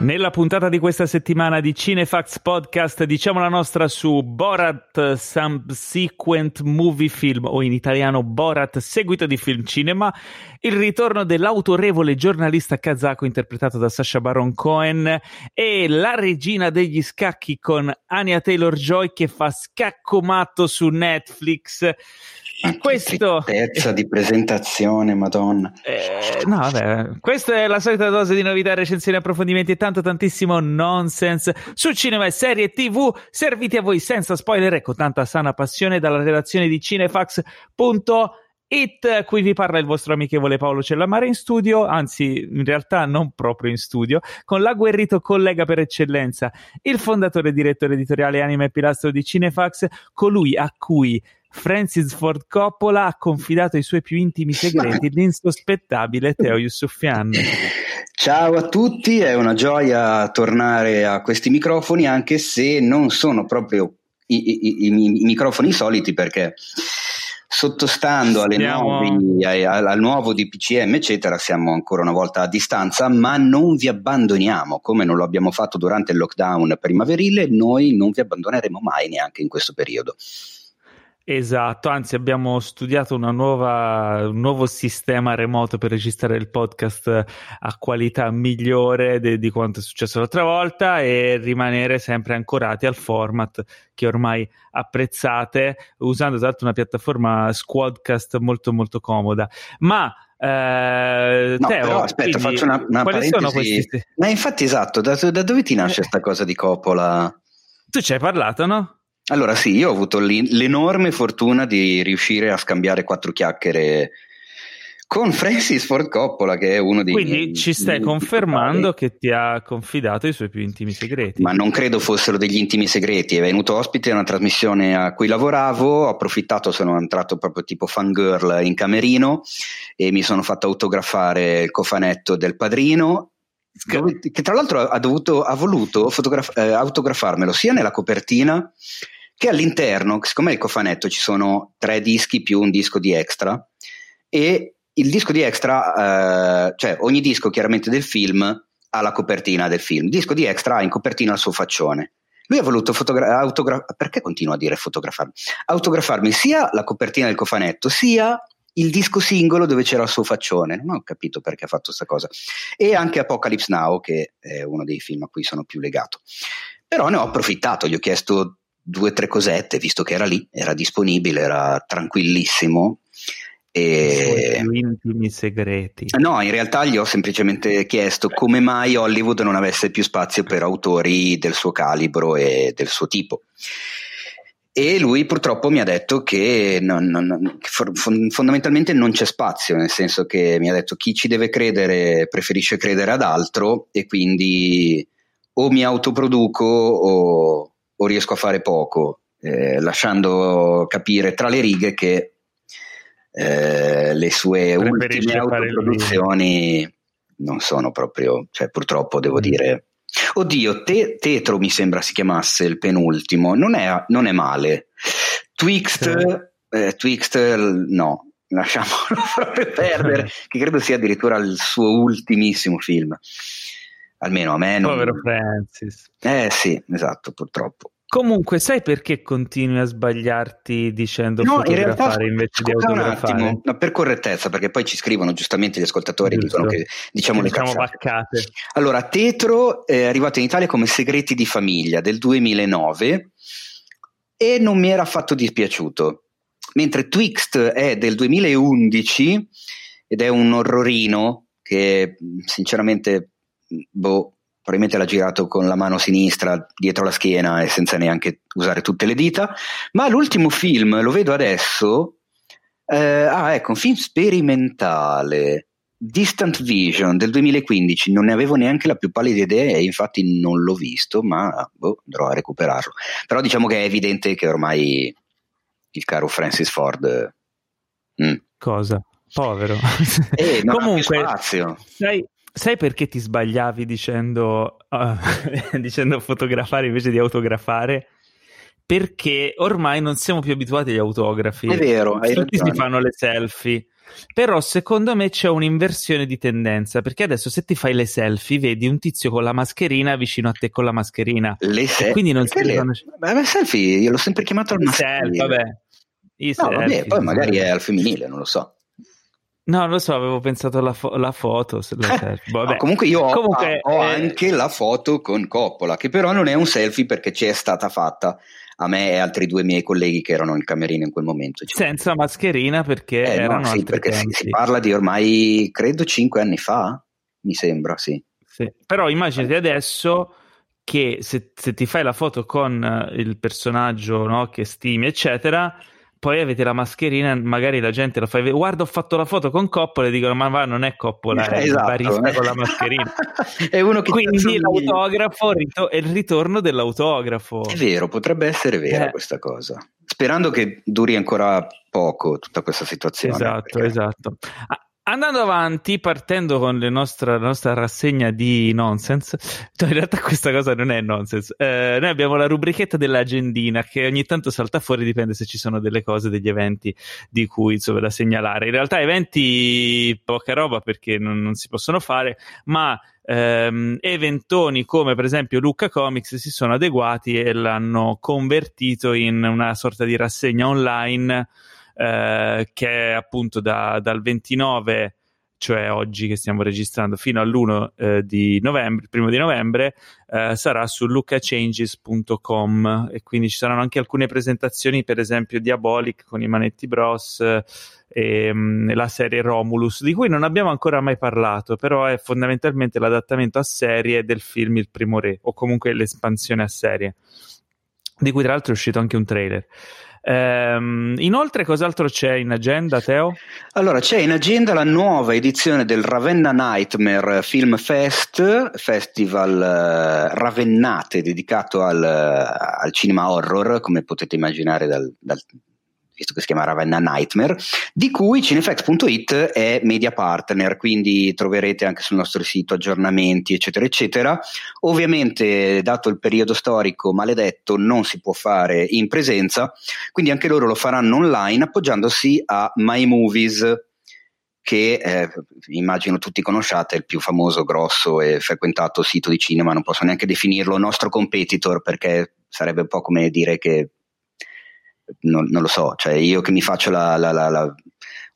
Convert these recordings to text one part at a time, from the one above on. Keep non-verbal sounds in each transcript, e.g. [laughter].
Nella puntata di questa settimana di Cinefax Podcast diciamo la nostra su Borat Subsequent Movie Film o in italiano Borat seguito di film cinema, il ritorno dell'autorevole giornalista kazako interpretato da Sasha Baron Cohen e la regina degli scacchi con Anya Taylor-Joy che fa scacco matto su Netflix. Questo Tristezza di presentazione, madonna. Eh, no, vabbè, questa è la solita dose di novità, recensioni, approfondimenti e tanto tantissimo nonsense su cinema e serie TV, serviti a voi senza spoiler e con tanta sana passione dalla redazione di cinefax.it. Qui vi parla il vostro amichevole Paolo Cellamare in studio, anzi, in realtà non proprio in studio, con l'agguerrito collega per eccellenza, il fondatore e direttore editoriale anima e pilastro di Cinefax, colui a cui Francis Ford Coppola ha confidato i suoi più intimi segreti [laughs] l'insospettabile Teo Yusufian. Ciao a tutti, è una gioia tornare a questi microfoni anche se non sono proprio i, i, i, i microfoni soliti perché sottostando siamo... nuovi, al, al nuovo DPCM eccetera siamo ancora una volta a distanza ma non vi abbandoniamo come non lo abbiamo fatto durante il lockdown primaverile noi non vi abbandoneremo mai neanche in questo periodo Esatto, anzi abbiamo studiato nuova, un nuovo sistema remoto per registrare il podcast a qualità migliore de, di quanto è successo l'altra volta e rimanere sempre ancorati al format che ormai apprezzate usando tra l'altro una piattaforma Squadcast molto molto comoda. Ma eh, no, Teo, però aspetta, quindi, faccio una, una quali parentesi. sono questi? Ma infatti esatto, da, da dove ti nasce questa cosa di Coppola? Tu ci hai parlato, no? Allora sì, io ho avuto l'enorme fortuna di riuscire a scambiare quattro chiacchiere con Francis Ford Coppola, che è uno dei Quindi ci stai confermando che ti ha confidato i suoi più intimi segreti. Ma non credo fossero degli intimi segreti. È venuto ospite a una trasmissione a cui lavoravo, ho approfittato, sono entrato proprio tipo fangirl in camerino e mi sono fatto autografare il cofanetto del padrino che tra l'altro ha, dovuto, ha voluto fotograf- eh, autografarmelo sia nella copertina che all'interno, siccome il cofanetto ci sono tre dischi più un disco di extra e il disco di extra, eh, cioè ogni disco chiaramente del film ha la copertina del film, il disco di extra ha in copertina il suo faccione. Lui ha voluto fotografare, autogra- perché continua a dire fotografarmi? Autografarmi sia la copertina del cofanetto, sia il disco singolo dove c'era il suo faccione. Non ho capito perché ha fatto questa cosa. E anche Apocalypse Now, che è uno dei film a cui sono più legato. Però ne ho approfittato, gli ho chiesto due o tre cosette, visto che era lì, era disponibile, era tranquillissimo. E... intimi segreti. No, in realtà gli ho semplicemente chiesto come mai Hollywood non avesse più spazio per autori del suo calibro e del suo tipo. E lui purtroppo mi ha detto che, non, non, che fondamentalmente non c'è spazio, nel senso che mi ha detto chi ci deve credere preferisce credere ad altro e quindi o mi autoproduco o, o riesco a fare poco, eh, lasciando capire tra le righe che eh, le sue ultime autoproduzioni non sono proprio, cioè purtroppo devo mm. dire... Oddio, te, Tetro mi sembra si chiamasse il penultimo, non è, non è male. Twixt, eh, Twixt no, lasciamolo [laughs] proprio perdere, [laughs] che credo sia addirittura il suo ultimissimo film almeno a me non... Povero Francis. Eh sì, esatto, purtroppo. Comunque, sai perché continui a sbagliarti dicendo no, fotografare in realtà, invece di autografare? Un attimo, per correttezza, perché poi ci scrivono giustamente gli ascoltatori e dicono che diciamo che le diciamo vaccate. Allora, Tetro è arrivato in Italia come Segreti di famiglia del 2009 e non mi era affatto dispiaciuto. Mentre Twixt è del 2011 ed è un orrorino che sinceramente boh, probabilmente l'ha girato con la mano sinistra dietro la schiena e senza neanche usare tutte le dita, ma l'ultimo film, lo vedo adesso, eh, ah ecco, un film sperimentale, Distant Vision del 2015, non ne avevo neanche la più pallida idea e infatti non l'ho visto, ma boh, andrò a recuperarlo. Però diciamo che è evidente che ormai il caro Francis Ford... Mm. Cosa? Povero. Eh, Comunque, sai, Sai perché ti sbagliavi dicendo, uh, [laughs] dicendo fotografare invece di autografare? perché ormai non siamo più abituati agli autografi. È vero, tutti si fanno le selfie. Però secondo me c'è un'inversione di tendenza perché adesso se ti fai le selfie vedi un tizio con la mascherina vicino a te con la mascherina. Le selfie. quindi non si le- riconosce. Beh, selfie, io l'ho sempre chiamato al I maschile. selfie, vabbè. I No, selfie, vabbè, poi magari è al femminile, non lo so. No, lo so, avevo pensato alla, fo- la foto. la. [laughs] No, comunque io ho, Comunque, ho eh, anche la foto con Coppola, che però non è un selfie perché ci è stata fatta a me e altri due miei colleghi che erano in camerino in quel momento. Ci- senza mascherina perché Eh, no, erano sì, altri perché si, si parla di ormai, credo, cinque anni fa, mi sembra, sì. Sì. Però immaginati adesso che se, se ti fai la foto con eh, il personaggio no, che stimi, eccetera, poi avete la mascherina, magari la gente lo fa vedere. Guarda, ho fatto la foto con Coppola e dicono: Ma va, non è Coppola, è Esatto. barista con la mascherina. [laughs] è uno che Quindi l'autografo rito- è il ritorno dell'autografo. È vero, potrebbe essere vera Eh. questa cosa. Sperando che duri ancora poco tutta questa situazione. Esatto, perché- esatto. Ah, Andando avanti, partendo con nostre- la nostra rassegna di nonsense, cioè in realtà questa cosa non è nonsense. Eh, noi abbiamo la rubrichetta dell'agendina che ogni tanto salta fuori, dipende se ci sono delle cose, degli eventi di cui insomma, da segnalare. In realtà eventi poca roba perché non, non si possono fare, ma ehm, eventoni come per esempio Lucca Comics si sono adeguati e l'hanno convertito in una sorta di rassegna online eh, che appunto da- dal 29 cioè oggi che stiamo registrando fino all'1 eh, di novembre, primo di novembre, eh, sarà su lucachanges.com e quindi ci saranno anche alcune presentazioni, per esempio Diabolic con i Manetti Bros e mm, la serie Romulus, di cui non abbiamo ancora mai parlato, però è fondamentalmente l'adattamento a serie del film Il Primo Re, o comunque l'espansione a serie, di cui tra l'altro è uscito anche un trailer. Ehm, inoltre, cos'altro c'è in agenda, Teo? Allora, c'è in agenda la nuova edizione del Ravenna Nightmare Film Fest, festival eh, ravennate dedicato al, al cinema horror, come potete immaginare dal, dal- visto che si chiama Ravenna Nightmare, di cui Cinefx.it è media partner, quindi troverete anche sul nostro sito aggiornamenti, eccetera, eccetera. Ovviamente, dato il periodo storico maledetto, non si può fare in presenza, quindi anche loro lo faranno online appoggiandosi a My Movies che eh, immagino tutti conosciate, è il più famoso, grosso e frequentato sito di cinema, non posso neanche definirlo nostro competitor perché sarebbe un po' come dire che non, non lo so, cioè io che mi faccio la, la- la-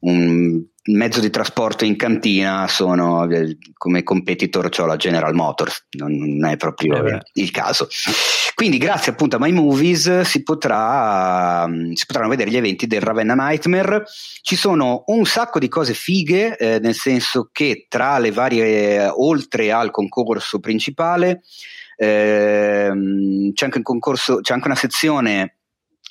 un mezzo di trasporto in cantina sono eh, come competitor ho la General Motors, non, è proprio Eh il, caso. Quindi grazie appunto a My Movies si, potrà, mm, si potranno vedere gli eventi del Ravenna Nightmare. Ci sono un sacco di cose fighe, eh, nel senso che tra le varie, oltre al concorso principale, ehm, c'è anche un concorso, c'è anche una sezione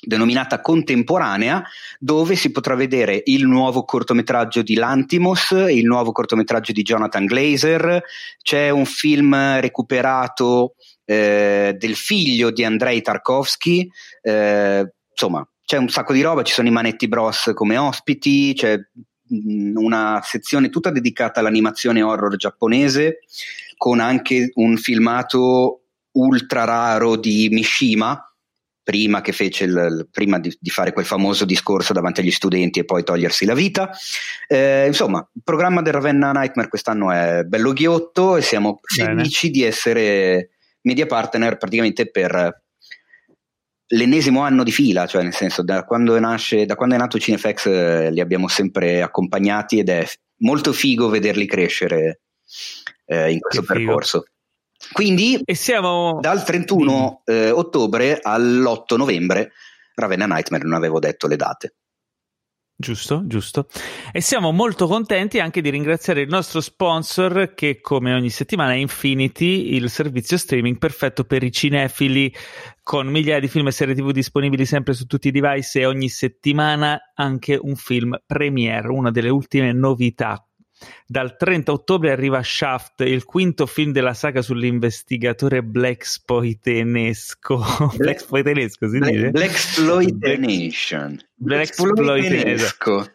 denominata contemporanea dove si potrà vedere il nuovo cortometraggio di Lantimos, il nuovo cortometraggio di Jonathan Glazer, c'è un film recuperato eh, del figlio di Andrei Tarkovsky, eh, insomma c'è un sacco di roba, ci sono i Manetti Bros come ospiti, c'è mh, una sezione tutta dedicata all'animazione horror giapponese con anche un filmato ultra raro di Mishima prima che fece il, prima di, di fare quel famoso discorso davanti agli studenti e poi togliersi la vita. Eh, insomma, il programma del Ravenna Nightmare quest'anno è bello ghiotto e siamo felici di essere media partner praticamente per l'ennesimo anno di fila, cioè nel senso da quando nasce, da quando è nato Cinefx eh, li abbiamo sempre accompagnati ed è molto figo vederli crescere eh, in questo percorso. Quindi E siamo dal 31 eh, ottobre all'8 novembre, Ravenna Nightmare, non avevo detto le date. Giusto, giusto. E siamo molto contenti anche di ringraziare il nostro sponsor che come ogni settimana è Infinity, il servizio streaming perfetto per i cinefili con migliaia di film e serie tv disponibili sempre su tutti i device e ogni settimana anche un film premiere, una delle ultime novità. Dal 30 ottobre arriva Shaft, il quinto film della saga sull'investigatore Black Spoitenesco. [laughs] Black Spoitenesco si dice? Black Exploitation. Blaxploitanesco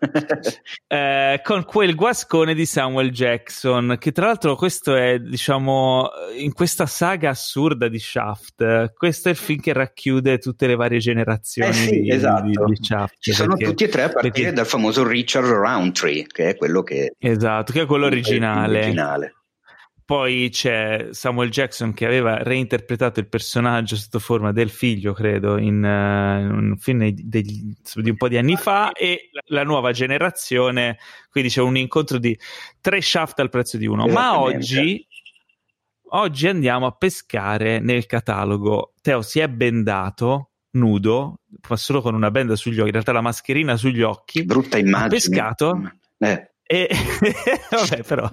[laughs] eh, con quel guascone di Samuel Jackson che tra l'altro questo è diciamo in questa saga assurda di Shaft questo è il film che racchiude tutte le varie generazioni eh sì, di, esatto. di, di Shaft ci sono perché, tutti e tre a partire perché... dal famoso Richard Roundtree che è quello che esatto che è quello originale, originale. Poi c'è Samuel Jackson che aveva reinterpretato il personaggio sotto forma del figlio, credo, in, uh, in un film degli, di un po' di anni fa, e la nuova generazione, quindi c'è un incontro di tre shaft al prezzo di uno. Ma oggi, oggi andiamo a pescare nel catalogo. Teo si è bendato, nudo, ma solo con una benda sugli occhi, in realtà la mascherina sugli occhi. Brutta immagine. Ha pescato. Eh e [laughs] vabbè, però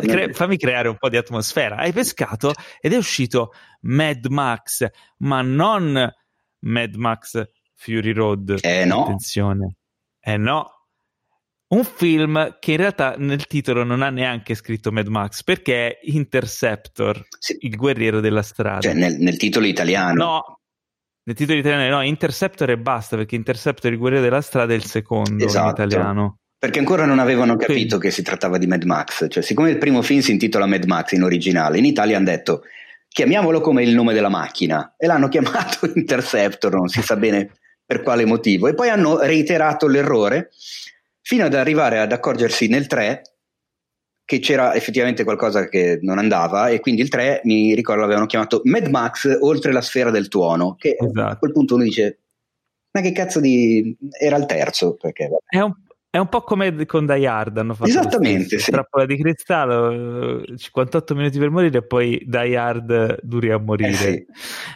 cre- fammi creare un po' di atmosfera. Hai pescato ed è uscito Mad Max, ma non Mad Max Fury Road. Eh no. Attenzione. Eh no. Un film che in realtà nel titolo non ha neanche scritto Mad Max perché è Interceptor, sì. il guerriero della strada. Cioè nel, nel titolo italiano. No, nel titolo italiano no, Interceptor e basta perché Interceptor il guerriero della strada è il secondo esatto. in italiano. Perché ancora non avevano capito sì. che si trattava di Mad Max, cioè siccome il primo film si intitola Mad Max in originale, in Italia hanno detto chiamiamolo come il nome della macchina. E l'hanno [laughs] chiamato Interceptor, non si sa bene per quale motivo, e poi hanno reiterato l'errore fino ad arrivare ad accorgersi nel 3 che c'era effettivamente qualcosa che non andava e quindi il 3 mi ricordo l'avevano chiamato Mad Max oltre la sfera del tuono, che esatto. a quel punto uno dice ma che cazzo di... era il terzo? Perché... È un, è un po' come con Die Hard hanno fatto Esattamente, sì. trappola di cristallo 58 minuti per morire e poi Die Hard duri a morire eh sì.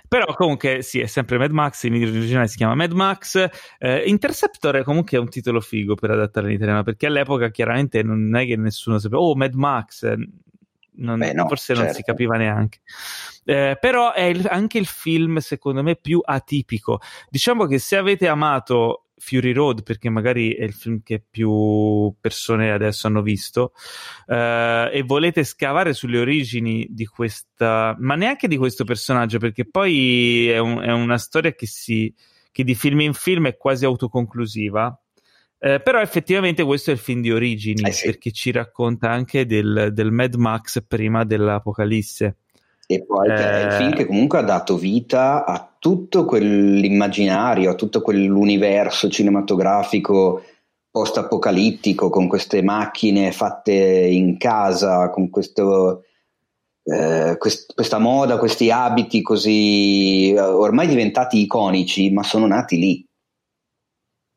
però comunque sì è sempre Mad Max in originale si chiama Mad Max eh, Interceptor è comunque un titolo figo per adattare in italiano perché all'epoca chiaramente non è che nessuno sapeva oh Mad Max non, Beh, no, forse certo. non si capiva neanche. Eh, però è il, anche il film, secondo me, più atipico. Diciamo che se avete amato Fury Road perché magari è il film che più persone adesso hanno visto eh, e volete scavare sulle origini di questa ma neanche di questo personaggio perché poi è, un, è una storia che si che di film in film è quasi autoconclusiva eh, però effettivamente questo è il film di origini eh sì. perché ci racconta anche del, del Mad Max prima dell'Apocalisse e poi eh... è il eh. film che comunque ha dato vita a tutto quell'immaginario, tutto quell'universo cinematografico post-apocalittico con queste macchine fatte in casa, con questo, eh, quest- questa moda, questi abiti così ormai diventati iconici, ma sono nati lì.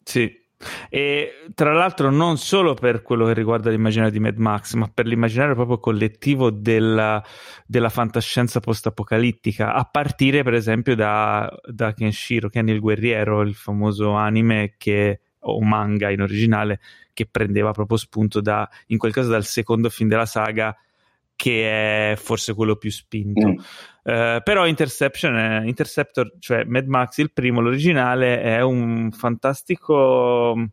Sì, e tra l'altro non solo per quello che riguarda l'immaginario di Mad Max, ma per l'immaginario proprio collettivo della, della fantascienza post-apocalittica, a partire per esempio da, da Kenshiro, Ken il guerriero, il famoso anime che, o manga in originale, che prendeva proprio spunto da, in quel caso dal secondo film della saga, che è forse quello più spinto. Mm. Uh, però Interception è, Interceptor, cioè Mad Max il primo, l'originale, è un fantastico mm,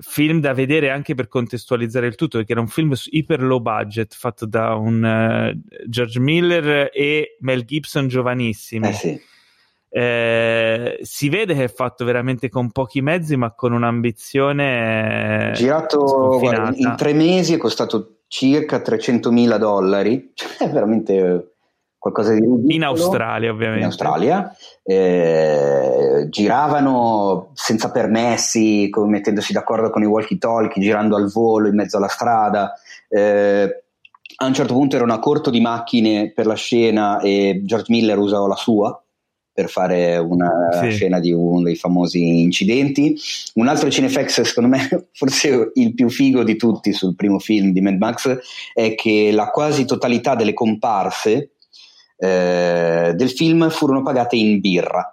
film da vedere anche per contestualizzare il tutto, perché era un film iper low budget fatto da un uh, George Miller e Mel Gibson giovanissimi. Eh sì. Eh, si vede che è fatto veramente con pochi mezzi, ma con un'ambizione. Girato guarda, in tre mesi è costato circa 300 mila dollari, [laughs] cioè è veramente qualcosa di ridicolo. In Australia, ovviamente. In Australia. Eh, giravano senza permessi, mettendosi d'accordo con i walkie-talkie, girando al volo in mezzo alla strada. Eh, a un certo punto era una corto di macchine per la scena e George Miller usava la sua per fare una sì. scena di uno dei famosi incidenti. Un altro cinefex, secondo me, [laughs] forse il più figo di tutti sul primo film di Mad Max, è che la quasi totalità delle comparse eh, del film furono pagate in birra.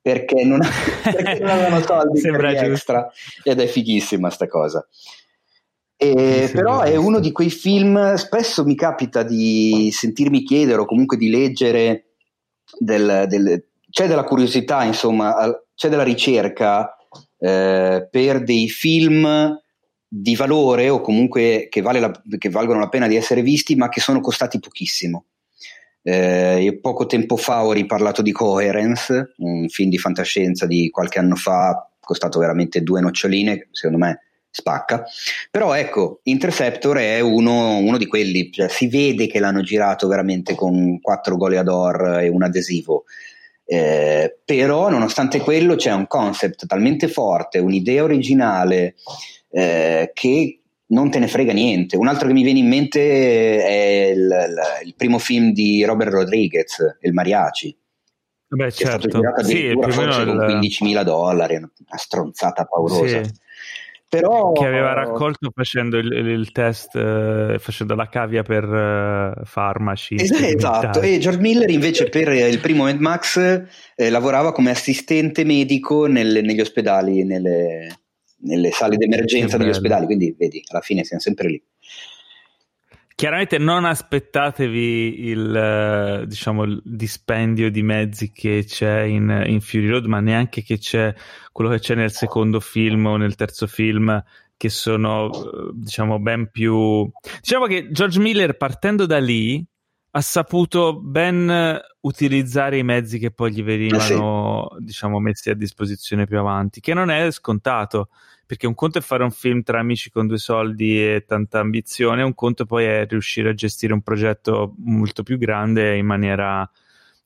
Perché non, [laughs] [laughs] perché non avevano soldi Sembra per extra ed è fighissima sta cosa. E, però è uno di quei film, spesso mi capita di sentirmi chiedere o comunque di leggere del, del, c'è della curiosità, insomma, c'è della ricerca eh, per dei film di valore o comunque che, vale la, che, valgono la pena di essere visti, ma che sono costati pochissimo. Eh, poco tempo fa ho riparlato di Coherence, un film di fantascienza di qualche anno fa, costato veramente due noccioline, secondo me spacca. Però ecco, Interceptor è uno, uno di quelli, cioè, si vede che l'hanno girato veramente con quattro goleador e un adesivo. Eh, però nonostante quello c'è un concept talmente forte, un'idea originale eh, che non te ne frega niente. Un altro che mi viene in mente è il, il, il primo film di Robert Rodriguez, Il Mariachi. Beh, certo. È stato certo. girato addirittura sì, forse con 15.000 dollari, una stronzata paurosa. Sì. Però... Che aveva raccolto facendo il, il test, eh, facendo la cavia per eh, farmaci. esatto, e George Miller invece per il primo Mad Max eh, lavorava come assistente medico nel, negli ospedali, nelle, nelle sale d'emergenza degli ospedali, quindi vedi, alla fine siamo sempre lì. Chiaramente non aspettatevi il, eh, diciamo, il dispendio di mezzi che c'è in, in, Fury Road, ma neanche che c'è quello che c'è nel secondo film o nel terzo film, che sono, eh, diciamo, ben più... Diciamo che George Miller, partendo da lì, ha saputo ben utilizzare i mezzi che poi gli venivano, sì. diciamo, messi a disposizione più avanti, che non è scontato perché un conto è fare un film tra amici con due soldi e tanta ambizione, un conto poi è riuscire a gestire un progetto molto più grande in maniera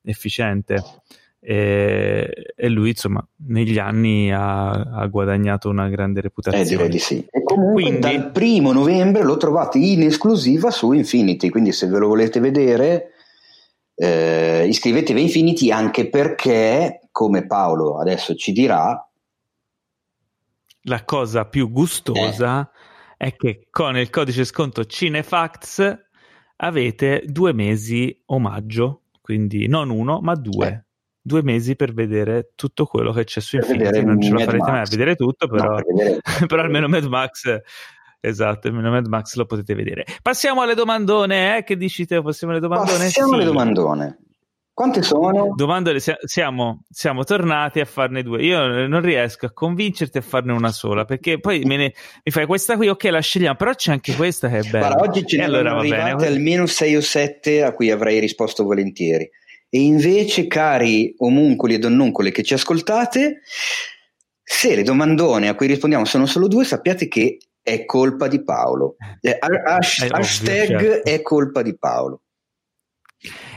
efficiente. E, e lui, insomma, negli anni ha, ha, guadagnato una grande reputazione. Eh, direi di sì. E comunque quindi, dal primo novembre lo trovate in esclusiva su Infinity, quindi se ve lo volete vedere eh, iscrivetevi a Infinity anche perché, come Paolo adesso ci dirà, la cosa più gustosa eh. è che con il codice sconto Cinefacts avete due mesi omaggio, quindi non uno, ma due. Eh. Due mesi per vedere tutto quello che c'è su Infinity. Non ce la farete Max. mai a vedere tutto, però, no, vedere... [laughs] però almeno Mad Max Esatto, almeno Mad Max lo potete vedere. Passiamo alle domandone, eh? Che dici te? Passiamo alle domandone? Passiamo sì. alle domandone. Quante sono? Domandole, siamo, siamo, tornati a farne due. Io non riesco a convincerti a farne una sola perché poi ne, mi fai questa qui, ok, la scegliamo, però c'è anche questa che è bella. Guarda, oggi ce ne allora arrivate almeno 6 o 7 a cui avrei risposto volentieri. E invece, cari omuncoli e donnuncoli che ci ascoltate, se le domandone a cui rispondiamo sono solo due, sappiate che è colpa di Paolo. Eh, hash, hashtag ovvio, certo. è colpa di Paolo.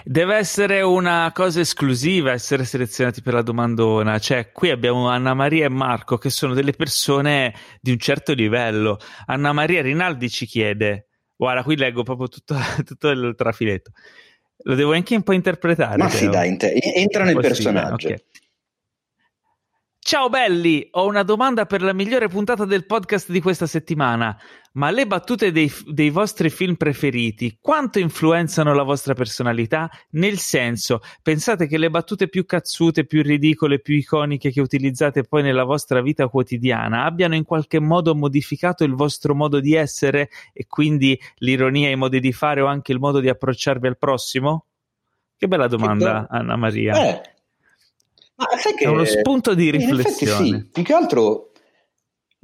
Deve essere una cosa esclusiva essere selezionati per la domandona. Cioè, qui abbiamo Anna Maria e Marco che sono delle persone di un certo livello. Anna Maria Rinaldi ci chiede: Guarda, qui leggo proprio tutto, [laughs] tutto il trafiletto. Lo devo anche un po' interpretare. Ma sì, dai, entra nel personaggio. Okay. Ciao belli, ho una domanda per la migliore puntata del podcast di questa settimana. Ma le battute dei, dei, vostri film preferiti quanto influenzano la vostra personalità? Nel senso, pensate che le battute più cazzute, più ridicole, più iconiche che utilizzate poi nella vostra vita quotidiana abbiano in qualche modo modificato il vostro modo di essere e quindi l'ironia, i modi di fare o anche il modo di approcciarvi al prossimo? Che bella domanda, Anna Maria. Eh sai che, è uno spunto di riflessione. Sì, più che altro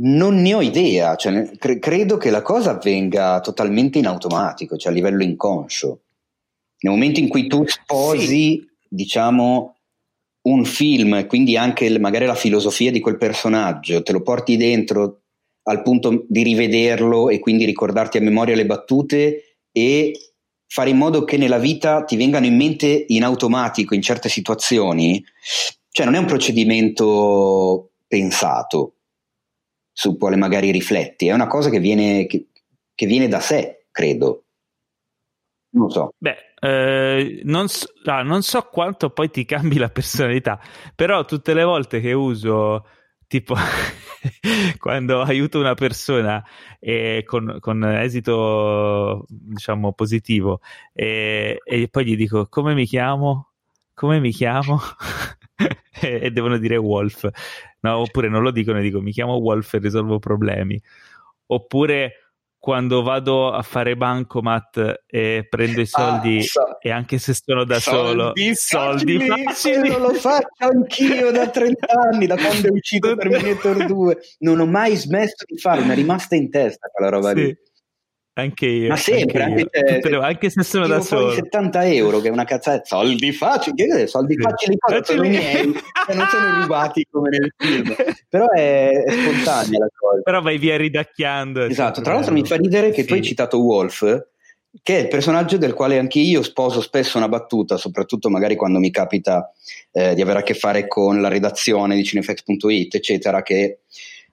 non ne ho idea, cioè, cre- credo che la cosa avvenga totalmente in automatico, cioè a livello inconscio. Nel momento in cui tu sposi, sì. diciamo, un film, quindi anche magari la filosofia di quel personaggio, te lo porti dentro al punto di rivederlo e quindi ricordarti a memoria le battute e fare in modo che nella vita ti vengano in mente in automatico in certe situazioni, cioè non è un procedimento pensato sul quale magari rifletti, è una cosa che viene, che, che viene da sé, credo. Non so. Beh, eh, non, so, ah, non so quanto poi ti cambi la personalità, però tutte le volte che uso tipo [laughs] quando aiuto una persona eh, con, con, esito diciamo positivo e, e, poi gli dico come mi chiamo come mi chiamo [laughs] [laughs] e devono dire Wolf, no, oppure non lo dicono e dico mi chiamo Wolf e risolvo problemi, oppure quando vado a fare bancomat e prendo i soldi ah, so, e anche se sono da soldi, solo soldi facili lo faccio anch'io da 30 anni da quando è uscito [laughs] Terminator 2 non ho mai smesso di farlo mi è rimasta in testa quella roba sì. lì Anche io. Ma sempre, anche, anche, io. Tutte, anche se sono da solo. 70 euro, che è una cazzata. Soldi facili, che soldi facili cosa sono miei, cioè non sono rubati come nel film. Però è, è spontanea la cosa. Però vai via ridacchiando. Esatto, tra l'altro mi fa ridere che sì. tu hai citato Wolf, che è il personaggio del quale anche io sposo spesso una battuta, soprattutto magari quando mi capita eh, di avere a che fare con la redazione di cinefx.it, eccetera, che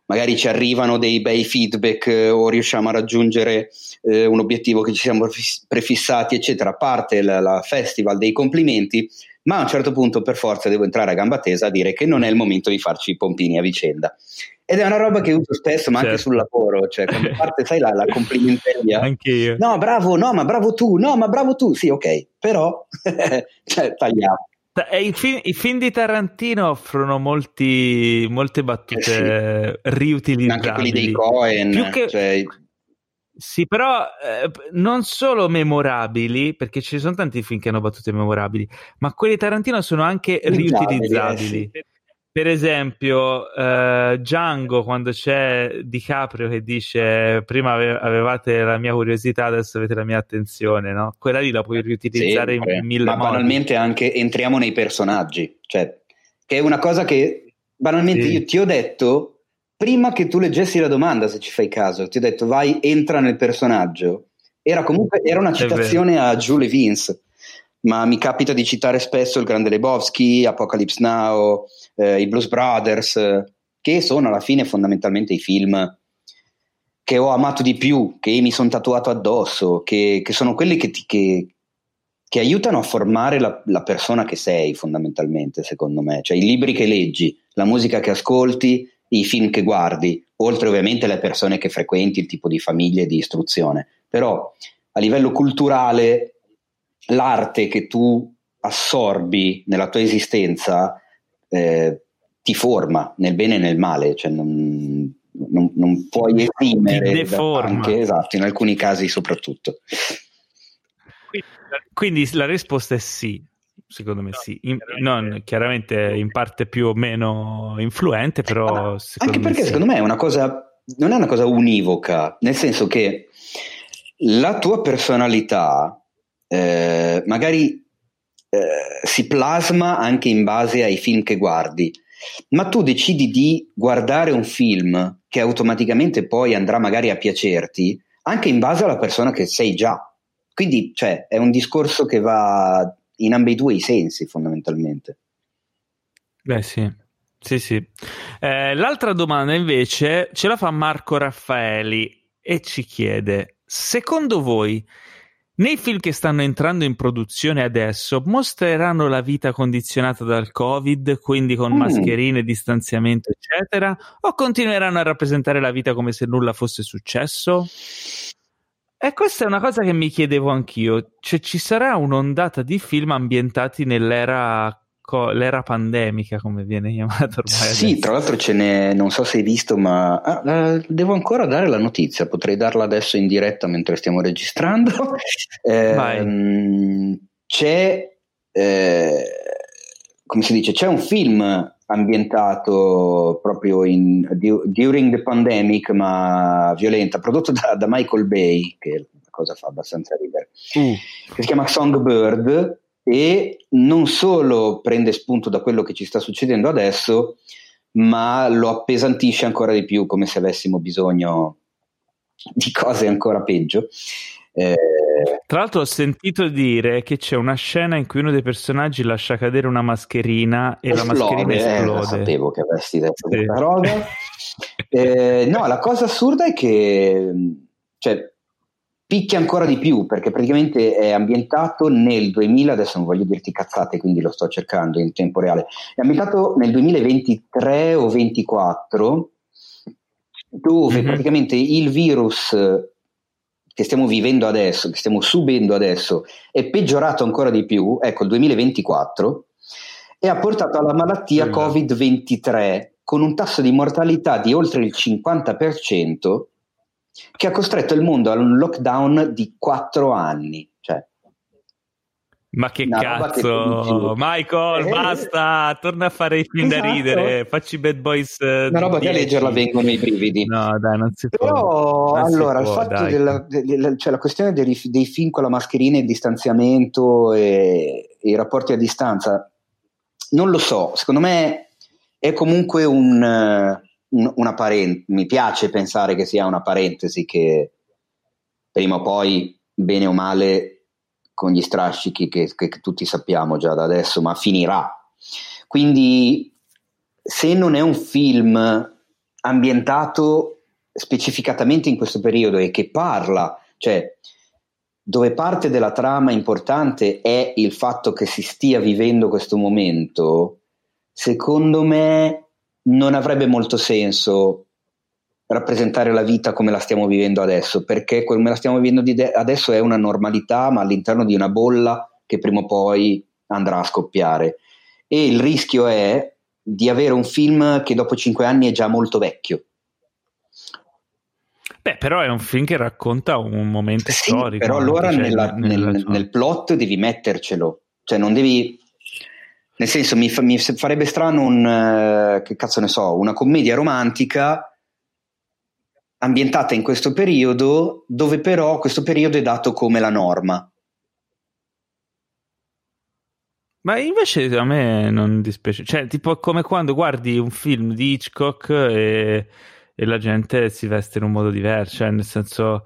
magari ci arrivano dei bei feedback eh, o riusciamo a raggiungere eh, un obiettivo che ci siamo prefissati, eccetera, parte la, la, festival dei complimenti, ma a un certo punto per forza devo entrare a gamba tesa a dire che non è il momento di farci i pompini a vicenda. Ed è una roba che uso spesso, ma certo. anche sul lavoro, cioè quando [laughs] parte, sai, la, la complimenteria. Anche io. No, bravo, no, ma bravo tu, no, ma bravo tu, sì, ok, però [laughs] cioè, tagliamo. I film, I film, di Tarantino offrono molti, molte battute eh sì. riutilizzabili. Anche quelli dei Cohen. Che... Cioè... Sì, però eh, non solo memorabili, perché ci sono tanti film che hanno battute memorabili, ma quelli di Tarantino sono anche riutilizzabili. Eh, sì. Per esempio, uh, Django, quando c'è DiCaprio che dice prima avevate la mia curiosità, adesso avete la mia attenzione, no? Quella lì la puoi riutilizzare sì, in mille ma modi. Ma banalmente anche entriamo nei personaggi, cioè, che è una cosa che banalmente sì. io ti ho detto prima che tu leggessi la domanda, se ci fai caso, ti ho detto vai, entra nel personaggio. Era comunque era una citazione a Julie Vince ma mi capita di citare spesso il Grande Lebowski, Apocalypse Now, eh, i Blues Brothers, che sono alla fine fondamentalmente i film che ho amato di più, che mi sono tatuato addosso, che, che sono quelli che, ti, che, che, aiutano a formare la, la, persona che sei fondamentalmente, secondo me. Cioè i libri che leggi, la musica che ascolti, i film che guardi, oltre ovviamente alle persone che frequenti, il tipo di famiglia e di istruzione. Però a livello culturale l'arte che tu assorbi nella tua esistenza eh, ti forma nel bene e nel male, cioè non, non, non puoi esprimere anche, esatto, in alcuni casi soprattutto. Quindi la risposta è sì, secondo me sì, in, non chiaramente in parte più o meno influente, però anche perché sì. secondo me è una cosa, non è una cosa univoca, nel senso che la tua personalità eh, magari eh, si plasma anche in base ai film che guardi, ma tu decidi di guardare un film che automaticamente poi andrà magari a piacerti anche in base alla persona che sei già. Quindi cioè, è un discorso che va in ambedue i sensi fondamentalmente. Beh sì, sì, sì. Eh, l'altra domanda invece ce la fa Marco Raffaeli e ci chiede, secondo voi nei film che stanno entrando in produzione adesso mostreranno la vita condizionata dal Covid, quindi con mm. mascherine, distanziamento, eccetera, o continueranno a rappresentare la vita come se nulla fosse successo? E questa è una cosa che mi chiedevo anch'io, cioè ci sarà un'ondata di film ambientati nell'era co- l'era pandemica, come viene chiamata ormai. Sì, adesso. tra l'altro ce n'è, non so se hai visto, ma ah, devo ancora dare la notizia, potrei darla adesso in diretta mentre stiamo registrando. [laughs] eh, c'è, eh, come si dice, c'è un film ambientato proprio in, during the pandemic, ma violenta, prodotto da, da Michael Bay, che è una cosa fa abbastanza ridere, mm. che si chiama Songbird e non solo prende spunto da quello che ci sta succedendo adesso, ma lo appesantisce ancora di più, come se avessimo bisogno di cose ancora peggio. Eh, Tra l'altro ho sentito dire che c'è una scena in cui uno dei personaggi lascia cadere una mascherina e esplode, la mascherina esplode. Eh, sapevo che avresti detto sì. questa roba. [laughs] eh, no, la cosa assurda è che cioè, picchia ancora di più perché praticamente è ambientato nel 2000, adesso non voglio dirti cazzate quindi lo sto cercando in tempo reale, è ambientato nel 2023 o 2024 dove mm-hmm. praticamente il virus che stiamo vivendo adesso, che stiamo subendo adesso, è peggiorato ancora di più, ecco il 2024, e ha portato alla malattia Covid-23 con un tasso di mortalità di oltre il 50%, che ha costretto il mondo a un lockdown di quattro anni. Cioè. Ma che cazzo, Michael, eh, basta, torna a fare i film esatto. da ridere, facci Bad Boys. Uh, Una roba 10. che a leggerla vengono i brividi. No, dai, non si Però, può. Però, allora, può, il fatto della, della, cioè, la questione dei, dei, film con la mascherina, il distanziamento e, e, i rapporti a distanza, non lo so, secondo me è comunque un, un, una parentesi, mi piace pensare che sia una parentesi che prima o poi, bene o male, con gli strascichi che, che, tutti sappiamo già da adesso, ma finirà. Quindi se non è un film ambientato specificatamente in questo periodo e che parla, cioè dove parte della trama importante è il fatto che si stia vivendo questo momento, secondo me non avrebbe molto senso rappresentare la vita come la stiamo vivendo adesso, perché come la stiamo vivendo de- adesso è una normalità, ma all'interno di una bolla che prima o poi andrà a scoppiare. E il rischio è di avere un film che dopo cinque anni è già molto vecchio. Beh, però è un film che racconta un momento sì, storico. Però allora nella, nel, nel, nel plot devi mettercelo, cioè non devi nel senso, mi, fa, mi farebbe strano un, uh, che cazzo ne so, una commedia romantica ambientata in questo periodo, dove però questo periodo è dato come la norma. Ma invece a me non dispiace, cioè tipo come quando guardi un film di Hitchcock e, e la gente si veste in un modo diverso, cioè nel senso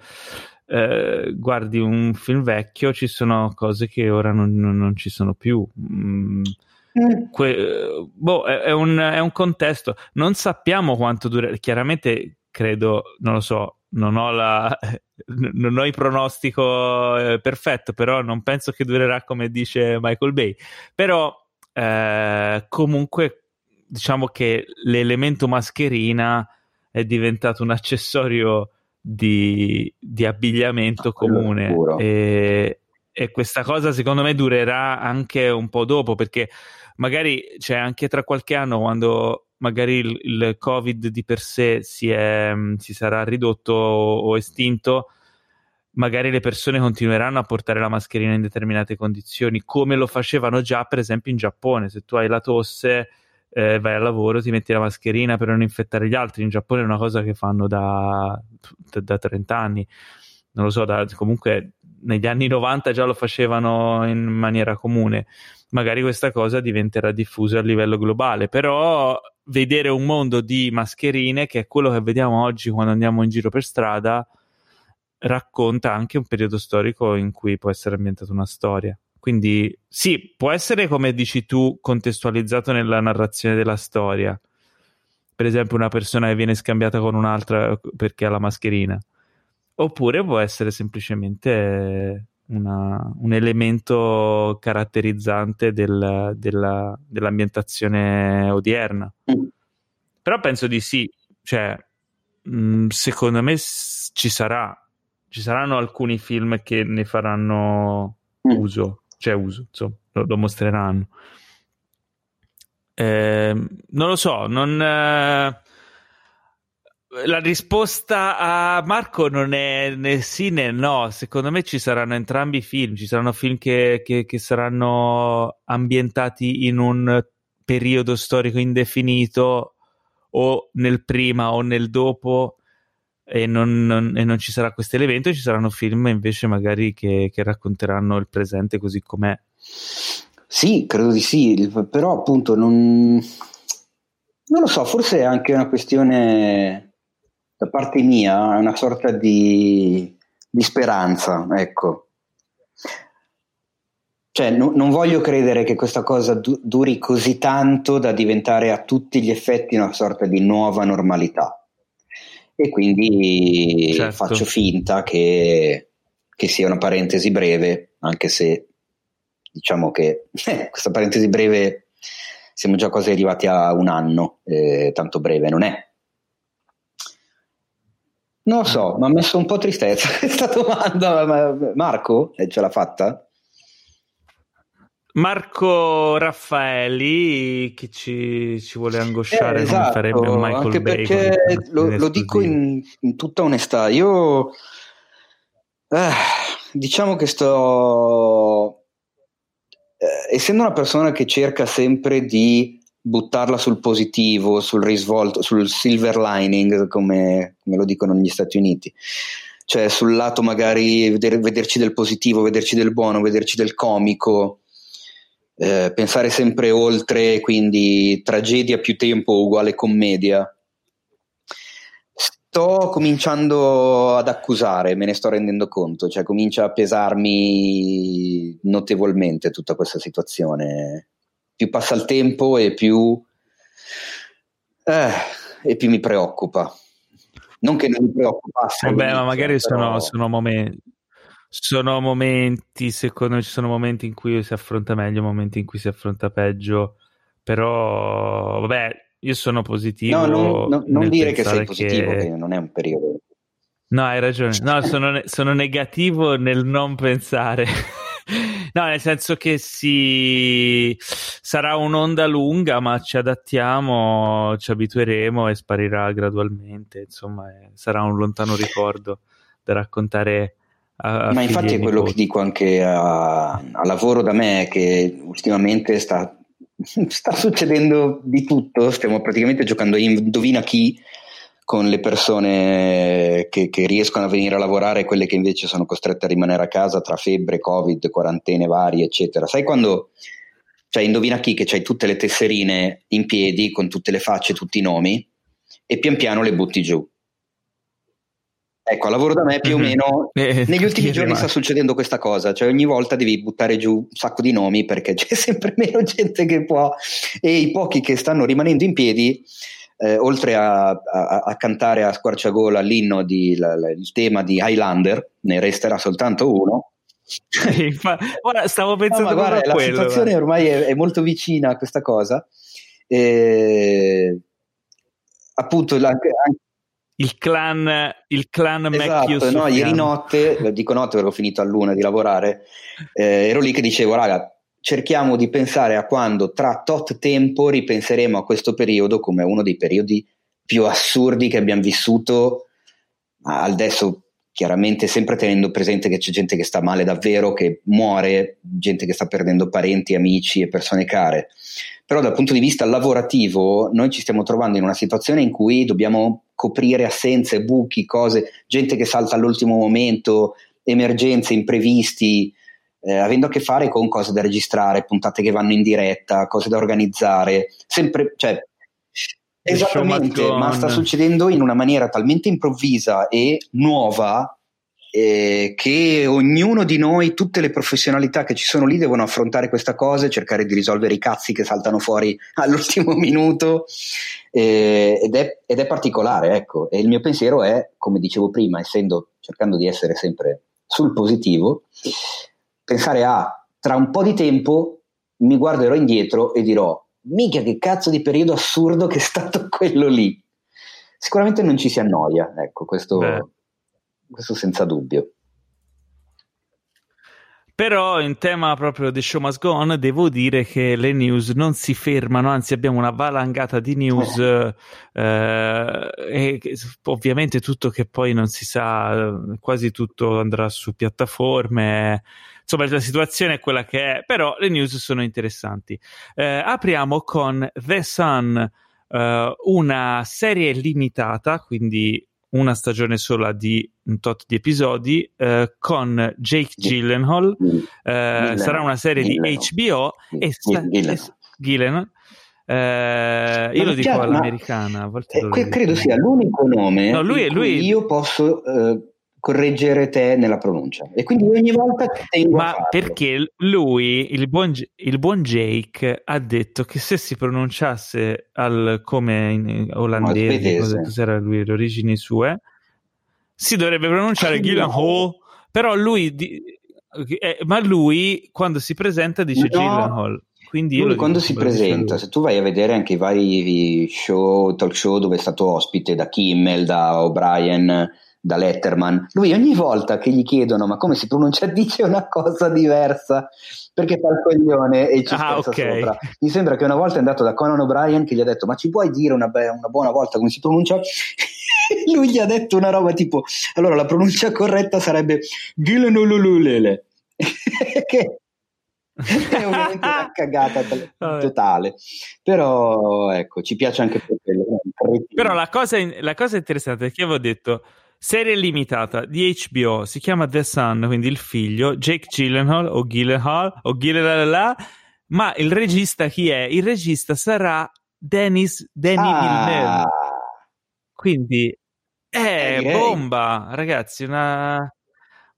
eh, guardi un film vecchio ci sono cose che ora non, non, non ci sono più. Mm. Mm. Que- boh, è, è, un, è, un, contesto, non sappiamo quanto dura, chiaramente credo, non lo so, non ho, la, [laughs] non ho il pronostico eh, perfetto, però non penso che durerà come dice Michael Bay. Però eh, comunque diciamo che l'elemento mascherina è diventato un accessorio di, di abbigliamento comune e, e questa cosa secondo me durerà anche un po' dopo perché magari cioè, anche tra qualche anno quando magari il, il Covid di per sé si, è, mm, si sarà ridotto o, o estinto, magari le persone continueranno a portare la mascherina in determinate condizioni, come lo facevano già, per esempio, in Giappone. Se tu hai la tosse, eh, vai al lavoro, ti metti la mascherina per non infettare gli altri. In Giappone è una cosa che fanno da, da 30 anni. Non lo so, da, comunque negli anni 90 già lo facevano in maniera comune. Magari questa cosa diventerà diffusa a livello globale, però vedere un mondo di mascherine, che è quello che vediamo oggi quando andiamo in giro per strada, racconta anche un periodo storico in cui può essere ambientata una storia. Quindi sì, può essere come dici tu, contestualizzato nella narrazione della storia. Per esempio, una persona che viene scambiata con un'altra perché ha la mascherina. Oppure può essere semplicemente una, un elemento caratterizzante del, della, dell'ambientazione odierna. Mm. Però penso di sì, cioè, mh, mm, secondo me s- ci sarà, ci saranno alcuni film che ne faranno mm. uso, cioè uso, insomma, lo, lo mostreranno. Eh, non lo so, non... Eh, la risposta a Marco non è né sì né no. Secondo me ci saranno entrambi i film. Ci saranno film che, che, che saranno ambientati in un periodo storico indefinito o nel prima o nel dopo e non, non, e non ci sarà questo elemento. Ci saranno film invece magari che, che racconteranno il presente così com'è. Sì, credo di sì, però appunto non, non lo so, forse è anche una questione da parte mia è una sorta di, di speranza, ecco. Cioè, no, non voglio credere che questa cosa du- duri così tanto da diventare a tutti gli effetti una sorta di nuova normalità. E quindi certo. faccio finta che, che, sia una parentesi breve, anche se diciamo che [laughs] eh, questa parentesi breve siamo già quasi arrivati a un anno, eh, tanto breve non è. Non lo so, mi ha messo un po' tristezza [laughs] questa domanda. Marco, eh, ce l'ha fatta? Marco Raffaeli che ci, ci vuole angosciare eh, esatto, come farebbe un Michael anche Bay perché lo, lo, dico in, in, tutta onestà io eh, diciamo che sto eh, essendo una persona che cerca sempre di buttarla sul positivo, sul risvolto, sul silver lining, come, come lo dicono negli Stati Uniti, cioè sul lato magari veder, vederci del positivo, vederci del buono, vederci del comico, eh, pensare sempre oltre, quindi tragedia più tempo uguale commedia. Sto cominciando ad accusare, me ne sto rendendo conto, cioè comincia a pesarmi notevolmente tutta questa situazione. Più passa il tempo e più, eh, e più mi preoccupa. Non che non mi preoccupasse. Vabbè, ma magari però... sono, sono, momenti, sono momenti, secondo me ci sono momenti in cui si affronta meglio, momenti in cui si affronta peggio, però vabbè, io sono positivo. No, non, no, non dire che sei positivo, che... che... non è un periodo. No, hai ragione. No, sono, sono negativo nel non pensare. No, nel senso che si... sarà un'onda lunga, ma ci adattiamo, ci abitueremo e sparirà gradualmente. Insomma, è... sarà un lontano ricordo da raccontare. A, a ma infatti è quello che dico anche a, a lavoro da me, che ultimamente sta [laughs] sta succedendo di tutto, stiamo praticamente giocando a indovina chi con le persone che, che, riescono a venire a lavorare e quelle che invece sono costrette a rimanere a casa tra febbre, covid, quarantene varie, eccetera. Sai quando cioè, indovina chi che c'hai tutte le tesserine in piedi con tutte le facce, tutti i nomi e pian piano le butti giù. Ecco, a lavoro da me più o mhm. meno eh, negli ultimi giorni sta succedendo questa cosa, cioè ogni volta devi buttare giù un sacco di nomi perché [laughs] c'è sempre meno gente che può e i pochi che stanno rimanendo in piedi, eh, oltre a, a, a, cantare a squarciagola l'inno di, la, la, il tema di Highlander, ne resterà soltanto uno. [laughs] Ora stavo pensando no, guarda, a la quello. Situazione ormai è, è, molto vicina a questa cosa. E, appunto, la, anche, il clan, il clan esatto, no, ieri notte, dico notte perché ho finito a luna di lavorare, eh, ero lì che dicevo, raga, cerchiamo di pensare a quando tra tot tempo ripenseremo a questo periodo come uno dei periodi più assurdi che abbiamo vissuto adesso chiaramente sempre tenendo presente che c'è gente che sta male davvero, che muore, gente che sta perdendo parenti, amici e persone care. Però dal punto di vista lavorativo noi ci stiamo trovando in una situazione in cui dobbiamo coprire assenze, buchi, cose, gente che salta all'ultimo momento, emergenze, imprevisti, eh, avendo a che fare con cose da registrare, puntate che vanno in diretta, cose da organizzare, sempre, cioè, esattamente, ma sta succedendo in una maniera talmente improvvisa e nuova eh, che ognuno di noi, tutte le professionalità che ci sono lì devono affrontare questa cosa e cercare di risolvere i cazzi che saltano fuori [laughs] all'ultimo minuto eh, ed, è, ed, è, particolare, ecco. E il mio pensiero è, come dicevo prima, essendo, cercando di essere sempre sul positivo, pensare a tra un po' di tempo mi guarderò indietro e dirò mica che cazzo di periodo assurdo che è stato [laughs] quello lì. Sicuramente non ci si annoia, ecco, questo, questo senza dubbio. Però in tema proprio di show must go on devo dire che le news non si fermano, anzi abbiamo una valangata di news eh, eh e ovviamente tutto che poi non si sa, quasi tutto andrà su piattaforme. Insomma, la situazione è quella che è, però le news sono interessanti. Eh, apriamo con The Sun, eh, una serie limitata, quindi una stagione sola di un tot di episodi eh, con Jake Gyllenhaal. Eh, sarà una serie Gyllenhaal. di HBO e sta- Gyllenhaal. Eh, io lo dico chiaro, all'americana. A volte eh, credo sia l'unico nome no, lui, lui... io posso eh, correggere te nella pronuncia. E quindi ogni volta tengo Ma perché lui, il buon, il buon, Jake, ha detto che se si pronunciasse al, come in olandese, cosa, cos'era lui, le origini sue, si dovrebbe pronunciare Gillian Hall, però lui, di, eh, ma lui quando si presenta dice no. Hall. Quindi lui quando si presenta, se tu vai a vedere anche i vari show, talk show dove è stato ospite da Kimmel, da O'Brien, da Letterman, lui ogni volta che gli chiedono ma come si pronuncia [laughs] dice una cosa diversa perché fa il coglione e ci ah, okay. sopra. Mi sembra che una volta è andato da Conan O'Brien che gli ha detto ma ci puoi dire una, be- una buona volta come si pronuncia? [laughs] lui gli ha detto una roba tipo allora la pronuncia corretta sarebbe Gilenulululele [laughs] che è ovviamente una cagata totale. Però ecco, ci piace anche per quello. Però la cosa, la cosa interessante è che avevo detto serie limitata di HBO, si chiama The Son, quindi il figlio, Jake Gyllenhaal o Gyllenhaal o Gyllenhaal, ma il regista chi è? Il regista sarà Dennis Denis ah. Villeneuve. Quindi è eh, bomba, ragazzi, una,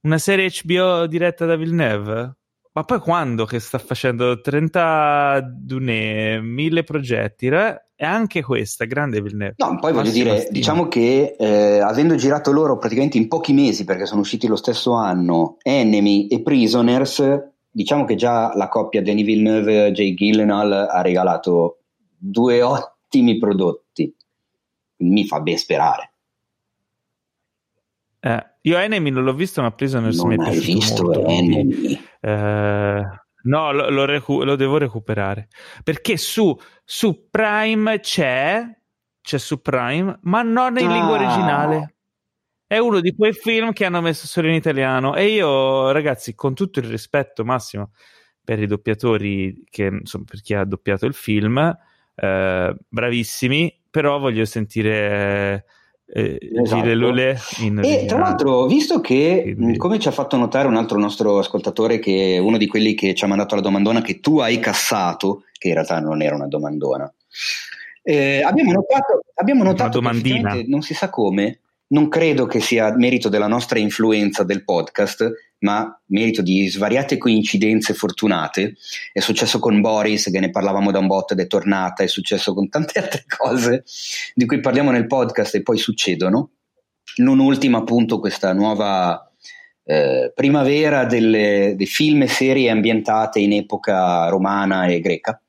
una serie HBO diretta da Villeneuve. Ma poi quando che sta facendo 30 Dune, mille progetti, e anche questa, grande Villeneuve. No, poi voglio dire, stima. diciamo che eh, avendo girato loro praticamente in pochi mesi, perché sono usciti lo stesso anno, Enemy e Prisoners, diciamo che già la coppia Danny Villeneuve e Jay Gillenal ha regalato due ottimi prodotti. Mi fa ben sperare. Eh, io Enemy non l'ho visto, ma Prisoners non mi è piaciuto visto molto. Enemy? Eh, no, lo, lo, recu- lo, devo recuperare. Perché su, su, Prime c'è, c'è su Prime, ma non in ah. lingua originale. È uno di quei film che hanno messo solo in italiano. E io, ragazzi, con tutto il rispetto massimo per i doppiatori, che, insomma, per chi ha doppiato il film, eh, bravissimi, però voglio sentire eh, esatto. Lule in e tra l'altro, visto che, Quindi... come ci ha fatto notare un altro nostro ascoltatore, che è uno di quelli che ci ha mandato la domandona che tu hai cassato, che in realtà non era una domandona, eh, abbiamo notato, abbiamo notato che non si sa come, non credo che sia merito della nostra influenza del podcast, ma merito di svariate coincidenze fortunate. È successo con Boris, che ne parlavamo da un bot ed è tornata, è successo con tante altre cose di cui parliamo nel podcast e poi succedono. Non ultima appunto questa nuova eh, primavera delle, dei film e serie ambientate in epoca romana e greca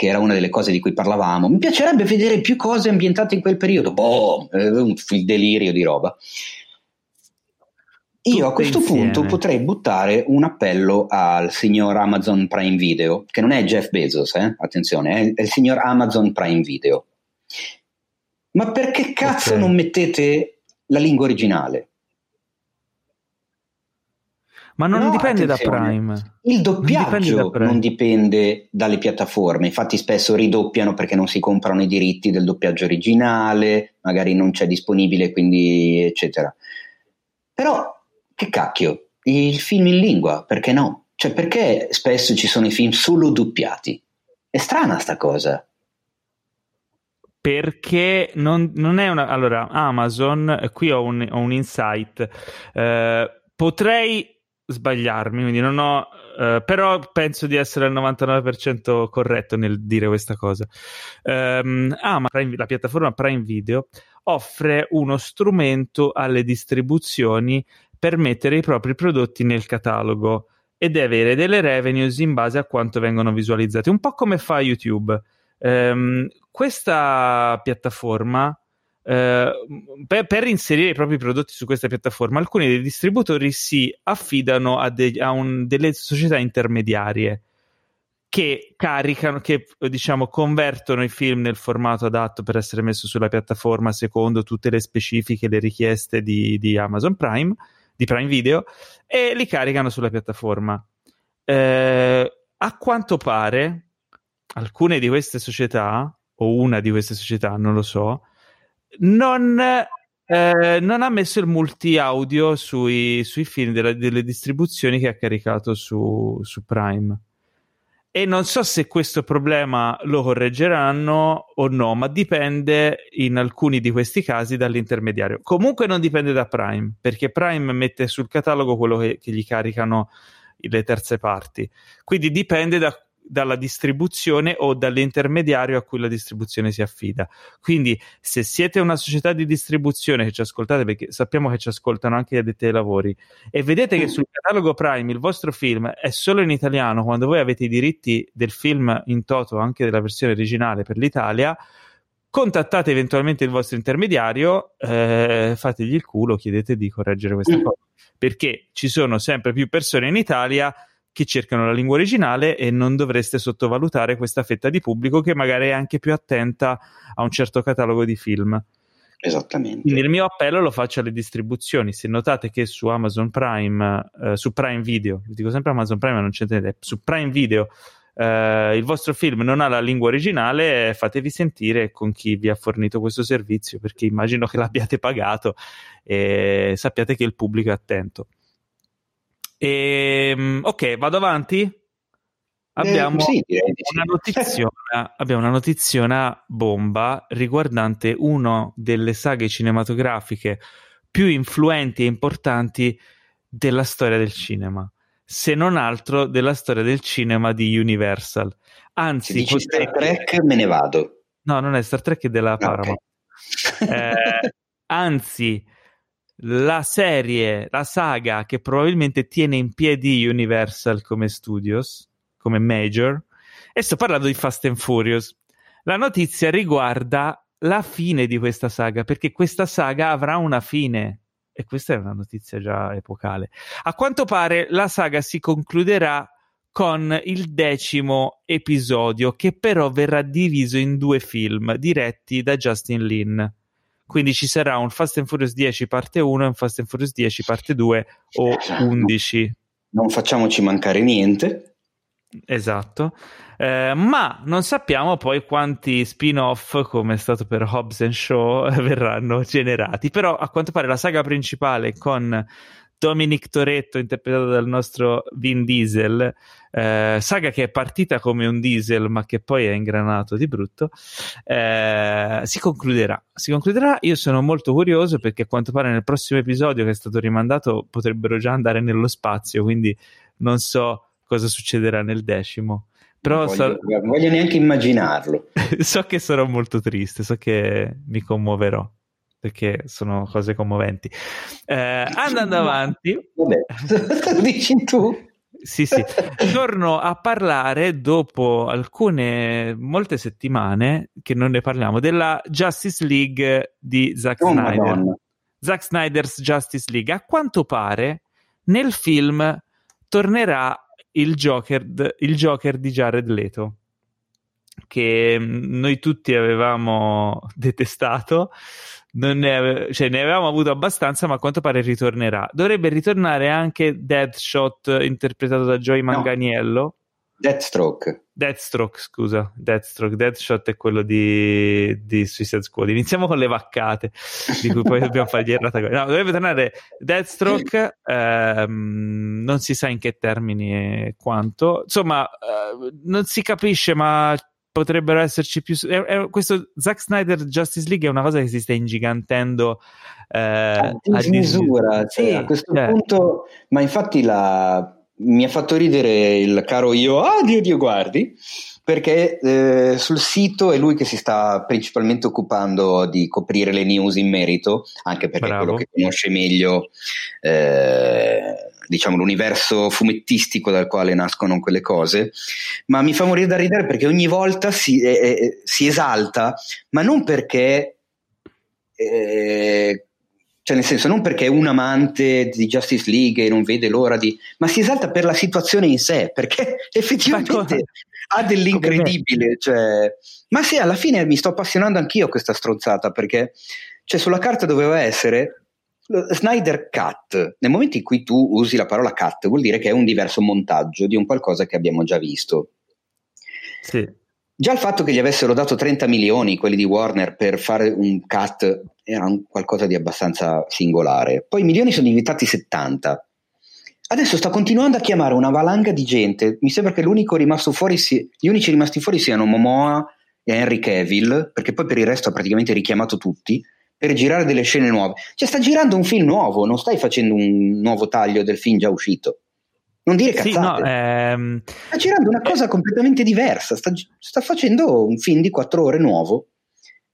che era una delle cose di cui parlavamo. Mi piacerebbe vedere più cose ambientate in quel periodo. Boh, un delirio di roba. Io a questo insieme. punto potrei buttare un appello al signor Amazon Prime Video, che non è Jeff Bezos, eh? attenzione, è il signor Amazon Prime Video. Ma perché cazzo okay. non mettete la lingua originale? Ma non no, dipende attenzione. da Prime. Il doppiaggio non dipende, non dipende, dalle piattaforme, infatti spesso ridoppiano perché non si comprano i diritti del doppiaggio originale, magari non c'è disponibile, quindi eccetera. Però che cacchio, il film in lingua, perché no? Cioè, perché spesso ci sono i film solo doppiati? È strana sta cosa. Perché non, non è una. Allora, Amazon, qui ho un, ho un insight. Eh, potrei sbagliarmi, quindi non ho. Uh, però penso di essere al 99% corretto nel dire questa cosa. Um, ah, Prime, la piattaforma Prime Video offre uno strumento alle distribuzioni per mettere i propri prodotti nel catalogo e deve avere delle revenues in base a quanto vengono visualizzati, un po' come fa YouTube. Um, questa piattaforma, uh, per, per, inserire i propri prodotti su questa piattaforma, alcuni dei distributori si affidano a, de- a un, delle società intermediarie che caricano, che diciamo convertono i film nel formato adatto per essere messo sulla piattaforma secondo tutte le specifiche, le richieste di, di Amazon Prime di Prime Video e li caricano sulla piattaforma. Eh, a quanto pare, alcune di queste società, o una di queste società, non lo so, non, eh, non ha messo il multi audio sui, sui film della, delle distribuzioni che ha caricato su, su Prime e non so se questo problema lo correggeranno o no, ma dipende in alcuni di questi casi dall'intermediario. Comunque non dipende da Prime, perché Prime mette sul catalogo quello che, che gli caricano le terze parti. Quindi dipende da dalla distribuzione o dall'intermediario a cui la distribuzione si affida. Quindi, se siete una società di distribuzione che ci ascoltate, perché sappiamo che ci ascoltano anche gli addetti ai lavori, e vedete che sul catalogo Prime il vostro film è solo in italiano, quando voi avete i diritti del film in toto, anche della versione originale per l'Italia, contattate eventualmente il vostro intermediario, eh, fategli il culo, chiedete di correggere questa mm. cosa. Perché ci sono sempre più persone in Italia che cercano la lingua originale e non dovreste sottovalutare questa fetta di pubblico che magari è anche più attenta a un certo catalogo di film. Esattamente. Quindi il mio appello lo faccio alle distribuzioni. Se notate che su Amazon Prime, eh, su Prime Video, dico sempre Amazon Prime, ma non c'entrate, su Prime Video eh, il vostro film non ha la lingua originale, fatevi sentire con chi vi ha fornito questo servizio, perché immagino che l'abbiate pagato e sappiate che il pubblico è attento. E, ehm, ok, vado avanti. Abbiamo, eh, sì, una notiziona, [laughs] abbiamo una notiziona bomba riguardante una delle saghe cinematografiche più influenti e importanti della storia del cinema se non altro della storia del cinema di Universal. Anzi, se dici Star Trek me ne vado. No, non è Star Trek, è della Paramount. Okay. eh, [laughs] anzi, la serie, la saga che probabilmente tiene in piedi Universal come studios, come major, e sto parlando di Fast and Furious. La notizia riguarda la fine di questa saga, perché questa saga avrà una fine e questa è una notizia già epocale. A quanto pare la saga si concluderà con il decimo episodio, che però verrà diviso in due film diretti da Justin Lin. Quindi ci sarà un Fast and Furious 10 parte 1 e un Fast and Furious 10 parte 2 o 11. Non facciamoci mancare niente. Esatto. Eh, ma non sappiamo poi quanti spin-off, come è stato per Hobbs Shaw, [laughs] verranno generati. Però a quanto pare la saga principale con Dominic Toretto, interpretato dal nostro Vin Diesel, eh, saga che è partita come un diesel, ma che poi è ingranato di brutto, eh, si concluderà. Si concluderà. Io sono molto curioso perché a quanto pare nel prossimo episodio che è stato rimandato potrebbero già andare nello spazio, quindi non so cosa succederà nel decimo. Però non voglio, so... voglio neanche immaginarlo. [laughs] so che sarò molto triste, so che mi commuoverò perché sono cose commoventi. Eh, andando [laughs] avanti, Vabbè, [laughs] dici tu. Sì, sì. Torno a parlare dopo alcune, molte settimane che non ne parliamo, della Justice League di Zack oh, Snyder. Madonna. Zack Snyder's Justice League. A quanto pare nel film tornerà il Joker, il Joker di Jared Leto che noi tutti avevamo detestato, ne, ave- cioè, ne, avevamo avuto abbastanza, ma a quanto pare ritornerà. Dovrebbe ritornare anche Deadshot interpretato da Joy Manganiello. No. Deathstroke. Deathstroke, scusa. Deathstroke. Deathshot è quello di, di Suicide Squad. Iniziamo con le vaccate, di cui poi dobbiamo fare gli errata. No, dovrebbe tornare Deathstroke, ehm, non si sa in che termini e quanto. Insomma, eh, non si capisce, ma potrebbero esserci più. È, è, questo Zack Snyder Justice League è una cosa che si sta ingigantendo eh, a dismisura. Cioè, sì, a questo cioè. punto, ma infatti la mi ha fatto ridere il caro io, ah Dio Dio guardi, perché eh, sul sito è lui che si sta principalmente occupando di coprire le news in merito, anche perché Bravo. è quello che conosce meglio eh, diciamo, l'universo fumettistico dal quale nascono quelle cose, ma mi fa morire da ridere perché ogni volta si, eh, eh si esalta, ma non perché... Eh, cioè nel senso non perché è un amante di Justice League e non vede l'ora di... ma si esalta per la situazione in sé, perché [laughs] effettivamente [laughs] ha dell'incredibile, cioè... ma sì, alla fine mi sto appassionando anch'io a questa stronzata, perché cioè, sulla carta doveva essere Snyder Cut, nel momento in cui tu usi la parola cut, vuol dire che è un diverso montaggio di un qualcosa che abbiamo già visto. Sì. Già il fatto che gli avessero dato 30 milioni, quelli di Warner, per fare un cut era un qualcosa di abbastanza singolare. Poi i milioni sono diventati 70. Adesso sta continuando a chiamare una valanga di gente. Mi sembra che l'unico rimasto fuori gli unici rimasti fuori siano Momoa e Henry Cavill, perché poi per il resto ha praticamente richiamato tutti per girare delle scene nuove. Cioè, sta girando un film nuovo, non stai facendo un nuovo taglio del film già uscito. Non dire cazzate. Sì, no, ehm... Sta girando una cosa completamente diversa. Sta, sta, facendo un film di quattro ore nuovo.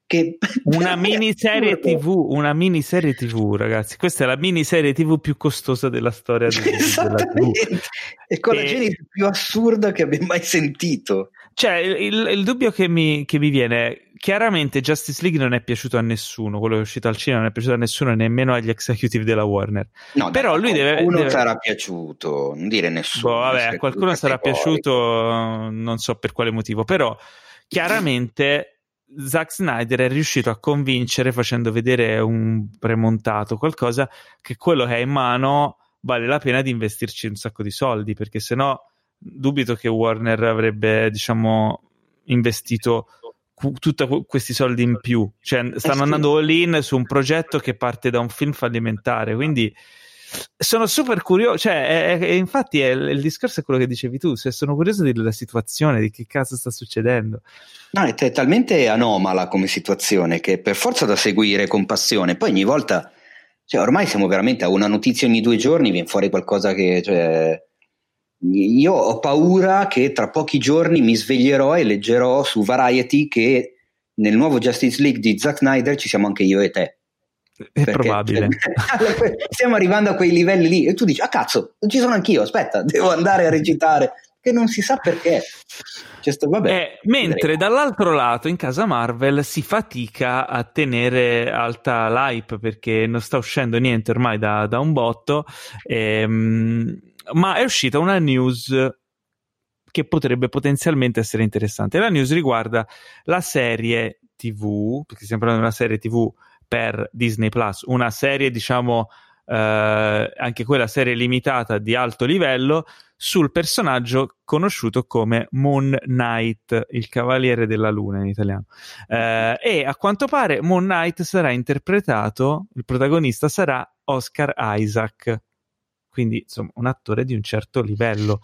Che [laughs] una miniserie TV, una miniserie TV, ragazzi. Questa è la miniserie TV più costosa della storia di, della TV. E con e... la genesi più assurda che abbia mai sentito. Cioè, il, il dubbio che mi, che mi viene chiaramente Justice League non è piaciuto a nessuno, quello che è uscito al cinema non è piaciuto a nessuno, nemmeno agli executive della Warner. No, però dai, lui deve. Qualcuno deve... sarà piaciuto, non dire nessuno. Boh, vabbè, a qualcuno sarà piaciuto, non so per quale motivo, però chiaramente Zack Snyder è riuscito a convincere facendo vedere un premontato, qualcosa che quello che ha in mano vale la pena di investirci un sacco di soldi, perché se no dubito che Warner avrebbe, diciamo, investito tutti questi soldi in più. Cioè, stanno eh sì. andando all in su un progetto che parte da un film fallimentare, quindi sono super curioso, cioè, è, è, infatti è, il discorso è quello che dicevi tu, se sono curioso della situazione, di che cazzo sta succedendo. No, è, t- talmente anomala come situazione che per forza da seguire con passione, poi ogni volta, cioè, ormai siamo veramente a una notizia ogni due giorni, viene fuori qualcosa che, cioè, io ho paura che tra pochi giorni mi sveglierò e leggerò su Variety che nel nuovo Justice League di Zack Snyder ci siamo anche io e te. È probabile. Cioè, [laughs] stiamo arrivando a quei livelli lì e tu dici, ah cazzo, ci sono anch'io, aspetta, [laughs] devo andare a recitare, che non si sa perché. Cioè, sto, vabbè, eh, mentre dall'altro lato in casa Marvel si fatica a tenere alta l'hype perché non sta uscendo niente ormai da, da un botto, ehm, ma è uscita una news che potrebbe potenzialmente essere interessante. La news riguarda la serie TV, perché stiamo parlando di una serie TV per Disney Plus, una serie, diciamo, eh, anche quella serie limitata di alto livello sul personaggio conosciuto come Moon Knight, il cavaliere della luna in italiano. Eh, e a quanto pare Moon Knight sarà interpretato, il protagonista sarà Oscar Isaac, quindi insomma un attore di un certo livello.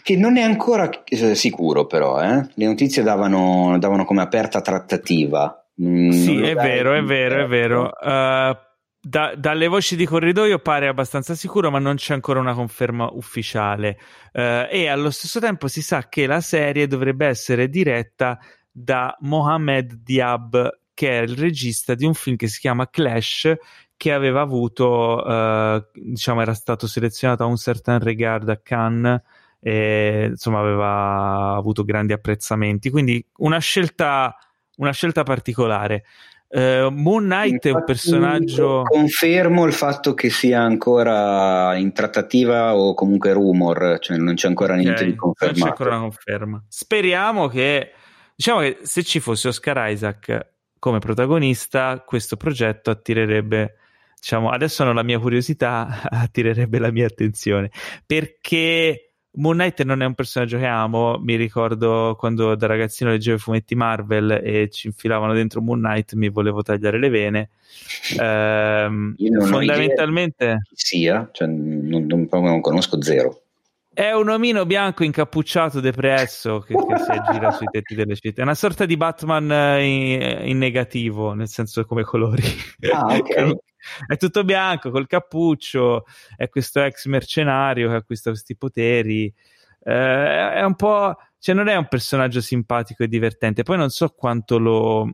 Che non è ancora eh, sicuro, però, eh? le notizie davano, davano come aperta trattativa Mm, sì, è vero, è vero, è vero, uh, da, dalle voci di corridoio pare abbastanza sicuro, ma non c'è ancora una conferma ufficiale. Uh, e allo stesso tempo si sa che la serie dovrebbe essere diretta da Mohamed Diab, che è il regista di un film che si chiama Clash, che aveva avuto, uh, diciamo, era stato selezionato a un certain regard a Cannes. E, insomma, aveva avuto grandi apprezzamenti. Quindi una scelta una scelta particolare. Uh, Moon Knight Infatti, è un personaggio. Confermo il fatto che sia ancora in trattativa o comunque rumor, cioè non c'è ancora niente okay, di confermato. Non c'è ancora una conferma. Speriamo che, diciamo che se ci fosse Oscar Isaac come protagonista, questo progetto attirerebbe. Diciamo, adesso non la mia curiosità, [laughs] attirerebbe la mia attenzione perché Moon Knight non è un personaggio che amo, mi ricordo quando da ragazzino leggevo i fumetti Marvel e ci infilavano dentro Moon Knight, mi volevo tagliare le vene. [laughs] Ehm, fondamentalmente... sia, cioè, non, non, non, conosco zero. È un omino bianco incappucciato depresso che, che si aggira sui tetti delle città. È una sorta di Batman eh, in, in negativo, nel senso come colori. Ah, ok. [laughs] [laughs] è tutto bianco col cappuccio, è questo ex mercenario che acquista questi poteri. Eh, è un po', cioè non è un personaggio simpatico e divertente. Poi non so quanto lo,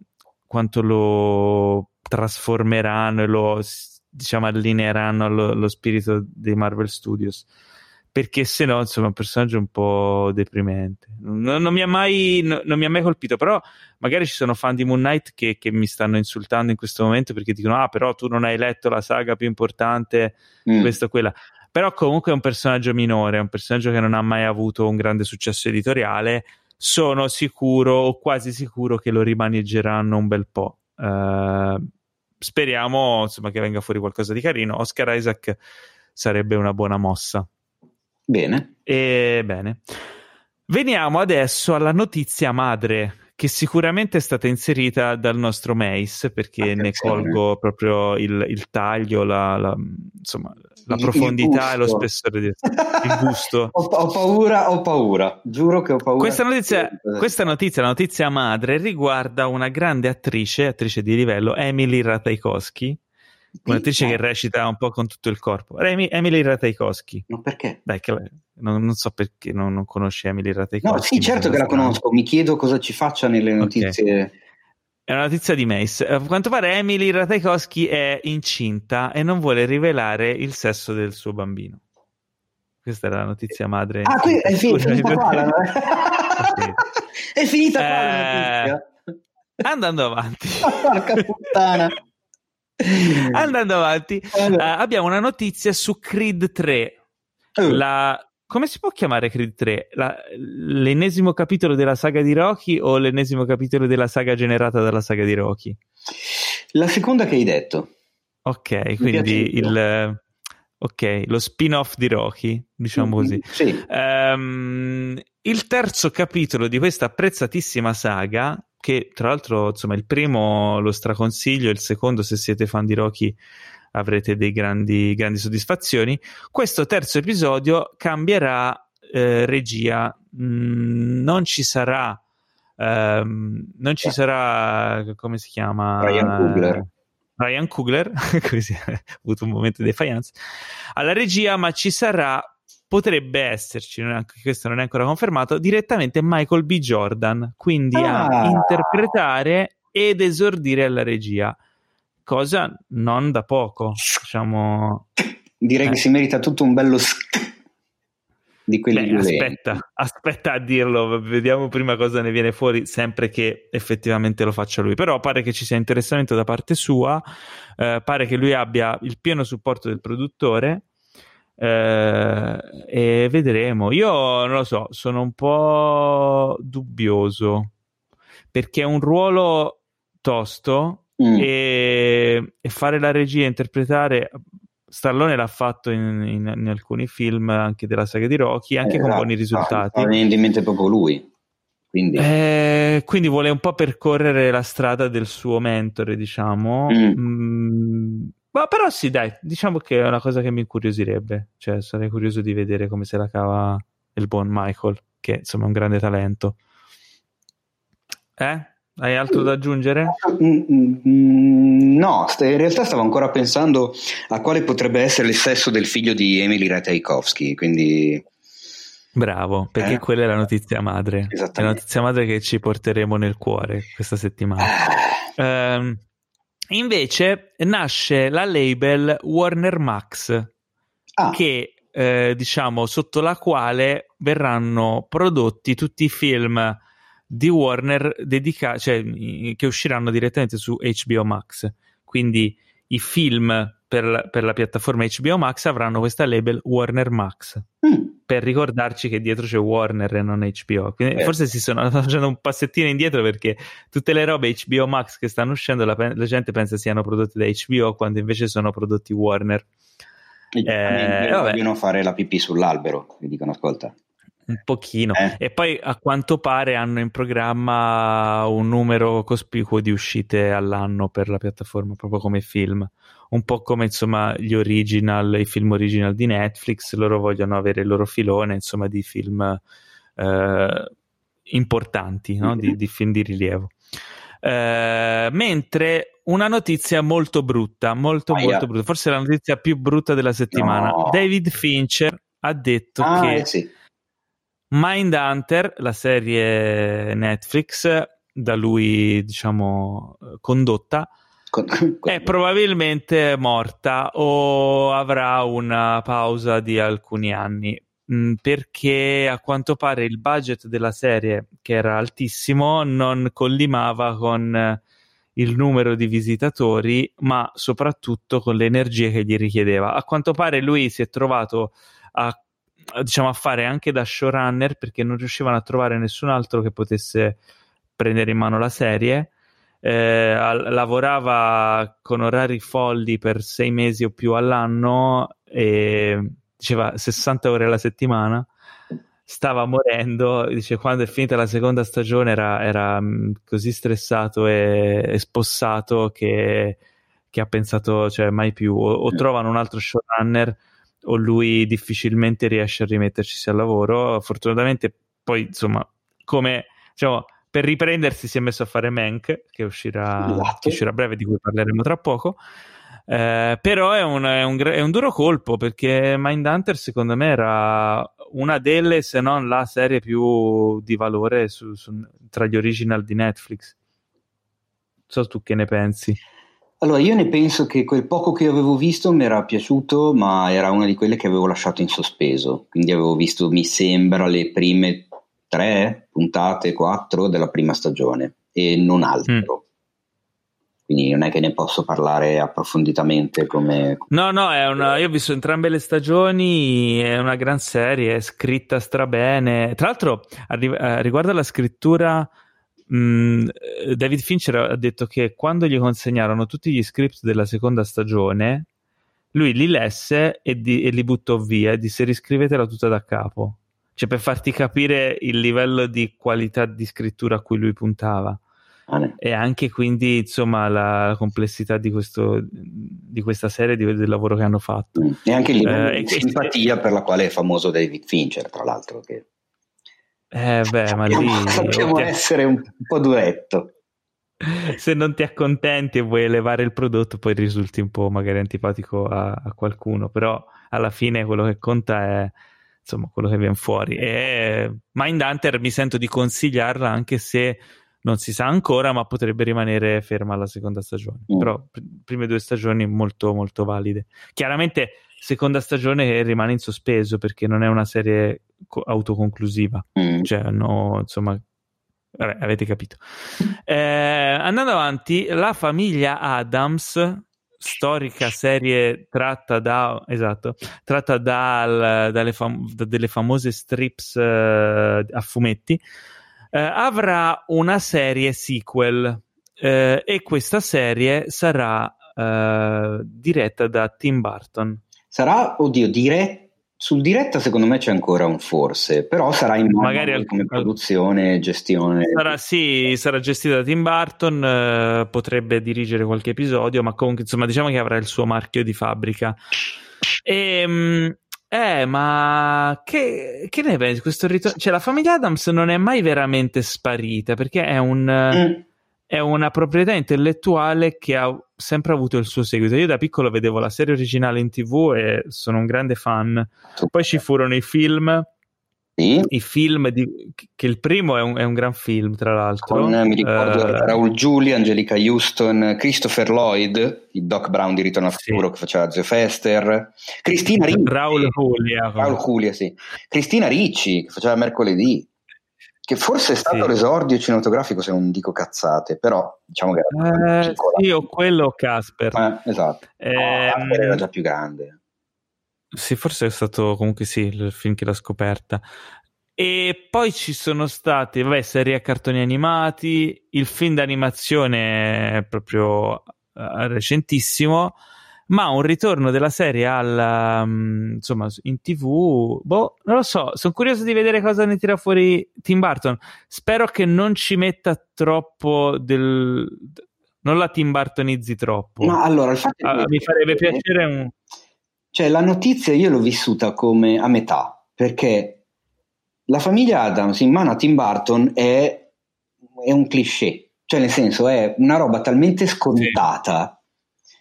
quanto lo trasformeranno e lo diciamo allineeranno allo, allo spirito dei Marvel Studios perché se no insomma è un personaggio un po' deprimente. Non, non, mi mai, no, non, mi ha mai, colpito però magari ci sono fan di Moon Knight che, che, mi stanno insultando in questo momento perché dicono ah però tu non hai letto la saga più importante mm. questo o quella. Però comunque è un personaggio minore è un personaggio che non ha mai avuto un grande successo editoriale. Sono sicuro o quasi sicuro che lo rimaneggeranno un bel po' uh, speriamo insomma che venga fuori qualcosa di carino. Oscar Isaac sarebbe una buona mossa Bene. E, bene. Veniamo adesso alla notizia madre che sicuramente è stata inserita dal nostro Mace perché Attenzione. ne colgo proprio il, il taglio, la, la, insomma, la profondità e lo spessore del il gusto. [laughs] ho, ho, paura, ho paura, giuro che ho paura. Questa notizia, questa notizia, la notizia madre, riguarda una grande attrice, attrice di livello, Emily Ratajkowski, un'attrice che recita un po' con tutto il corpo. Emily Ratajkowski. Ma perché? Dai, che non, non, so perché non, non conosci Emily Ratajkowski. No, sì, certo che la conosco, mi chiedo cosa ci faccia nelle notizie. Okay. È una notizia di Mace. A quanto pare Emily Ratajkowski è incinta e non vuole rivelare il sesso del suo bambino. Questa era la notizia madre. Ah, qui è, fin- finita qua la... [laughs] È finita qua la eh, notizia. Andando avanti. [laughs] Porca puttana. [laughs] Andando avanti, allora. uh, abbiamo una notizia su Creed 3. Uh. La come si può chiamare Creed 3? La, l'ennesimo capitolo della saga di Rocky o l'ennesimo capitolo della saga generata dalla saga di Rocky? La seconda che hai detto. Ok, quindi il, ok, lo spin-off di Rocky, diciamo così. Sì. Um, il terzo capitolo di questa apprezzatissima saga, che tra l'altro, insomma, il primo lo straconsiglio, il secondo, se siete fan di Rocky, avrete dei grandi, grandi soddisfazioni. Questo terzo episodio cambierà eh, regia, mm, non ci sarà. Um, non ci sarà come si chiama Ryan Coogler Ryan Coogler [laughs] così [laughs] ha avuto un momento di defiance alla regia ma ci sarà potrebbe esserci anche questo non è ancora confermato direttamente Michael B. Jordan quindi ah. a interpretare ed esordire alla regia cosa non da poco. Diciamo, Direi eh. che si merita tutto un bello di quelli Beh, aspetta, aspetta a dirlo, vediamo prima cosa ne viene fuori, sempre che effettivamente lo faccia lui. Però pare che ci sia interessamento da parte sua, eh, pare che lui abbia il pieno supporto del produttore. Eh, e vedremo. Io non lo so, sono un po' dubbioso perché è un ruolo tosto mm. e, e, fare la regia, interpretare. Stallone l'ha fatto in, in, in, alcuni film anche della saga di Rocky, anche eh, con buoni risultati. Ah, in mente proprio lui. Quindi. Eh, quindi. vuole un po' percorrere la strada del suo mentore, diciamo. Mm. Mm, ma però sì, dai, diciamo che è una cosa che mi incuriosirebbe. Cioè, sarei curioso di vedere come se la cava il buon Michael, che insomma è un grande talento. Eh? Hai altro da aggiungere? Mm, mm, mm, no, in realtà stavo ancora pensando a quale potrebbe essere il sesso del figlio di Emily Ratajkowski, quindi... Bravo, perché eh? quella è la notizia madre. È la notizia madre che ci porteremo nel cuore questa settimana. Um, invece nasce la label Warner Max, ah. che eh, diciamo sotto la quale verranno prodotti tutti i film di Warner dedica- cioè, che usciranno direttamente su HBO Max. Quindi i film per la, per la, piattaforma HBO Max avranno questa label Warner Max mm. per ricordarci che dietro c'è Warner e non HBO. Quindi eh. forse si sono [laughs] facendo un passettino indietro perché tutte le robe HBO Max che stanno uscendo la, la gente pensa siano prodotte da HBO quando invece sono prodotti Warner. Eh, vogliono fare la pipì sull'albero, mi dicono ascolta. Un pochino. Eh. E poi a quanto pare hanno in programma un numero cospicuo di uscite all'anno per la piattaforma, proprio come film. Un po' come insomma gli original, i film original di Netflix, loro vogliono avere il loro filone, insomma, di film eh, importanti, no? di, di, film di rilievo. Eh, mentre una notizia molto brutta, molto, ah, molto brutta, forse la notizia più brutta della settimana. No. David Fincher ha detto ah, che. Eh sì Mindhunter, la serie Netflix da lui, diciamo, condotta, [laughs] è probabilmente morta o avrà una pausa di alcuni anni mm, perché a quanto pare il budget della serie, che era altissimo, non collimava con il numero di visitatori, ma soprattutto con le energie che gli richiedeva. A quanto pare lui si è trovato a diciamo a fare anche da showrunner perché non riuscivano a trovare nessun altro che potesse prendere in mano la serie. Eh, lavorava con orari folli per sei mesi o più all'anno e diceva 60 ore alla settimana. Stava morendo, dice quando è finita la seconda stagione era, era mm, così stressato e, e spossato che, che, ha pensato, cioè mai più, o, o trovano un altro showrunner o lui difficilmente riesce a rimetterci al lavoro. Fortunatamente poi, insomma, come diciamo, per riprendersi si è messo a fare Mank, che uscirà, esatto. che uscirà a breve, di cui parleremo tra poco. Eh, però è un, è, un, è un, duro colpo perché Mindhunter secondo me era una delle, se non la serie più di valore su, su, tra gli original di Netflix. Non so tu che ne pensi. Allora, io ne penso che quel poco che avevo visto mi era piaciuto, ma era una di quelle che avevo lasciato in sospeso. Quindi avevo visto, mi sembra, le prime tre puntate, quattro della prima stagione e non altro. Mm. quindi non è che ne posso parlare approfonditamente come... No, no, una, io ho visto entrambe le stagioni, è una gran serie, è scritta strabene. Tra l'altro, eh, riguardo alla scrittura, mh, mm, David Fincher ha detto che quando gli consegnarono tutti gli script della seconda stagione, lui li lesse e, di, e li buttò via e disse riscrivetela tutta da capo. Cioè per farti capire il livello di qualità di scrittura a cui lui puntava. Ah, e anche quindi insomma la complessità di, questo, di questa serie di, del lavoro che hanno fatto mm. e anche il livello eh, di simpatia per la quale è famoso David Fincher tra l'altro che eh beh ma lì [laughs] sappiamo okay. essere un, un po' duretto se non ti accontenti e vuoi elevare il prodotto poi risulti un po' magari antipatico a, a qualcuno però alla fine quello che conta è insomma quello che viene fuori e Mindhunter mi sento di consigliarla anche se non si sa ancora, ma potrebbe rimanere ferma alla seconda stagione. Mm. Però pr- prime due stagioni molto molto valide. Chiaramente seconda stagione rimane in sospeso perché non è una serie co- autoconclusiva. Mm. Cioè, no, insomma, vabbè, avete capito. Eh, andando avanti, la famiglia Adams storica serie tratta da esatto tratta dal, dalle fam- da delle famose strips uh, a fumetti eh, avrà una serie sequel eh, e questa serie sarà eh, diretta da Tim Burton. Sarà, oddio, diretta sul diretta secondo me c'è ancora un forse, però sarà in magari al... come produzione, gestione. Sarà, sì, sarà gestita da Tim Burton, eh, potrebbe dirigere qualche episodio, ma comunque insomma diciamo che avrà il suo marchio di fabbrica. E, ehm, eh, ma che, che ne pensi? Questo ritorno... Cioè, la famiglia Adams non è mai veramente sparita perché è, un, mm. è una proprietà intellettuale che ha sempre avuto il suo seguito. Io da piccolo vedevo la serie originale in tv e sono un grande fan. Poi ci furono i film sì. I film di, che il primo è un, è un, gran film, tra l'altro. Con, mi ricordo, uh, Raul Giulia, Angelica Houston, Christopher Lloyd, il Doc Brown di Ritorno al Futuro sì. che faceva Zio Fester, Cristina Ricci. Raul Julia. Raul Julia, sì. Cristina Ricci che faceva mercoledì. Che forse è stato sì. l'esordio cinematografico, se non dico cazzate, però diciamo che era eh, Sì, o quello Casper. Eh, esatto. Eh, no, Casper era già più grande. Sì, forse è stato comunque sì il film che l'ha scoperta. E poi ci sono stati, vabbè, serie a cartoni animati, il film d'animazione è proprio uh, recentissimo, ma un ritorno della serie al, um, insomma, in tv, boh, non lo so, sono curioso di vedere cosa ne tira fuori Tim Burton. Spero che non ci metta troppo del... non la Tim Burtonizzi troppo. No, allora, il fatto uh, mi farebbe piacere un cioè, la notizia io l'ho vissuta come a metà, perché la famiglia Adams in mano a Tim Burton è, è un cliché, cioè nel senso è una roba talmente scontata sì.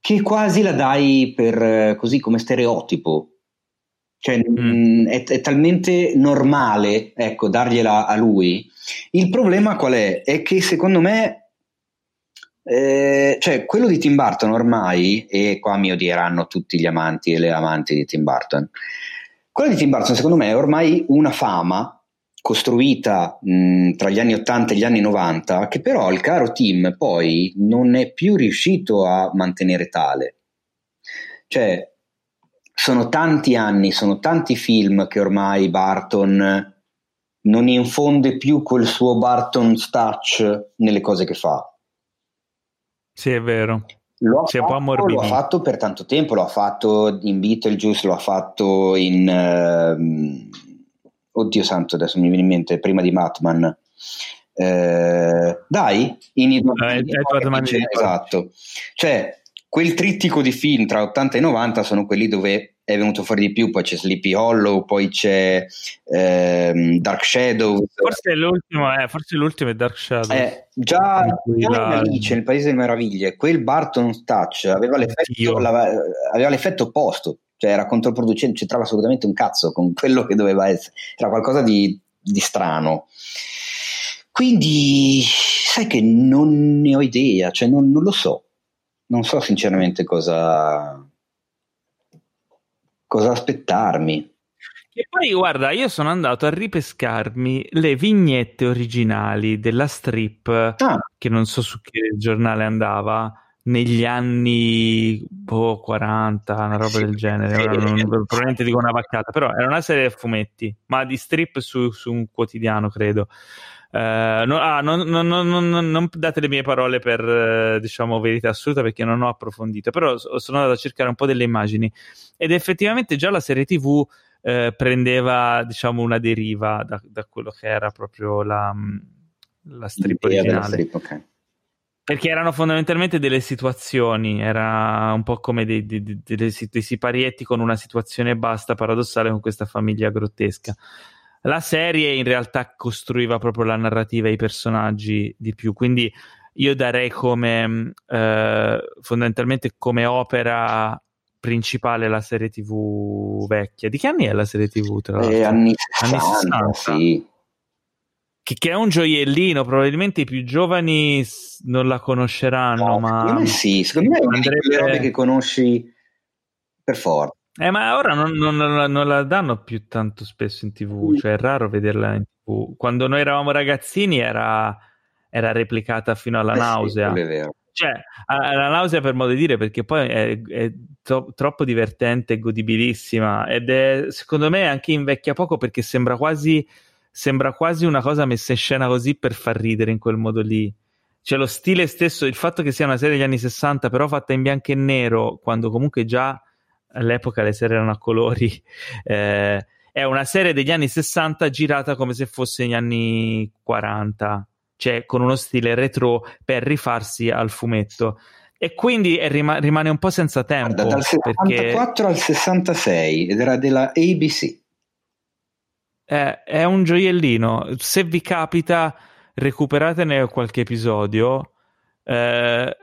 che quasi la dai per così come stereotipo. Cioè, mm. è, è, talmente normale, ecco, dargliela a lui. Il problema qual è? È che secondo me eh, cioè, quello di Tim Burton ormai, e qua mi odieranno tutti gli amanti e le amanti di Tim Burton, quello di Tim Burton secondo me è ormai una fama costruita mh, tra gli anni 80 e gli anni 90 che però il caro Tim poi non è più riuscito a mantenere tale. Cioè, sono tanti anni, sono tanti film che ormai Barton non infonde più quel suo Barton's touch nelle cose che fa. Sì, è vero. Lo ha, fatto, lo ha, fatto, per tanto tempo, lo ha fatto in Beetlejuice, lo ha fatto in... Uh, oddio santo, adesso mi viene in mente, prima di Matman. Uh, dai, in uh, Esatto. Cioè, quel trittico di film tra 80 e 90 sono quelli dove è venuto fuori di più, poi c'è Sleepy Hollow, poi c'è ehm, Dark Shadow. Forse l'ultimo, eh, forse l'ultimo è Dark Shadow. Eh, già, già in Alice, nel Paese delle Meraviglie, quel Barton Touch aveva l'effetto, aveva l'effetto opposto, cioè era controproducente, c'entrava assolutamente un cazzo con quello che doveva essere, era qualcosa di, di strano. Quindi, sai che non ne ho idea, cioè non, non lo so, non so sinceramente cosa cosa aspettarmi. E poi guarda, io sono andato a ripescarmi le vignette originali della strip, ah. che non so su che giornale andava, negli anni boh, 40, una roba del genere. Non, [laughs] probabilmente dico una vaccata, però era una serie di fumetti, ma di strip su, su un quotidiano, credo. Uh, no, ah, non, non, non, date le mie parole per uh, diciamo verità assoluta perché non ho approfondito, però sono andato a cercare un po' delle immagini ed effettivamente già la serie TV uh, prendeva diciamo una deriva da, da, quello che era proprio la, mm, la strip originale. Strip, okay. Perché erano fondamentalmente delle situazioni, era un po' come dei, dei, dei, dei siparietti con una situazione basta paradossale con questa famiglia grottesca. La serie in realtà costruiva proprio la narrativa e i personaggi di più, quindi io darei come eh, fondamentalmente come opera principale la serie TV vecchia. Di che anni è la serie TV? Tra l'altro? Eh, anni 60, anni 60. sì. Che, che, è un gioiellino, probabilmente i più giovani non la conosceranno, no, ma... Secondo me sì, secondo me è una andrebbe... quelle robe che conosci per forza. Eh, ma ora non, non, non, la danno più tanto spesso in tv, cioè è raro vederla in tv. Quando noi eravamo ragazzini era, era replicata fino alla eh nausea. Sì, è vero. Cioè, alla nausea per modo di dire, perché poi è, è to- troppo divertente e godibilissima ed è, secondo me, anche invecchia poco perché sembra quasi, sembra quasi una cosa messa in scena così per far ridere in quel modo lì. Cioè, lo stile stesso, il fatto che sia una serie degli anni 60, però fatta in bianco e nero, quando comunque già all'epoca le serie erano a colori. [laughs] Eh, è una serie degli anni 60 girata come se fosse negli anni 40, cioè con uno stile retro per rifarsi al fumetto. E quindi rima- rimane un po' senza tempo. Guarda, dal 74 perché... al 66 ed era della ABC. È, è un gioiellino. Se vi capita, recuperatene qualche episodio. Eh,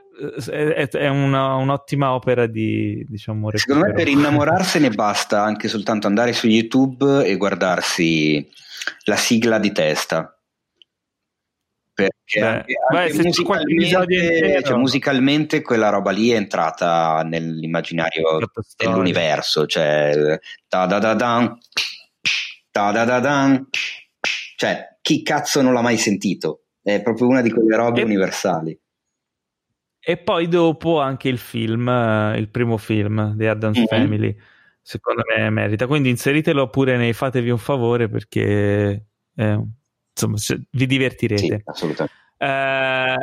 è, è una, un'ottima opera di diciamo secondo me per innamorarsene basta anche soltanto andare su youtube e guardarsi la sigla di testa. Perché Beh, anche, anche beh, musicalmente, cioè, musicalmente, quella roba lì è entrata nell'immaginario dell'universo cioè da da da da da da dan, cioè chi cazzo non l'ha mai sentito? È proprio una di quelle robe e, universali e poi dopo anche il film, eh, il primo film, The Addams mm-hmm. Family, secondo me merita. Quindi inseritelo pure nei fatevi un favore perché eh, insomma vi divertirete. Sì, assolutamente. Eh,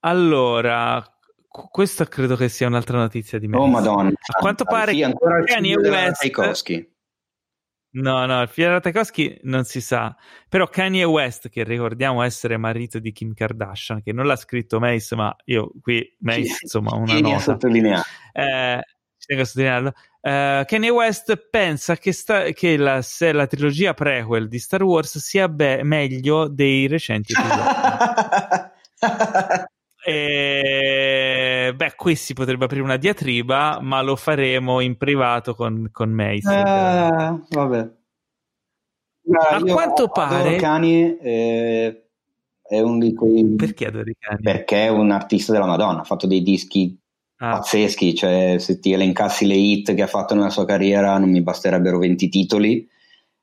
allora, questa credo che sia un'altra notizia di me. Oh madonna. A quanto pare sì, ancora Kanye West... Tchaikovsky. No, no, il figlio Tchaikovsky non si sa. Però Kanye West, che ricordiamo essere marito di Kim Kardashian, che non l'ha scritto Mace, ma io qui Mace, sì, insomma, una tieni nota. sottolineare. Eh, tengo a sottolinearlo. Uh, Kanye West pensa che, sta, che la, la, trilogia prequel di Star Wars sia be- meglio dei recenti episodi. [laughs] E, beh, qui si potrebbe aprire una diatriba, ma lo faremo in privato con, con Mace. Eh, vabbè. A quanto pare... Kanye eh, è uno di quei... Perché adori Kanye? Perché è un artista della Madonna, ha fatto dei dischi ah. pazzeschi, cioè se ti elencassi le hit che ha fatto nella sua carriera non mi basterebbero 20 titoli.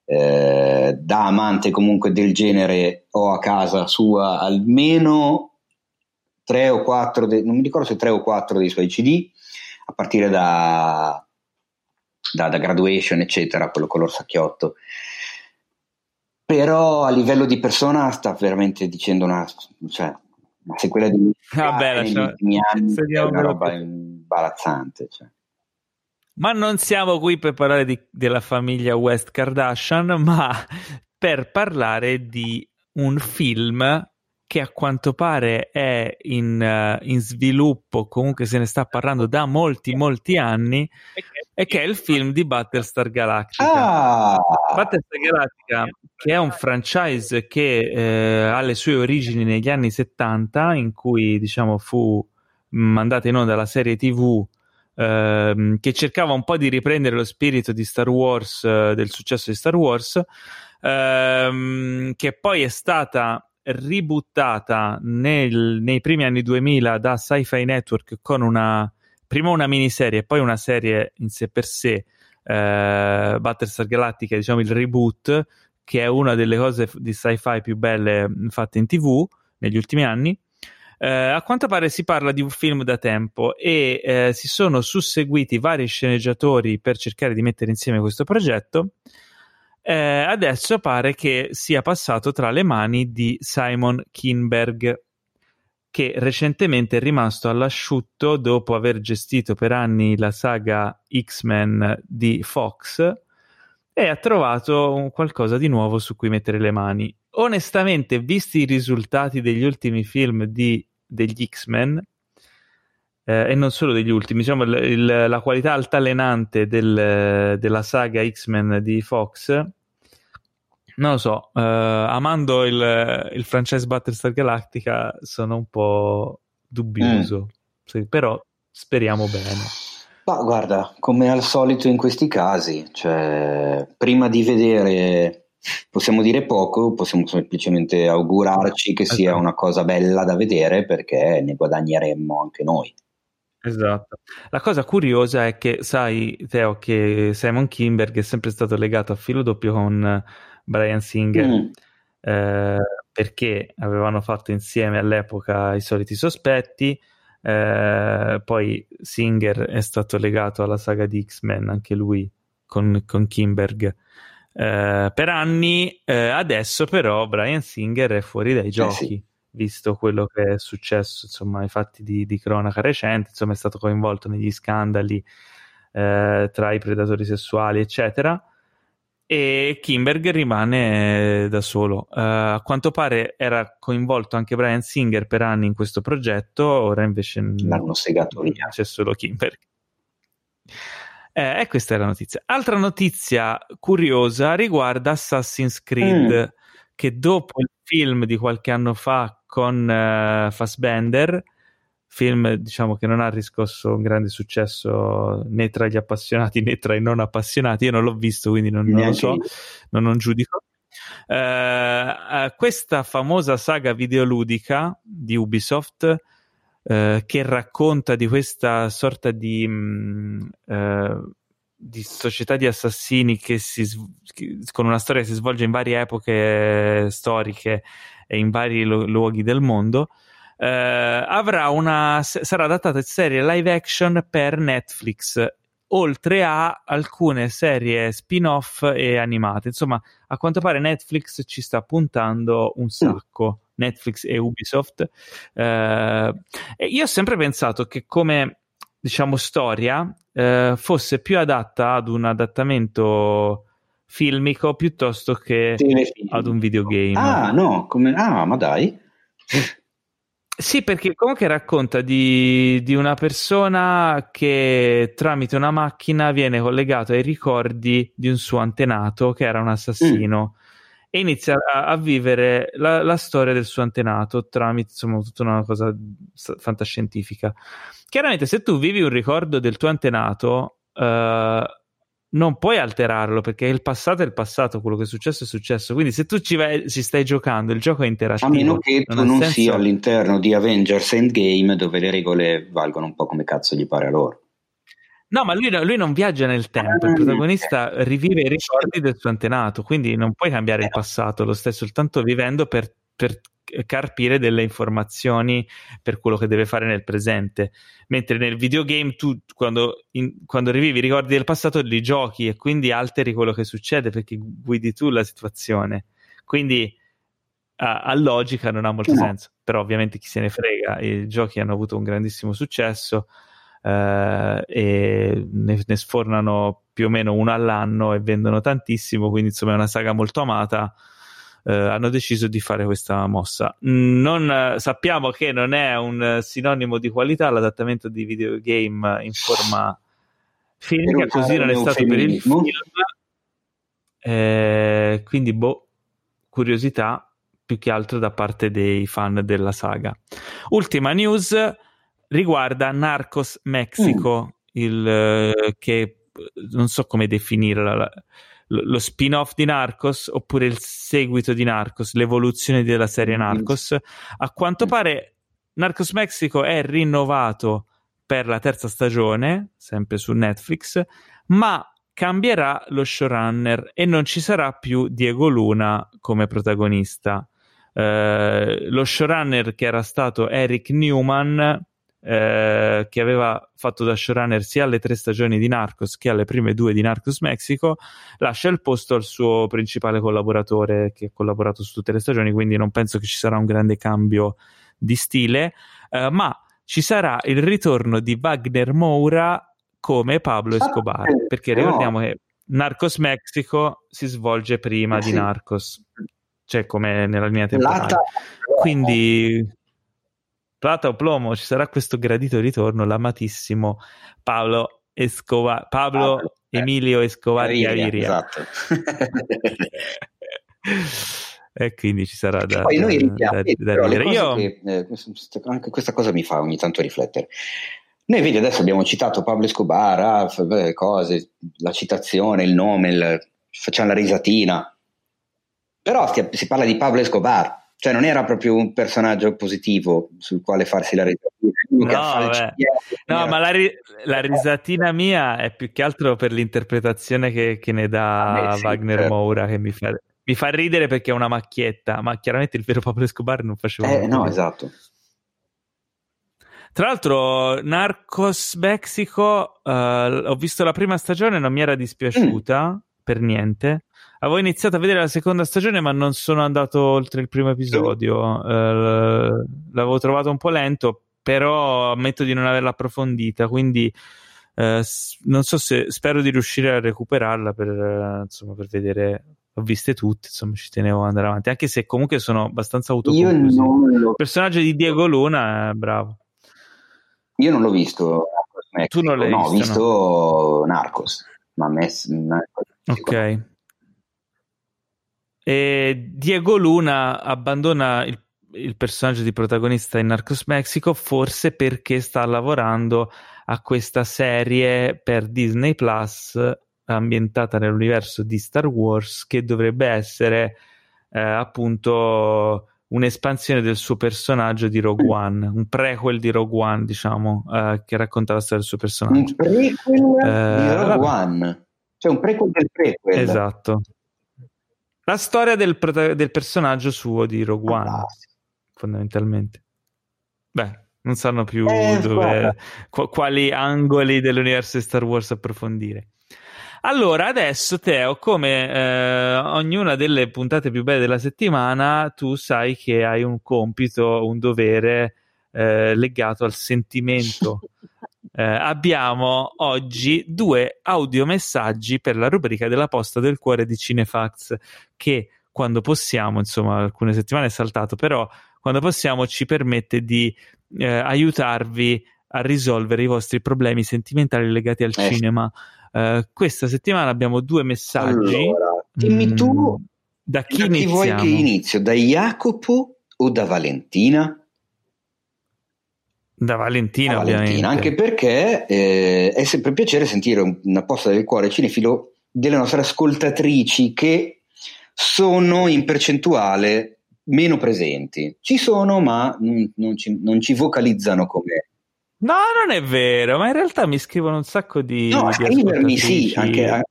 Eh, da amante comunque del genere ho a casa sua almeno tre o quattro, de- non mi ricordo se tre o quattro dei suoi CD, a partire da, da, da Graduation, eccetera, quello color sacchiotto. Però a livello di persona sta veramente dicendo una... Cioè, ma se quella di Vabbè, negli ultimi anni è una roba imbarazzante. Cioè. Ma non siamo qui per parlare di, della famiglia West Kardashian, ma per parlare di un film che a quanto pare è in, uh, in, sviluppo, comunque se ne sta parlando da molti, molti anni, e che è il film di Battlestar Galactica. Ah. Battlestar Galactica, che è un franchise che eh, ha le sue origini negli anni 70, in cui diciamo fu mandata in onda la serie TV. Uh, che cercava un po' di riprendere lo spirito di Star Wars, uh, del successo di Star Wars, uh, che poi è stata ributtata nel, nei primi anni 2000 da Sci-Fi Network con una prima una miniserie e poi una serie in sé per sé eh, Battlestar Galactica, diciamo il reboot, che è una delle cose di sci-fi più belle fatte in tv negli ultimi anni. Eh, a quanto pare si parla di un film da tempo e eh, si sono susseguiti vari sceneggiatori per cercare di mettere insieme questo progetto. Eh, adesso pare che sia passato tra le mani di Simon Kinberg, che recentemente è rimasto all'asciutto dopo aver gestito per anni la saga X-Men di Fox e ha trovato qualcosa di nuovo su cui mettere le mani. Onestamente, visti i risultati degli ultimi film di, degli X-Men, eh, e non solo degli ultimi, diciamo il, il, la qualità altalenante del, della saga X-Men di Fox, non lo so, eh, amando il, il, franchise Battlestar Galactica sono un po' dubbioso, mm. sì, però speriamo bene. Ma guarda, come al solito in questi casi, cioè, prima di vedere possiamo dire poco, possiamo semplicemente augurarci che sia esatto. una cosa bella da vedere perché ne guadagneremmo anche noi. Esatto. La cosa curiosa è che sai, Teo, che Simon Kimberg è sempre stato legato a filo doppio con Brian Singer. Mm. Eh, perché avevano fatto insieme all'epoca i soliti sospetti, eh, poi Singer è stato legato alla saga di X-Men, anche lui con, con Kimberg. Eh, per anni, eh, adesso però Brian Singer è fuori dai giochi, sì. Visto quello che è successo, insomma, i fatti di, di cronaca recente, insomma, è stato coinvolto negli scandali eh, tra i predatori sessuali, eccetera e Kimberg rimane da solo. Uh, a quanto pare era coinvolto anche Brian Singer per anni in questo progetto, ora invece l'hanno segato via. C'è solo Kimberg. Eh, e questa è la notizia. Altra notizia curiosa riguarda Assassin's Creed, mm. che dopo il film di qualche anno fa con uh, Fassbender film diciamo che non ha riscosso un grande successo né tra gli appassionati né tra i non appassionati. Io non l'ho visto quindi non, non lo so. non, non giudico. Uh, uh, questa famosa saga videoludica di Ubisoft uh, che racconta di questa sorta di um, di società di assassini che si, che, con una storia che si svolge in varie epoche storiche e in vari lu- luoghi del mondo eh, avrà una, sarà adattata in serie live action per Netflix oltre a alcune serie spin-off e animate. Insomma, a quanto pare Netflix ci sta puntando un sacco. Netflix e Ubisoft. Eh, e io ho sempre pensato che come diciamo storia eh, fosse più adatta ad un adattamento filmico piuttosto che ad un videogame. Ah, no, come... ah, ma dai. Sì, perché comunque racconta di, di, una persona che tramite una macchina viene collegato ai ricordi di un suo antenato che era un assassino mm. E inizia a, a vivere la, la, storia del suo antenato tramite insomma tutta una cosa fantascientifica. Chiaramente, se tu vivi un ricordo del tuo antenato, uh, non puoi alterarlo perché il passato è il passato, quello che è successo è successo. Quindi se tu ci, vai, ci stai giocando, il gioco è interattivo. A meno che tu non, non senso... sia all'interno di Avengers Endgame dove le regole valgono un po' come cazzo gli pare a loro. No, ma lui, lui non viaggia nel tempo, il ah, protagonista rivive i ricordi del suo antenato, quindi non puoi cambiare il passato, lo stai soltanto vivendo per, per carpire delle informazioni per quello che deve fare nel presente. Mentre nel videogame tu quando, in, quando rivivi i ricordi del passato li giochi e quindi alteri quello che succede perché guidi tu la situazione. Quindi a, a logica non ha molto no. senso, però ovviamente chi se ne frega, i giochi hanno avuto un grandissimo successo. Uh, e ne, ne, sfornano più o meno uno all'anno e vendono tantissimo, quindi insomma è una saga molto amata eh, hanno deciso di fare questa mossa. Non, eh, sappiamo che non è un sinonimo di qualità l'adattamento di videogame in forma filmica, così non è stato per il film. Eh, quindi, boh, curiosità più che altro da parte dei fan della saga. Ultima news riguarda Narcos Mexico, mm. il, eh, che non so come definire lo spin-off di Narcos oppure il seguito di Narcos, l'evoluzione della serie Narcos. A quanto pare Narcos Mexico è rinnovato per la terza stagione, sempre su Netflix, ma cambierà lo showrunner e non ci sarà più Diego Luna come protagonista. Eh, lo showrunner che era stato Eric Newman, eh, che aveva fatto da showrunner sia alle tre stagioni di Narcos che alle prime due di Narcos Mexico, lascia il posto al suo principale collaboratore che ha collaborato su tutte le stagioni, quindi non penso che ci sarà un grande cambio di stile, eh, ma ci sarà il ritorno di Wagner Moura come Pablo Escobar, perché ricordiamo che Narcos Mexico si svolge prima di Narcos, cioè come nella linea temporale. Quindi plata o plomo, ci sarà questo gradito ritorno, l'amatissimo Paolo Escobar, Pablo ah, Emilio Escobar Gaviria. Esatto. [laughs] e quindi ci sarà da, poi noi richiamo, da, da, da Io... Che, eh, anche questa cosa mi fa ogni tanto riflettere. Noi vedi adesso abbiamo citato Pablo Escobar, ah, cose, la citazione, il nome, il, facciamo la risatina. Però si parla di Pablo Escobar, cioè non era proprio un personaggio positivo sul quale farsi la risatina. No, no ma la, ri- la, risatina mia è più che altro per l'interpretazione che, che ne dà ah, beh, Wagner certo. Moura, che mi fa, mi fa, ridere perché è una macchietta, ma chiaramente il vero Pablo Escobar non faceva... Eh, no, esatto. Tra l'altro, Narcos Mexico, uh, ho visto la prima stagione, non mi era dispiaciuta mm. per niente. Avevo iniziato a vedere la seconda stagione, ma non sono andato oltre il primo episodio. Uh, l'avevo trovato un po' lento, però ammetto di non averla approfondita, quindi uh, non so se spero di riuscire a recuperarla per, insomma, per vedere ho viste tutte, insomma ci tenevo ad andare avanti, anche se comunque sono abbastanza autoconclusivo. Il personaggio di Diego Luna è bravo. Io non l'ho visto. Tu non l'hai no, visto? ho visto no. Narcos, ma a me... Ok. E Diego Luna abbandona il, il, personaggio di protagonista in Narcos Mexico forse perché sta lavorando a questa serie per Disney Plus ambientata nell'universo di Star Wars che dovrebbe essere eh, appunto un'espansione del suo personaggio di Rogue One, un prequel di Rogue One, diciamo, uh, che racconta la storia del suo personaggio. Un prequel uh, di eh, Rogue. One, cioè un prequel del prequel. Esatto. La storia del, del personaggio suo di Rogue One, ah, fondamentalmente. Beh, non sanno più eh, dove, qu- quali angoli dell'universo di Star Wars approfondire. Allora, adesso Teo, come eh, ognuna delle puntate più belle della settimana, tu sai che hai un compito, un dovere eh, legato al sentimento. [laughs] Eh, abbiamo oggi due audiomessaggi per la rubrica della posta del cuore di Cinefax che quando possiamo, insomma, alcune settimane è saltato, però quando possiamo ci permette di eh, aiutarvi a risolvere i vostri problemi sentimentali legati al eh. cinema. Uh, questa settimana abbiamo due messaggi. Allora, dimmi mm, tu da chi, da chi vuoi che inizio? Da Jacopo o da Valentina? Da Valentina, Valentina anche perché eh, è sempre un piacere sentire una posta del cuore cinefilo delle nostre ascoltatrici che sono in percentuale meno presenti. Ci sono, ma non, non, ci, non ci vocalizzano come No, non è vero, ma in realtà mi scrivono un sacco di. No, di scrivermi sì, anche, anche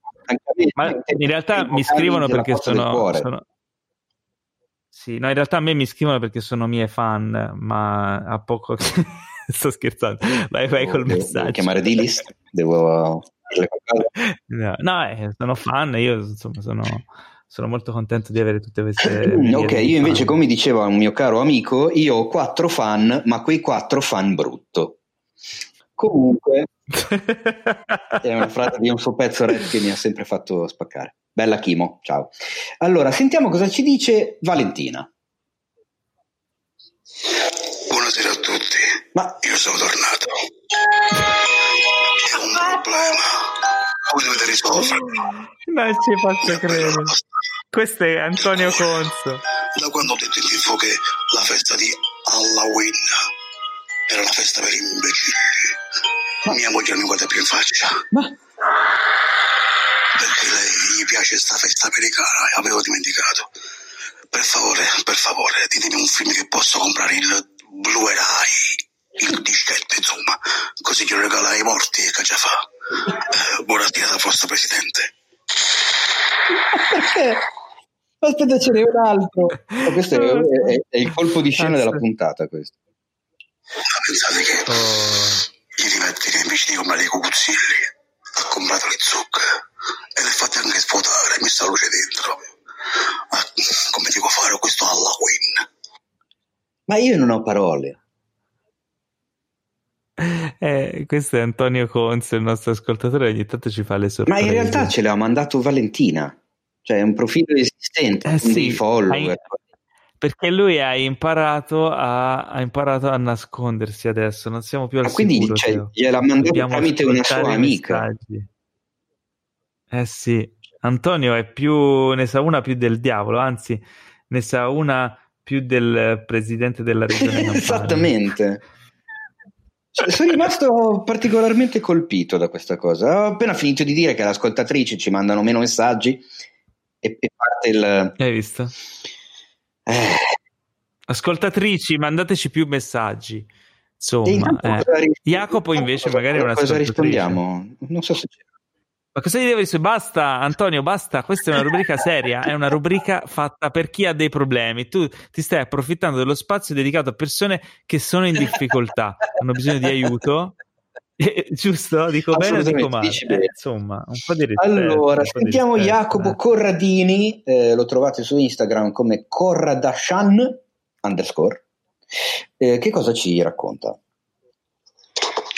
me, ma in realtà mi scrivono perché sono, sono, Sì, no, in realtà a me mi scrivono perché sono mie fan, ma a poco. [laughs] Sto scherzando, vai, vai col devo, messaggio. Devo chiamare D-list? Devo. no, no eh, sono fan, io insomma sono sono molto contento di avere tutte queste. [clears throat] ok, io invece, fan. come diceva un mio caro amico, io ho quattro fan, ma quei quattro fan brutto. Comunque, [laughs] è una frase di un suo pezzo rap che mi ha sempre fatto spaccare. Bella Chimo, ciao. Allora, sentiamo cosa ci dice Valentina. Buonasera a tutti. Ma io sono tornato. C'è un problema. Voi dovete risolverlo. Non ci faccio credere. Questo è Antonio Conso. Da quando ho detto in tv che la festa di Halloween era la festa per imbecilli. Ma mia moglie non mi guarda più in faccia. Ma? Perché lei gli piace sta festa americana e avevo dimenticato. Per favore, per favore, ditemi un film che posso comprare il Blu-ray, il dischetto, insomma, così glielo regala ai morti che già fa. Eh, buonasera, vostro presidente. Perché? Aspetta, ce n'è un altro. Oh, questo è, è, è, il colpo di scena della puntata. Questo. Ma pensate che oh. ieri mattina invece di comprare i cucuzzilli ha comprato le zucche e le ha fatte anche svuotare, mi sta luce dentro. Ma come devo fare questo Halloween? Ma io non ho parole. Eh, questo è Antonio Conze, il nostro ascoltatore, ogni tanto ci fa le sorprese. Ma in realtà ce l'ha mandato Valentina, cioè è un profilo esistente, eh sì, follower. Hai, perché lui ha imparato a, ha imparato a nascondersi adesso, non siamo più al Ma quindi cioè, gliel'ha mandato tramite una sua amica. Eh sì, Antonio è più, ne sa una più del diavolo, anzi ne sa una più del presidente della regione [laughs] Esattamente. Cioè, sono rimasto particolarmente colpito da questa cosa. Ho appena finito di dire che le ascoltatrici ci mandano meno messaggi e, e parte il... Hai visto? Eh. Ascoltatrici, mandateci più messaggi. Insomma, eh. Jacopo invece magari è una cosa rispondiamo? Non so se c'è. Ma cosa gli devo dire? Basta, Antonio, basta. Questa è una rubrica seria. È una rubrica fatta per chi ha dei problemi. Tu ti stai approfittando dello spazio dedicato a persone che sono in difficoltà, hanno bisogno di aiuto. [laughs] Eh, giusto? Dico bene o dico male? Eh, insomma, un po' di rispetto. Allora, sentiamo rispetto, Jacopo eh. Corradini. Eh, lo trovate su Instagram come Corradashan underscore. Eh, che cosa ci racconta?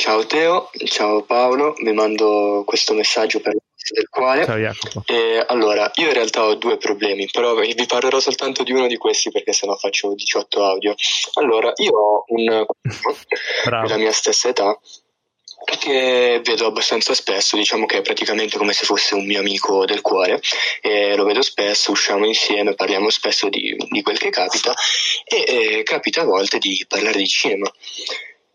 Ciao Teo, ciao Paolo, vi mando questo messaggio per del quale. Ciao Jacopo. E, allora, io in realtà ho due problemi, però vi parlerò soltanto di uno di questi perché sennò faccio 18 audio. Allora, io ho un della mia stessa età che vedo abbastanza spesso, diciamo che è praticamente come se fosse un mio amico del cuore, e lo vedo spesso, usciamo insieme, parliamo spesso di, di quel che capita e eh, capita a volte di parlare di cinema.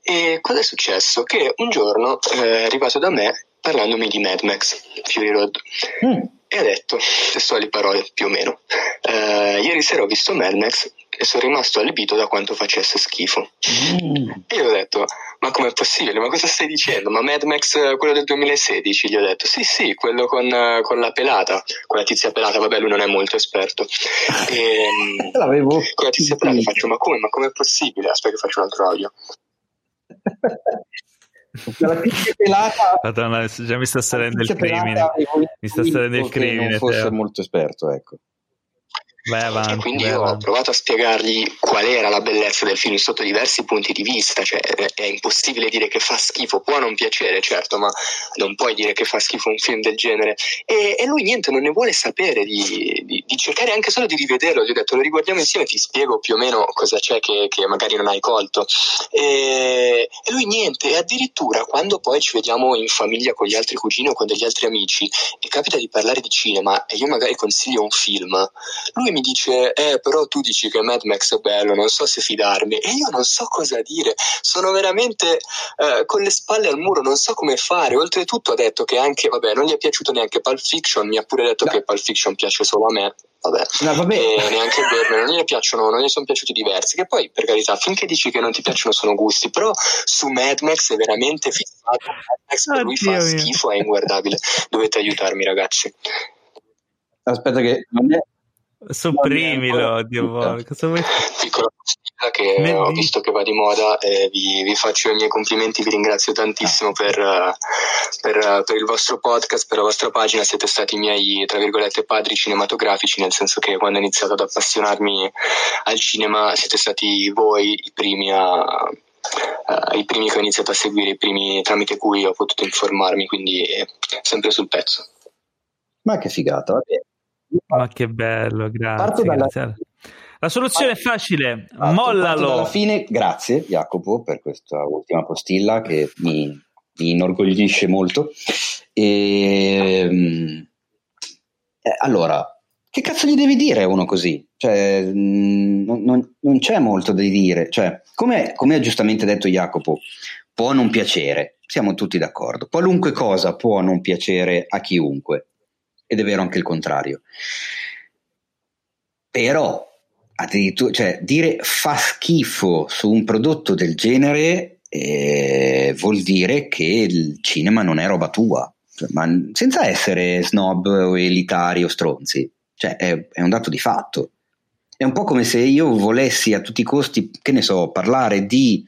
E cosa è successo? Che un giorno eh, è arrivato da me parlandomi di Mad Max, Fury Road. Mm. E ha detto, testuali parole più o meno, eh, ieri sera ho visto Mad Max e sono rimasto allibito da quanto facesse schifo. Mm. E io ho detto, ma com'è possibile? Ma cosa stai dicendo? Ma Mad Max, quello del 2016? Gli ho detto, sì sì, quello con, con la pelata, con la tizia pelata, vabbè lui non è molto esperto. [laughs] E, L'avevo. Con la tizia pelata faccio, ma come? Ma com'è possibile? Aspetta che faccio un altro audio la pizza pelata. Madonna, già mi sta salendo il crimine. mi sta salendo il crimine non fosse molto esperto ecco Vai avanti, e quindi vai io avanti. ho provato a spiegargli qual era la bellezza del film sotto diversi punti di vista, cioè è impossibile dire che fa schifo, può non piacere certo, ma non puoi dire che fa schifo un film del genere. E, e lui niente, non ne vuole sapere di, di, di, cercare anche solo di rivederlo, gli ho detto lo riguardiamo insieme, ti spiego più o meno cosa c'è che, che magari non hai colto. E, e lui niente, e addirittura quando poi ci vediamo in famiglia con gli altri cugini o con degli altri amici e capita di parlare di cinema e io magari consiglio un film, lui mi mi dice, eh, però tu dici che Mad Max è bello, non so se fidarmi. E io non so cosa dire, sono veramente eh, con le spalle al muro, non so come fare. Oltretutto ha detto che anche, vabbè, non gli è piaciuto neanche Pulp Fiction, mi ha pure detto no. che Pulp Fiction piace solo a me. Vabbè, no, vabbè. E neanche Berman, non gli piacciono, non gli sono piaciuti diversi. Che poi, per carità, finché dici che non ti piacciono sono gusti, però su Mad Max è veramente fissato. Mad Max per lui fa schifo, è inguardabile. Dovete aiutarmi, ragazzi. Aspetta, che non è, Sopprimilo, Dio cosa vuoi Piccola postilla che ho visto che va di moda e vi, vi, faccio i miei complimenti, vi ringrazio tantissimo per, per, per, il vostro podcast, per la vostra pagina, siete stati i miei, tra virgolette, padri cinematografici, nel senso che quando ho iniziato ad appassionarmi al cinema siete stati voi i primi a, Uh, i primi che ho iniziato a seguire, i primi tramite cui ho potuto informarmi, quindi sempre sul pezzo. Ma che figata, va bene. Ma che bello, grazie. Dalla... grazie. La soluzione Parto. è facile, Parto. mollalo. Alla fine, grazie Jacopo per questa ultima postilla che mi, mi inorgoglisce molto. E, ehm, eh, allora, che cazzo gli devi dire a uno così? Cioè, mm, non, non, non, c'è molto da dire. Cioè, come, come ha giustamente detto Jacopo, può non piacere, siamo tutti d'accordo. Qualunque cosa può non piacere a chiunque ed è vero anche il contrario. Però addirittura, cioè, dire fa schifo su un prodotto del genere eh, vuol dire che il cinema non è roba tua, cioè, ma senza essere snob o elitari o stronzi, cioè è, è un dato di fatto. È un po' come se io volessi a tutti i costi, che ne so, parlare di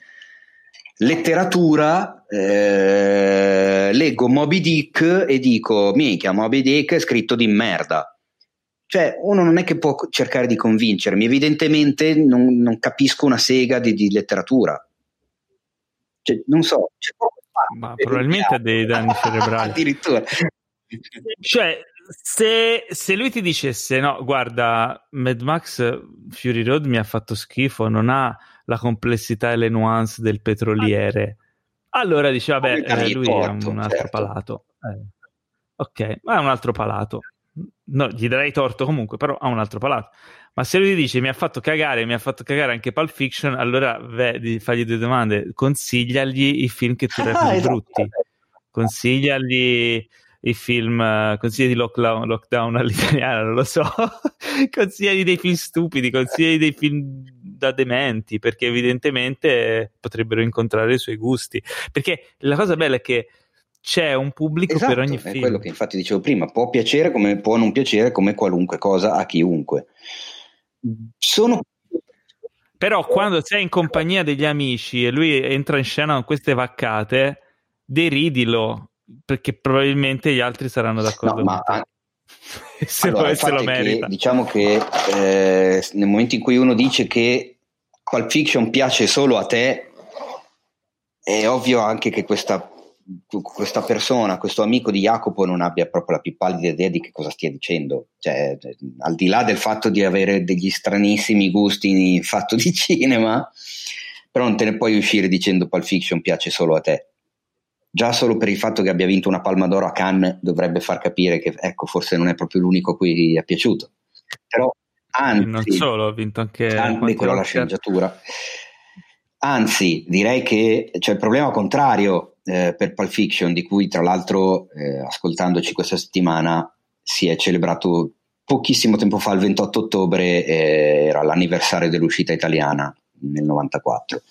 letteratura, eh, leggo Moby Dick e dico, minchia, Moby Dick è scritto di merda. Cioè, uno non è che può cercare di convincermi, evidentemente non, non capisco una sega di, di letteratura. Cioè, non so, ma probabilmente ha dei danni cerebrali. [laughs] Addirittura. Cioè, se, se, lui ti dicesse no, guarda, Mad Max Fury Road mi ha fatto schifo, non ha la complessità e le nuance del petroliere, allora dice, vabbè, eh, lui ha un, un altro certo. palato. Eh. Ok, ma è un altro palato. No, gli darei torto comunque, però ha un altro palato. Ma se lui dice mi ha fatto cagare, mi ha fatto cagare anche Pulp Fiction, allora beh, fagli due domande. Consigliagli i film che tu reputi ah, esatto. brutti. Consigliagli i film, consigli di lockdown, lockdown all'italiana, non lo so. [laughs] consigli dei film stupidi, consigli dei film da dementi, perché evidentemente potrebbero incontrare i suoi gusti. Perché la cosa bella è che c'è un pubblico esatto, per ogni film. È quello che infatti dicevo prima, può piacere come può non piacere come qualunque cosa a chiunque. Sono però quando sei in compagnia degli amici e lui entra in scena con queste vaccate, deridilo perché probabilmente gli altri saranno d'accordo no, ma [laughs] se, allora, se lo merita. Che, diciamo che eh, nel momento in cui uno dice che Pulp Fiction piace solo a te, è ovvio anche che questa questa persona, questo amico di Jacopo non abbia proprio la più pallida idea di che cosa stia dicendo. Cioè, al di là del fatto di avere degli stranissimi gusti in fatto di [laughs] cinema, però non te ne puoi uscire dicendo Pulp Fiction piace solo a te. Già solo per il fatto che abbia vinto una palma d'oro a Cannes dovrebbe far capire che ecco, forse non è proprio l'unico a cui è piaciuto. Però anzi, non solo, ha vinto anche, anche con la sceneggiatura. Anzi, direi che c'è il problema contrario eh, per Pulp Fiction, di cui tra l'altro, eh, ascoltandoci questa settimana, si è celebrato pochissimo tempo fa, il 28 ottobre, eh, era l'anniversario dell'uscita italiana nel 94.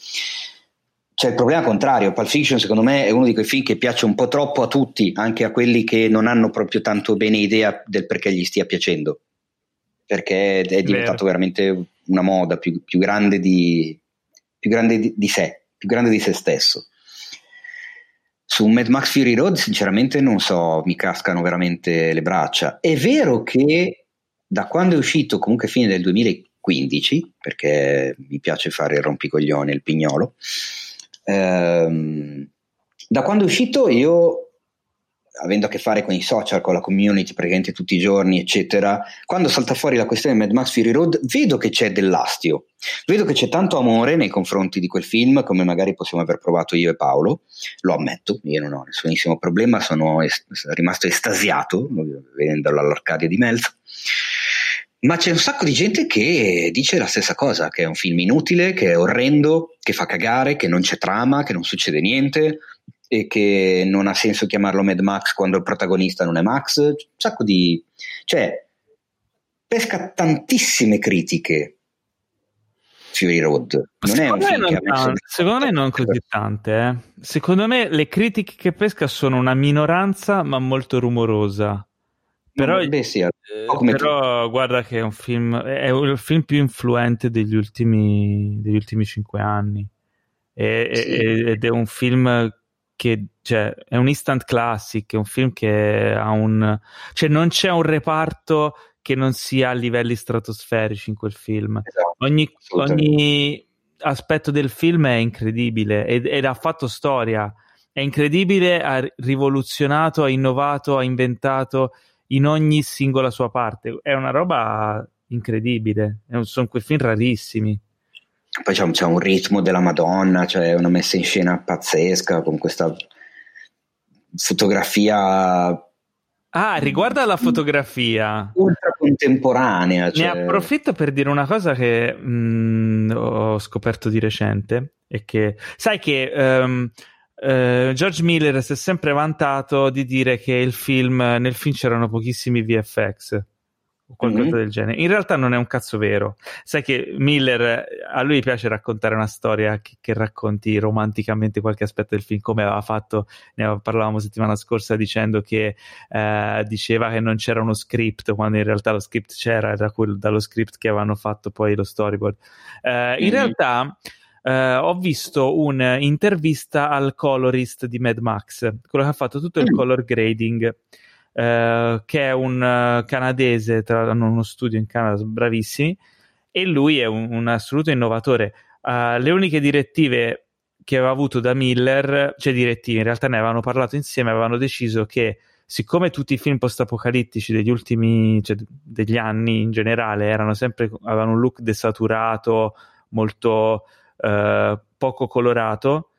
C'è il problema contrario, Pulp Fiction secondo me è uno di quei film che piace un po' troppo a tutti, anche a quelli che non hanno proprio tanto bene idea del perché gli stia piacendo, perché è diventato Vero. veramente una moda più, più grande di, più grande di, di sé, più grande di se stesso. Su Mad Max Fury Road, sinceramente, non so, mi cascano veramente le braccia. È vero che da quando è uscito, comunque fine del 2015, perché mi piace fare il rompicoglione, il pignolo, ehm, da quando è uscito io avendo a che fare con i social, con la community praticamente tutti i giorni, eccetera, quando salta fuori la questione di Mad Max Fury Road, vedo che c'è dell'astio, vedo che c'è tanto amore nei confronti di quel film, come magari possiamo aver provato io e Paolo, lo ammetto, io non ho nessunissimo problema, sono est- rimasto estasiato vedendolo all'Arcadia di Melzo. Ma c'è un sacco di gente che dice la stessa cosa, che è un film inutile, che è orrendo, che fa cagare, che non c'è trama, che non succede niente, e che non ha senso chiamarlo Mad Max quando il protagonista non è Max. Un sacco di... cioè, pesca tantissime critiche Fury Road. Non secondo, è un me non, secondo me non così tante. Eh. Secondo me le critiche che pesca sono una minoranza, ma molto rumorosa. Però, beh, sì, eh, però guarda che è un film, è il film più influente degli ultimi, degli ultimi cinque anni. E, sì. ed è un film che cioè, è un instant classic, è un film che ha un... cioè non c'è un reparto che non sia a livelli stratosferici in quel film. Esatto, ogni, ogni, aspetto del film è incredibile ed, ed, ha fatto storia. È incredibile, ha rivoluzionato, ha innovato, ha inventato in ogni singola sua parte. È una roba incredibile. Sono quei film rarissimi poi c'è un, c'è un, ritmo della Madonna, c'è una messa in scena pazzesca con questa fotografia. Ah, riguarda la fotografia. Ultra contemporanea. Cioè... Ne approfitto per dire una cosa che mh, mm, ho scoperto di recente. E che sai che um, uh, George Miller si è sempre vantato di dire che il film, nel film c'erano pochissimi VFX o qualcosa mm-hmm. del genere. In realtà non è un cazzo vero. Sai che Miller, a lui piace raccontare una storia che, che racconti romanticamente qualche aspetto del film, come aveva fatto, ne parlavamo settimana scorsa dicendo che eh, diceva che non c'era uno script, quando in realtà lo script c'era, era quel, dallo script che avevano fatto poi lo storyboard. Eh, mm-hmm. In realtà... Uh, ho visto un'intervista al colorist di Mad Max, quello che ha fatto tutto il mm. color grading. Uh, che è un uh, canadese, tra, hanno uno studio in Canada, bravissimi, e lui è un, un assoluto innovatore. le uniche direttive che aveva avuto da Miller, cioè direttive, in realtà ne avevano parlato insieme, avevano deciso che siccome tutti i film post-apocalittici degli ultimi, cioè degli anni in generale, erano sempre, avevano un look desaturato, molto eh, poco colorato,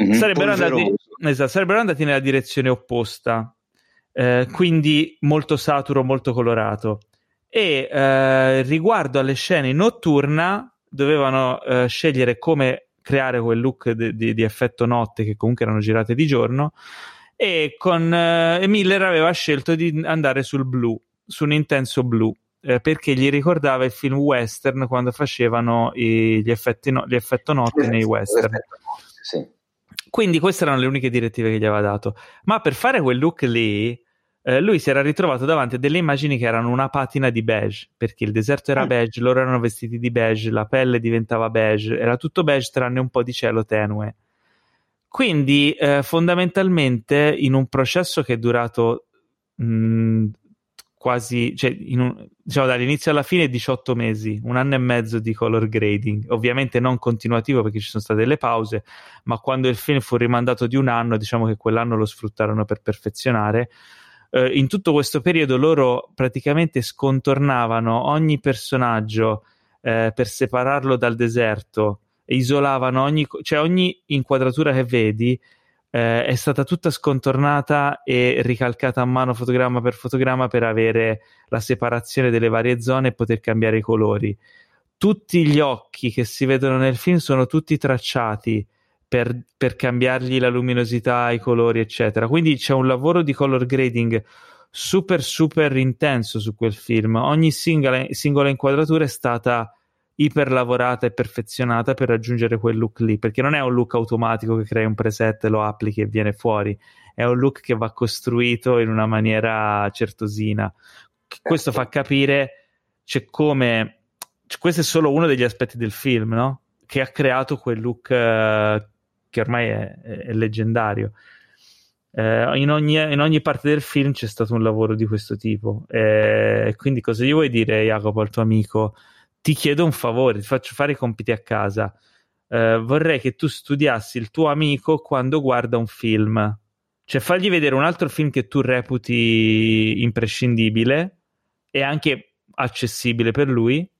mm-hmm, sarebbero, andati, esatto, sarebbero, andati, nella direzione opposta, eh, quindi molto saturo, molto colorato. E eh, riguardo alle scene notturna, dovevano eh, scegliere come creare quel look di, di, di, effetto notte che comunque erano girate di giorno e con eh, Miller aveva scelto di andare sul blu, su un intenso blu eh, perché gli ricordava il film western quando facevano i, gli, effetti no, gli effetto notte nei western. Sì. Quindi queste erano le uniche direttive che gli aveva dato. Ma per fare quel look lì, eh, lui si era ritrovato davanti a delle immagini che erano una patina di beige, perché il deserto era mm. beige, loro erano vestiti di beige, la pelle diventava beige, era tutto beige tranne un po' di cielo tenue. Quindi eh, fondamentalmente in un processo che è durato mh, quasi, cioè un, diciamo dall'inizio alla fine 18 mesi, un anno e mezzo di color grading, ovviamente non continuativo perché ci sono state delle pause, ma quando il film fu rimandato di un anno, diciamo che quell'anno lo sfruttarono per perfezionare. Uh, in tutto questo periodo loro praticamente scontornavano ogni personaggio uh, per separarlo dal deserto, isolavano ogni, cioè ogni inquadratura che vedi eh, è stata tutta scontornata e ricalcata a mano fotogramma per fotogramma per avere la separazione delle varie zone e poter cambiare i colori. Tutti gli occhi che si vedono nel film sono tutti tracciati per, per cambiargli la luminosità, i colori, eccetera. Quindi c'è un lavoro di color grading super super intenso su quel film. Ogni singola, singola inquadratura è stata iperlavorata e perfezionata per raggiungere quel look lì, perché non è un look automatico che crei un preset, lo applichi e viene fuori, è un look che va costruito in una maniera certosina. Questo fa capire cioè, come questo è solo uno degli aspetti del film, no? Che ha creato quel look uh, che ormai è, è leggendario. Uh, in, ogni, in, ogni, parte del film c'è stato un lavoro di questo tipo. E quindi, cosa gli vuoi dire, Jacopo, al tuo amico? Ti chiedo un favore, ti faccio fare i compiti a casa. Uh, vorrei che tu studiassi il tuo amico quando guarda un film. Cioè, fagli vedere un altro film che tu reputi imprescindibile e anche accessibile per lui,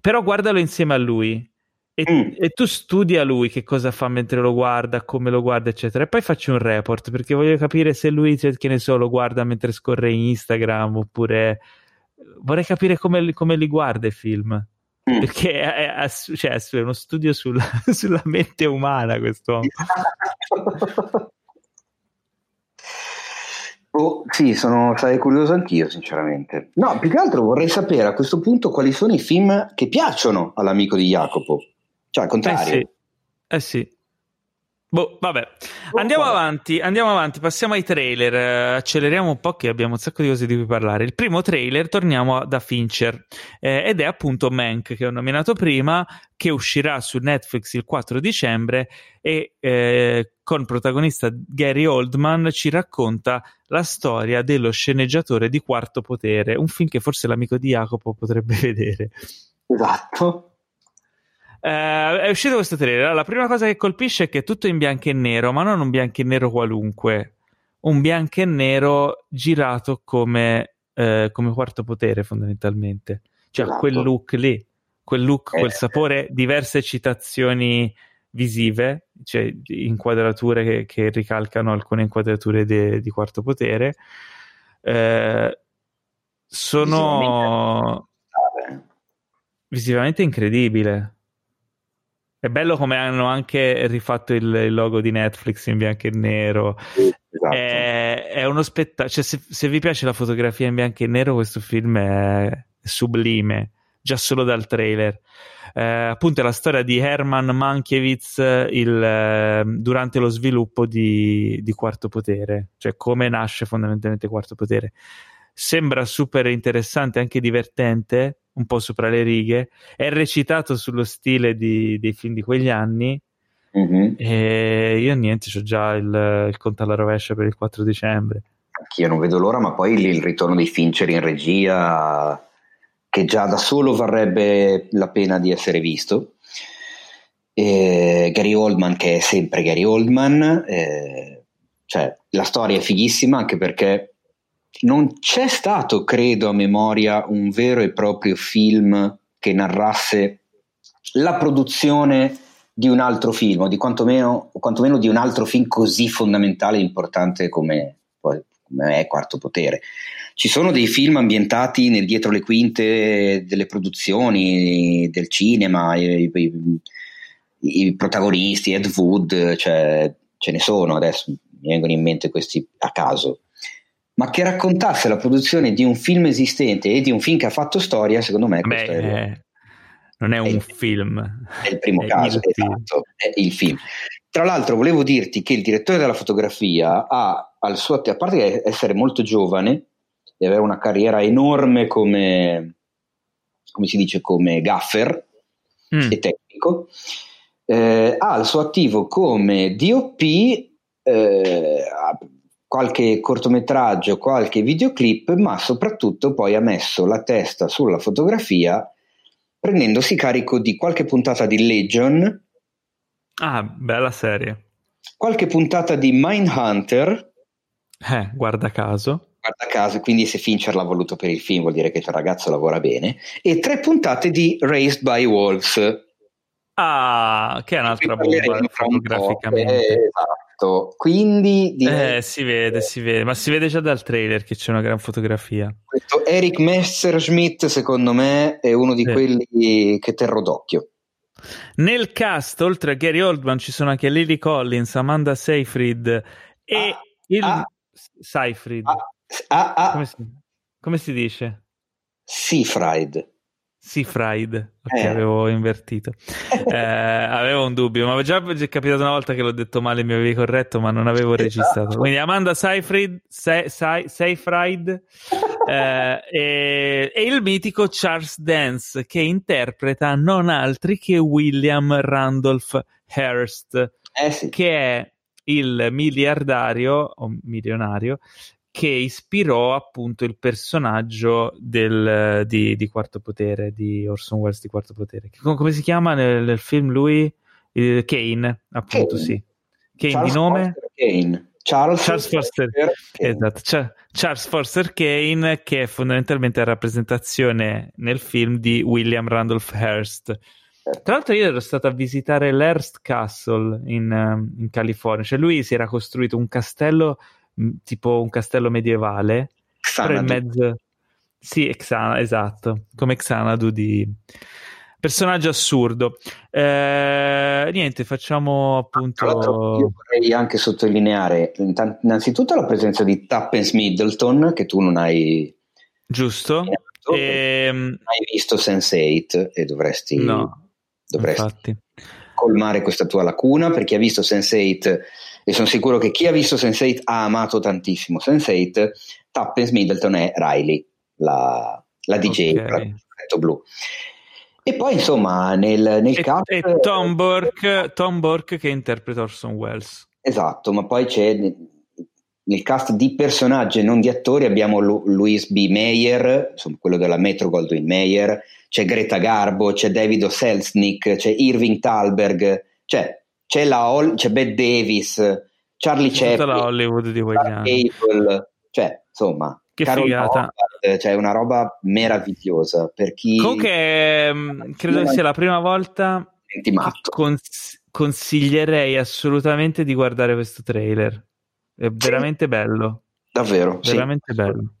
però guardalo insieme a lui. E, mm. e, tu studia lui che cosa fa mentre lo guarda, come lo guarda, eccetera. E poi facci un report perché voglio capire se lui, che ne so, lo guarda mentre scorre Instagram oppure vorrei capire come, come li guarda i film. Mm. Perché è, è, cioè, è, uno studio sulla, [laughs] sulla mente umana questo. [laughs] Oh, sì, sono, sarei curioso anch'io, sinceramente. No, più che altro vorrei sapere a questo punto quali sono i film che piacciono all'amico di Jacopo. Cioè, al contrario. Eh sì. Eh sì. Boh, vabbè, andiamo avanti, andiamo avanti, passiamo ai trailer, uh, acceleriamo un po' che abbiamo un sacco di cose di cui parlare. Il primo trailer, torniamo da Fincher, eh, ed è appunto Mank, che ho nominato prima, che uscirà su Netflix il 4 dicembre e eh, con protagonista Gary Oldman ci racconta la storia dello sceneggiatore di Quarto Potere, un film che forse l'amico di Jacopo potrebbe [laughs] vedere. Esatto. Uh, è uscito questo trailer. La prima cosa che colpisce è che è tutto in bianco e nero, ma non un bianco e nero qualunque, un bianco e nero girato come, uh, come quarto potere, fondamentalmente. Cioè, esatto. quel look lì, quel look, eh. quel sapore, diverse citazioni visive, cioè inquadrature che, che ricalcano alcune inquadrature de, di quarto potere. Uh, sono visivamente incredibile È bello come hanno anche rifatto il, il logo di Netflix in bianco e nero. Esatto. È, è, uno spettacolo. Cioè, se, se, vi piace la fotografia in bianco e nero, questo film è sublime, già solo dal trailer. Eh, appunto, è la storia di Herman Mankiewicz il, eh, durante lo sviluppo di, di Quarto Potere, cioè come nasce fondamentalmente Quarto Potere. Sembra super interessante, anche divertente un po' sopra le righe, è recitato sullo stile di, dei film di quegli anni. Mm-hmm. E io niente, ho già il, il conto alla rovescia per il 4 dicembre. Anch'io non vedo l'ora, ma poi il ritorno di Fincher in regia, che già da solo varrebbe la pena di essere visto. E Gary Oldman, che è sempre Gary Oldman, eh, cioè la storia è fighissima anche perché non c'è stato, credo a memoria, un vero e proprio film che narrasse la produzione di un altro film, o di quantomeno, o quantomeno di un altro film così fondamentale e importante come, come è Quarto Potere. Ci sono dei film ambientati nel dietro le quinte delle produzioni del cinema, i, i, i protagonisti, Ed Wood, cioè, ce ne sono adesso, mi vengono in mente questi a caso ma che raccontasse la produzione di un film esistente e di un film che ha fatto storia, secondo me Beh, è, non è un è, film. È il primo è caso, il esatto, è il film. Tra l'altro volevo dirti che il direttore della fotografia ha, al suo, a parte che essere molto giovane e avere una carriera enorme come, come si dice, come gaffer mm. e tecnico, eh, ha al suo attivo come DOP eh, qualche cortometraggio, qualche videoclip, ma soprattutto poi ha messo la testa sulla fotografia prendendosi carico di qualche puntata di Legion. Ah, bella serie. Qualche puntata di Mindhunter. Eh, guarda caso. Guarda caso, quindi se Fincher l'ha voluto per il film vuol dire che il ragazzo lavora bene. E tre puntate di Raised by Wolves. Ah, che è un'altra bomba fotograficamente. Eh, esatto Esatto, quindi... Direi... Eh, si vede, si vede, ma si vede già dal trailer che c'è una gran fotografia. Questo Eric Messerschmidt, secondo me, è uno di sì. quelli che terrò d'occhio. Nel cast, oltre a Gary Oldman, ci sono anche Lily Collins, Amanda Seyfried e ah, il... Ah, Seyfried. Ah, ah, ah, come, si... come si dice? Seafried, ok, eh. avevo invertito. Eh, avevo un dubbio, ma già è capitato una volta che l'ho detto male e mi avevi corretto, ma non avevo esatto. registrato. Quindi Amanda Seyfried, Se, Se, Seyfried eh, e, e, il mitico Charles Dance che interpreta non altri che William Randolph Hearst, eh sì. che è il miliardario o milionario che ispirò appunto il personaggio del, di, di, Quarto Potere, di Orson Welles di Quarto Potere. Come si chiama nel, nel film lui? Eh, Kane, appunto, Kane. sì. Kane Charles di nome? Kane. Charles, Charles Foster, Kane. Esatto. Ch- Charles Foster Kane, che è fondamentalmente la rappresentazione nel film di William Randolph Hearst. Tra l'altro, io ero stato a visitare l'Hearst Castle in, in California, cioè lui si era costruito un castello tipo un castello medievale, Xanadu. in mezzo... Sì, Xana, esatto, come Xanadu di personaggio assurdo. Eh, niente, facciamo appunto. Io vorrei anche sottolineare innanzitutto la presenza di Tappens Middleton, che tu non hai. Giusto. E... Ehm, hai visto Sense8 e dovresti. No, dovresti colmare questa tua lacuna per chi ha visto Sense8 e sono sicuro che chi ha visto Sense8 ha amato tantissimo Sense8, Tappens Middleton è Riley, la, la DJ, okay. blu. E poi insomma nel, nel e, cast... E Tom Burke, Tom Burke che interpreta Orson Welles. Esatto, ma poi c'è nel cast di personaggi e non di attori abbiamo Lu- Louis B. Mayer, insomma quello della Metro Goldwyn Mayer, c'è Greta Garbo, c'è David Selznick, c'è Irving Talberg, cioè c'è, la, c'è Bette Davis, Charlie Chaplin, la Hollywood di. Cable, cioè insomma che Carol figata. Howard, cioè una roba meravigliosa per chi comunque mm, credo sia la prima volta che cons- consiglierei assolutamente di guardare questo trailer. È veramente bello. Davvero veramente sì. bello.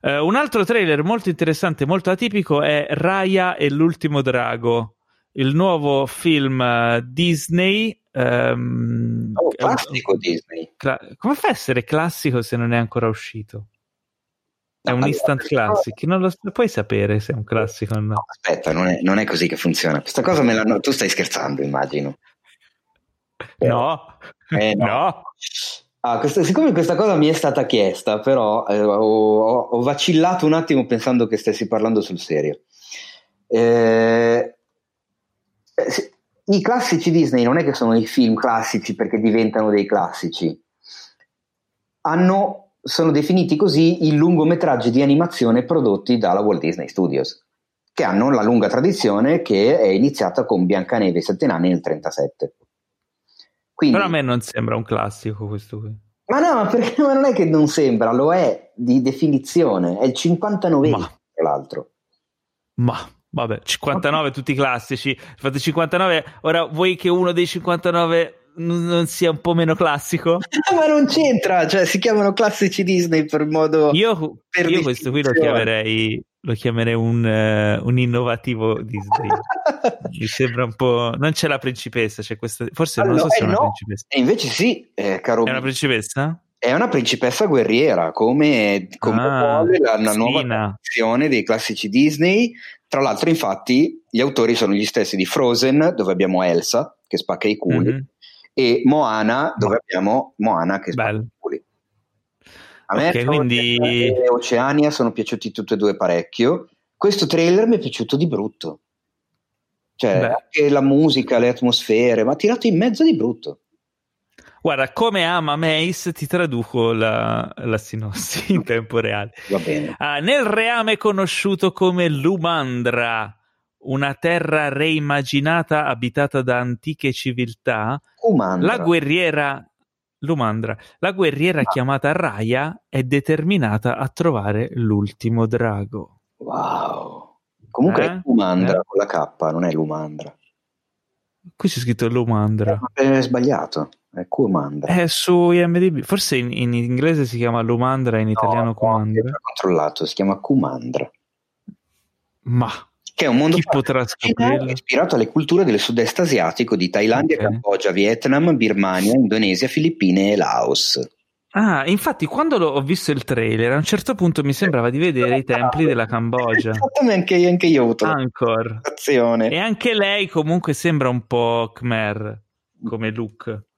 Uh, un altro trailer molto interessante molto atipico è Raya e l'ultimo drago il nuovo film uh, Disney. Um, oh, classico un, Disney. Cla- come fa a essere classico se non è ancora uscito? È un instant classic, non lo puoi sapere se è un classico o no. no aspetta, non è, non è, così che funziona. Questa cosa me l'hanno. Tu stai scherzando, immagino. No, eh, [laughs] no. no. Ah, questa, siccome questa cosa mi è stata chiesta, però eh, ho, ho, vacillato un attimo pensando che stessi parlando sul serio. Eh, eh I classici Disney non è che sono i film classici perché diventano dei classici, hanno, sono definiti così i lungometraggi di animazione prodotti dalla Walt Disney Studios, che hanno la lunga tradizione che è iniziata con Biancaneve e Sette Nani nel 1937. Quindi, Però a me non sembra un classico questo qui. Ma no, ma perché ma non è che non sembra, lo è di definizione, è il 59 ma. tra l'altro. Ma vabbè, 59 tutti classici, fate 59, ora vuoi che uno dei 59 non sia un po' meno classico? [laughs] ma non c'entra, cioè si chiamano classici Disney per modo... Io, io questo qui lo chiamerei lo chiamerei un, uh, un innovativo Disney. [laughs] Mi sembra un po'. Non c'è la principessa, c'è questa. Forse allora, non so se è una no. principessa. E invece sì, eh, caro. È una principessa? È una principessa guerriera, come, come ah, vuole la, la nuova tradizione dei classici Disney. Tra l'altro, infatti, gli autori sono gli stessi di Frozen, dove abbiamo Elsa che spacca i culi, mm-hmm. e Moana, dove abbiamo Moana che spacca Bello. i culi. A me okay, quindi... e Oceania sono piaciuti tutti e due parecchio. Questo trailer mi è piaciuto di brutto. Cioè, Beh. anche la musica, le atmosfere, ma tirato in mezzo di brutto. Guarda, come ama Mace, ti traduco la, la sinossi in tempo reale. Va bene. Ah, nel reame conosciuto come Lumandra, una terra reimmaginata abitata da antiche civiltà, Umandra. la guerriera Lumandra. La guerriera ah. chiamata Raya è determinata a trovare l'ultimo drago. Wow. Comunque eh? è Lumandra eh? con la K, non è Lumandra. Qui c'è scritto Lumandra. Eh, è sbagliato. È Kumandra. È su IMDb. Forse in, in inglese si chiama Lumandra, in italiano no, Kumandra. Ho controllato, si chiama Kumandra. Ma che è un mondo ispirato alle culture del sud-est asiatico di Thailandia, okay. Cambogia, Vietnam, Birmania, Indonesia, Filippine e Laos. Ah, infatti, quando ho visto il trailer, a un certo punto mi sembrava di vedere i templi della Cambogia. [laughs] Esattamente, anche, anche io ho avuto Angkor. E anche lei comunque sembra un po' Khmer come look.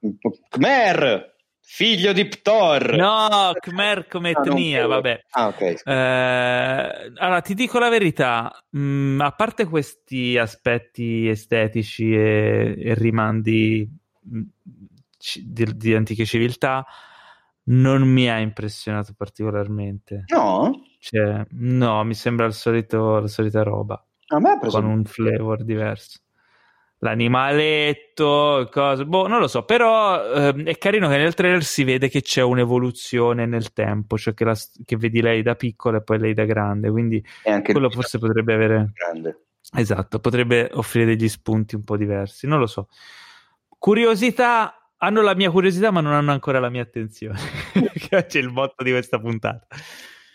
Khmer! Figlio di Ptor. No, Khmer come etnia, vabbè. Ah, ok. Eh, allora, ti dico la verità, mh, mm, a parte questi aspetti estetici e, e rimandi mh, mm, di, di, antiche civiltà, non mi ha impressionato particolarmente. No? Cioè, no, mi sembra solito, la solita roba. A me ha preso con un flavor diverso l'animaletto, cosa, boh, non lo so, però eh, è carino che nel trailer si vede che c'è un'evoluzione nel tempo, cioè che, la, che vedi lei da piccola e poi lei da grande, quindi quello forse potrebbe avere... Grande. Esatto, potrebbe offrire degli spunti un po' diversi, non lo so. Curiosità, hanno la mia curiosità ma non hanno ancora la mia attenzione, [laughs] che è il botto di questa puntata.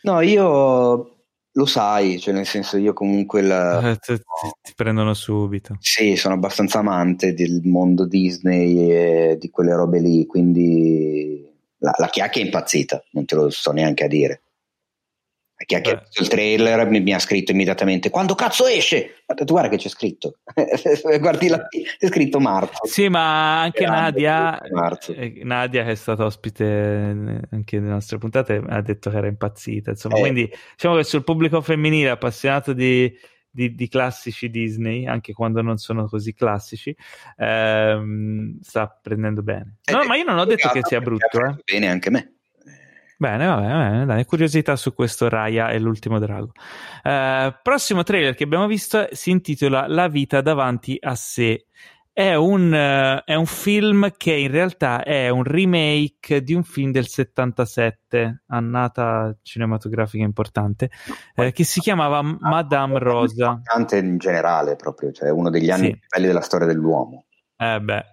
No, io lo sai, cioè nel senso io comunque la, eh, ti, ti, prendono subito. Sì, sono abbastanza amante del mondo Disney e di quelle robe lì, quindi la, la chiacchia è impazzita, non te lo sto neanche a dire. Chi ha visto il trailer mi, mi, ha scritto immediatamente quando cazzo esce? Guarda, guarda che c'è scritto [laughs] guardi la, c'è scritto marzo sì ma anche Nadia eh, Nadia che è stata ospite anche nelle nostre puntate ha detto che era impazzita insomma eh. quindi diciamo che sul pubblico femminile appassionato di, di, di, classici Disney, anche quando non sono così classici, ehm, sta prendendo bene. No, eh, ma io non ho detto che sia brutto. Eh. Bene anche me. Bene, vabbè, bene, dai, curiosità su questo Raya e l'ultimo drago. Uh, prossimo trailer che abbiamo visto si intitola La vita davanti a sé. È un, uh, è un, film che in realtà è un remake di un film del 77, annata cinematografica importante, eh, che si chiamava Madame Rosa. Importante in generale, proprio, cioè uno degli anni sì. più belli della storia dell'uomo. Eh beh.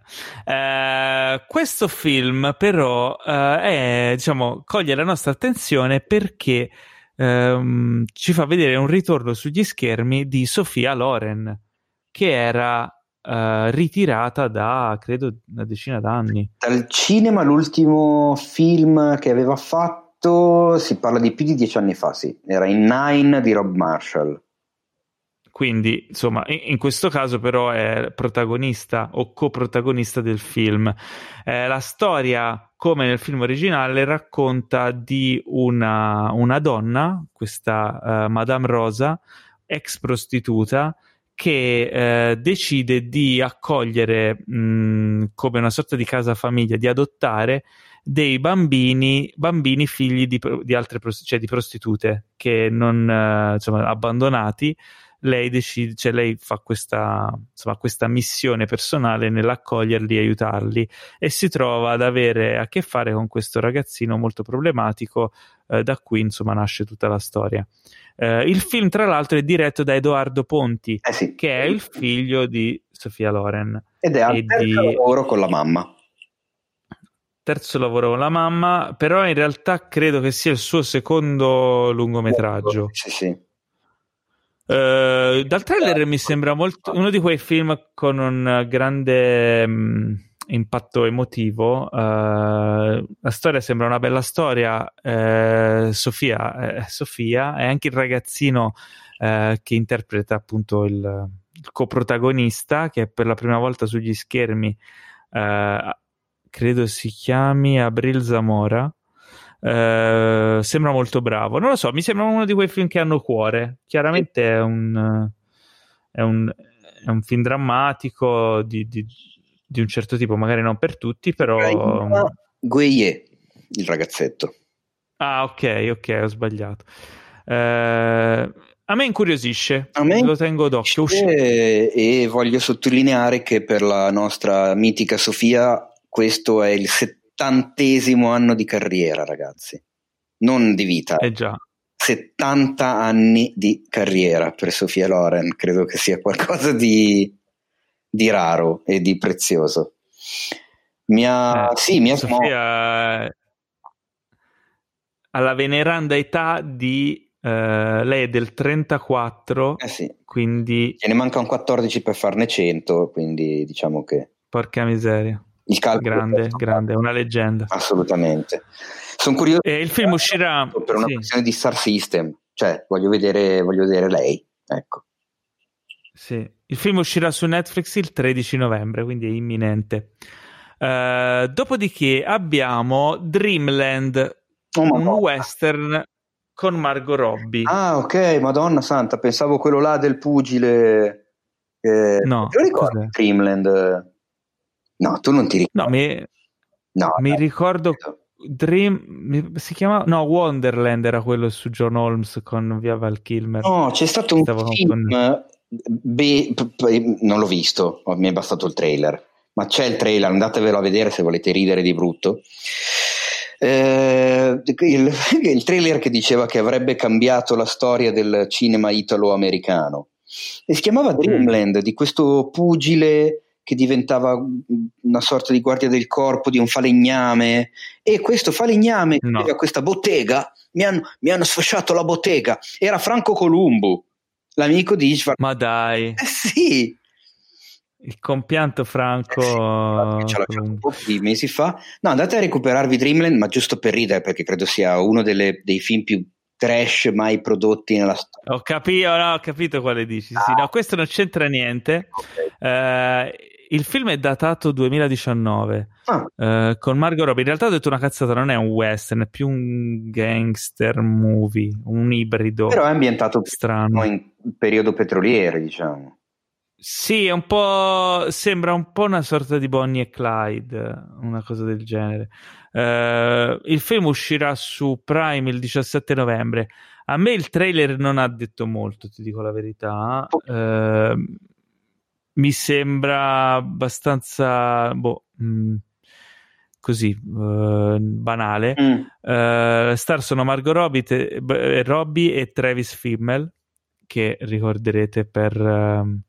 Eh, questo film però eh, è, diciamo, coglie la nostra attenzione perché ehm, ci fa vedere un ritorno sugli schermi di Sofia Loren, che era uh, ritirata da credo una decina d'anni. Dal cinema l'ultimo film che aveva fatto si parla di più di dieci anni fa, sì. Era in Nine di Rob Marshall. Quindi, insomma, in, questo caso però è protagonista o coprotagonista del film. Eh, la storia, come nel film originale, racconta di una, una donna, questa uh, Madame Rosa, ex prostituta, che eh, decide di accogliere mh, come una sorta di casa famiglia, di adottare dei bambini, bambini figli di, di altre cioè di prostitute che non eh, insomma abbandonati lei decide, cioè lei fa questa, insomma, questa missione personale nell'accoglierli e aiutarli e si trova ad avere a che fare con questo ragazzino molto problematico, eh, da qui insomma nasce tutta la storia. Eh, il film, tra l'altro, è diretto da Edoardo Ponti, eh sì. che è il figlio di Sofia Loren. Ed è al terzo di... lavoro con la mamma. Terzo lavoro con la mamma, però in realtà credo che sia il suo secondo lungometraggio. Sì, sì. Uh, dal trailer mi sembra molto uno di quei film con un grande um, impatto emotivo. Uh, la storia sembra una bella storia. Uh, Sofia, Sofia, è anche il ragazzino che interpreta appunto il, il, coprotagonista, che per la prima volta sugli schermi credo si chiami Abril Zamora. Eh, sembra molto bravo. Non lo so, mi sembra uno di quei film che hanno cuore. Chiaramente è un, è un, è un film drammatico di, di, di, un certo tipo, magari non per tutti, però. Gueye, il ragazzetto. Ah, ok, ok, ho sbagliato. Eh, a me incuriosisce, a me lo tengo d'occhio. E, e voglio sottolineare che per la nostra mitica Sofia questo è il settimo settantesimo anno di carriera, ragazzi, non di vita. Eh già. 70 anni di carriera per Sofia Loren, credo che sia qualcosa di, di raro e di prezioso. Mi ha, eh, sì, mi ha Sofia alla veneranda età di uh, lei è del 34, eh sì. quindi ne mancano 14 per farne 100, quindi diciamo che porca miseria il calcolo grande, grande, una leggenda. Assolutamente. Sono curioso. E il film uscirà per una sì. questione di Star System, cioè voglio vedere, voglio vedere lei. Ecco. Sì, il film uscirà su Netflix il 13 novembre, quindi è imminente. Uh, dopodiché abbiamo Dreamland, oh, un western con Margot Robbie. Ah, ok, Madonna Santa, pensavo quello là del pugile. Eh, no, ricordo Dreamland. No, tu non ti ricordi. No, mi, no, mi ricordo Dream si chiama no Wonderland era quello su John Holmes con Via Val Kilmer no c'è stato un Stavo film con... be... non l'ho visto mi è bastato il trailer ma c'è il trailer andatevelo a vedere se volete ridere di brutto eh, il, [laughs] il trailer che diceva che avrebbe cambiato la storia del cinema italo-americano e si chiamava mm. Dreamland di questo pugile che diventava una sorta di guardia del corpo di un falegname e questo falegname no. aveva questa bottega mi hanno, mi hanno, sfasciato la bottega era Franco Columbu l'amico di Ishvar ma dai eh sì il compianto Franco eh sì, ce l'ho un po' di mesi fa no andate a recuperarvi Dreamland ma giusto per ridere perché credo sia uno delle, dei film più trash mai prodotti nella storia. Ho capito, no, ho capito quale dici. Ah. Sì, no, questo non c'entra niente. Okay. Uh, il film è datato 2019 ah. uh, con Margot Robbie. In realtà ho detto una cazzata, non è un western, è più un gangster movie, un ibrido. Però è ambientato strano in periodo petroliere, diciamo. Sì, è un po'. sembra un po' una sorta di Bonnie e Clyde, una cosa del genere. Uh, il film uscirà su Prime il 17 novembre. A me il trailer non ha detto molto, ti dico la verità. Uh, mi sembra abbastanza boh, mh, mm, così uh, banale. Mm. Uh, star sono Margot Robbie, te, b- Robbie, e Travis Fimmel, che ricorderete per uh,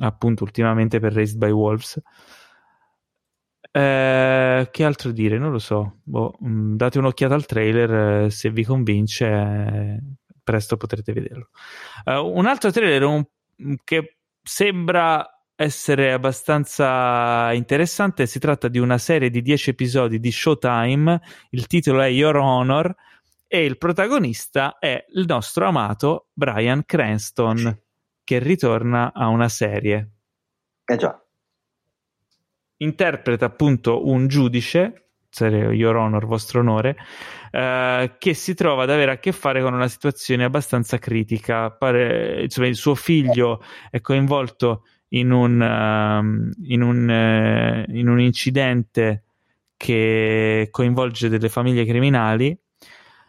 appunto ultimamente per Raised by Wolves. Eh, che altro dire? Non lo so. Boh, mh, mm, date un'occhiata al trailer, se vi convince, presto potrete vederlo. un altro trailer un, che sembra essere abbastanza interessante. Si tratta di una serie di 10 episodi di Showtime. Il titolo è Your Honor e il protagonista è il nostro amato Brian Cranston che ritorna a una serie. Eh già. Interpreta appunto un giudice Your Honor, vostro onore, eh, che si trova ad avere a che fare con una situazione abbastanza critica. Pare, insomma, il suo figlio è coinvolto in un, uh, in un, uh, in un incidente che coinvolge delle famiglie criminali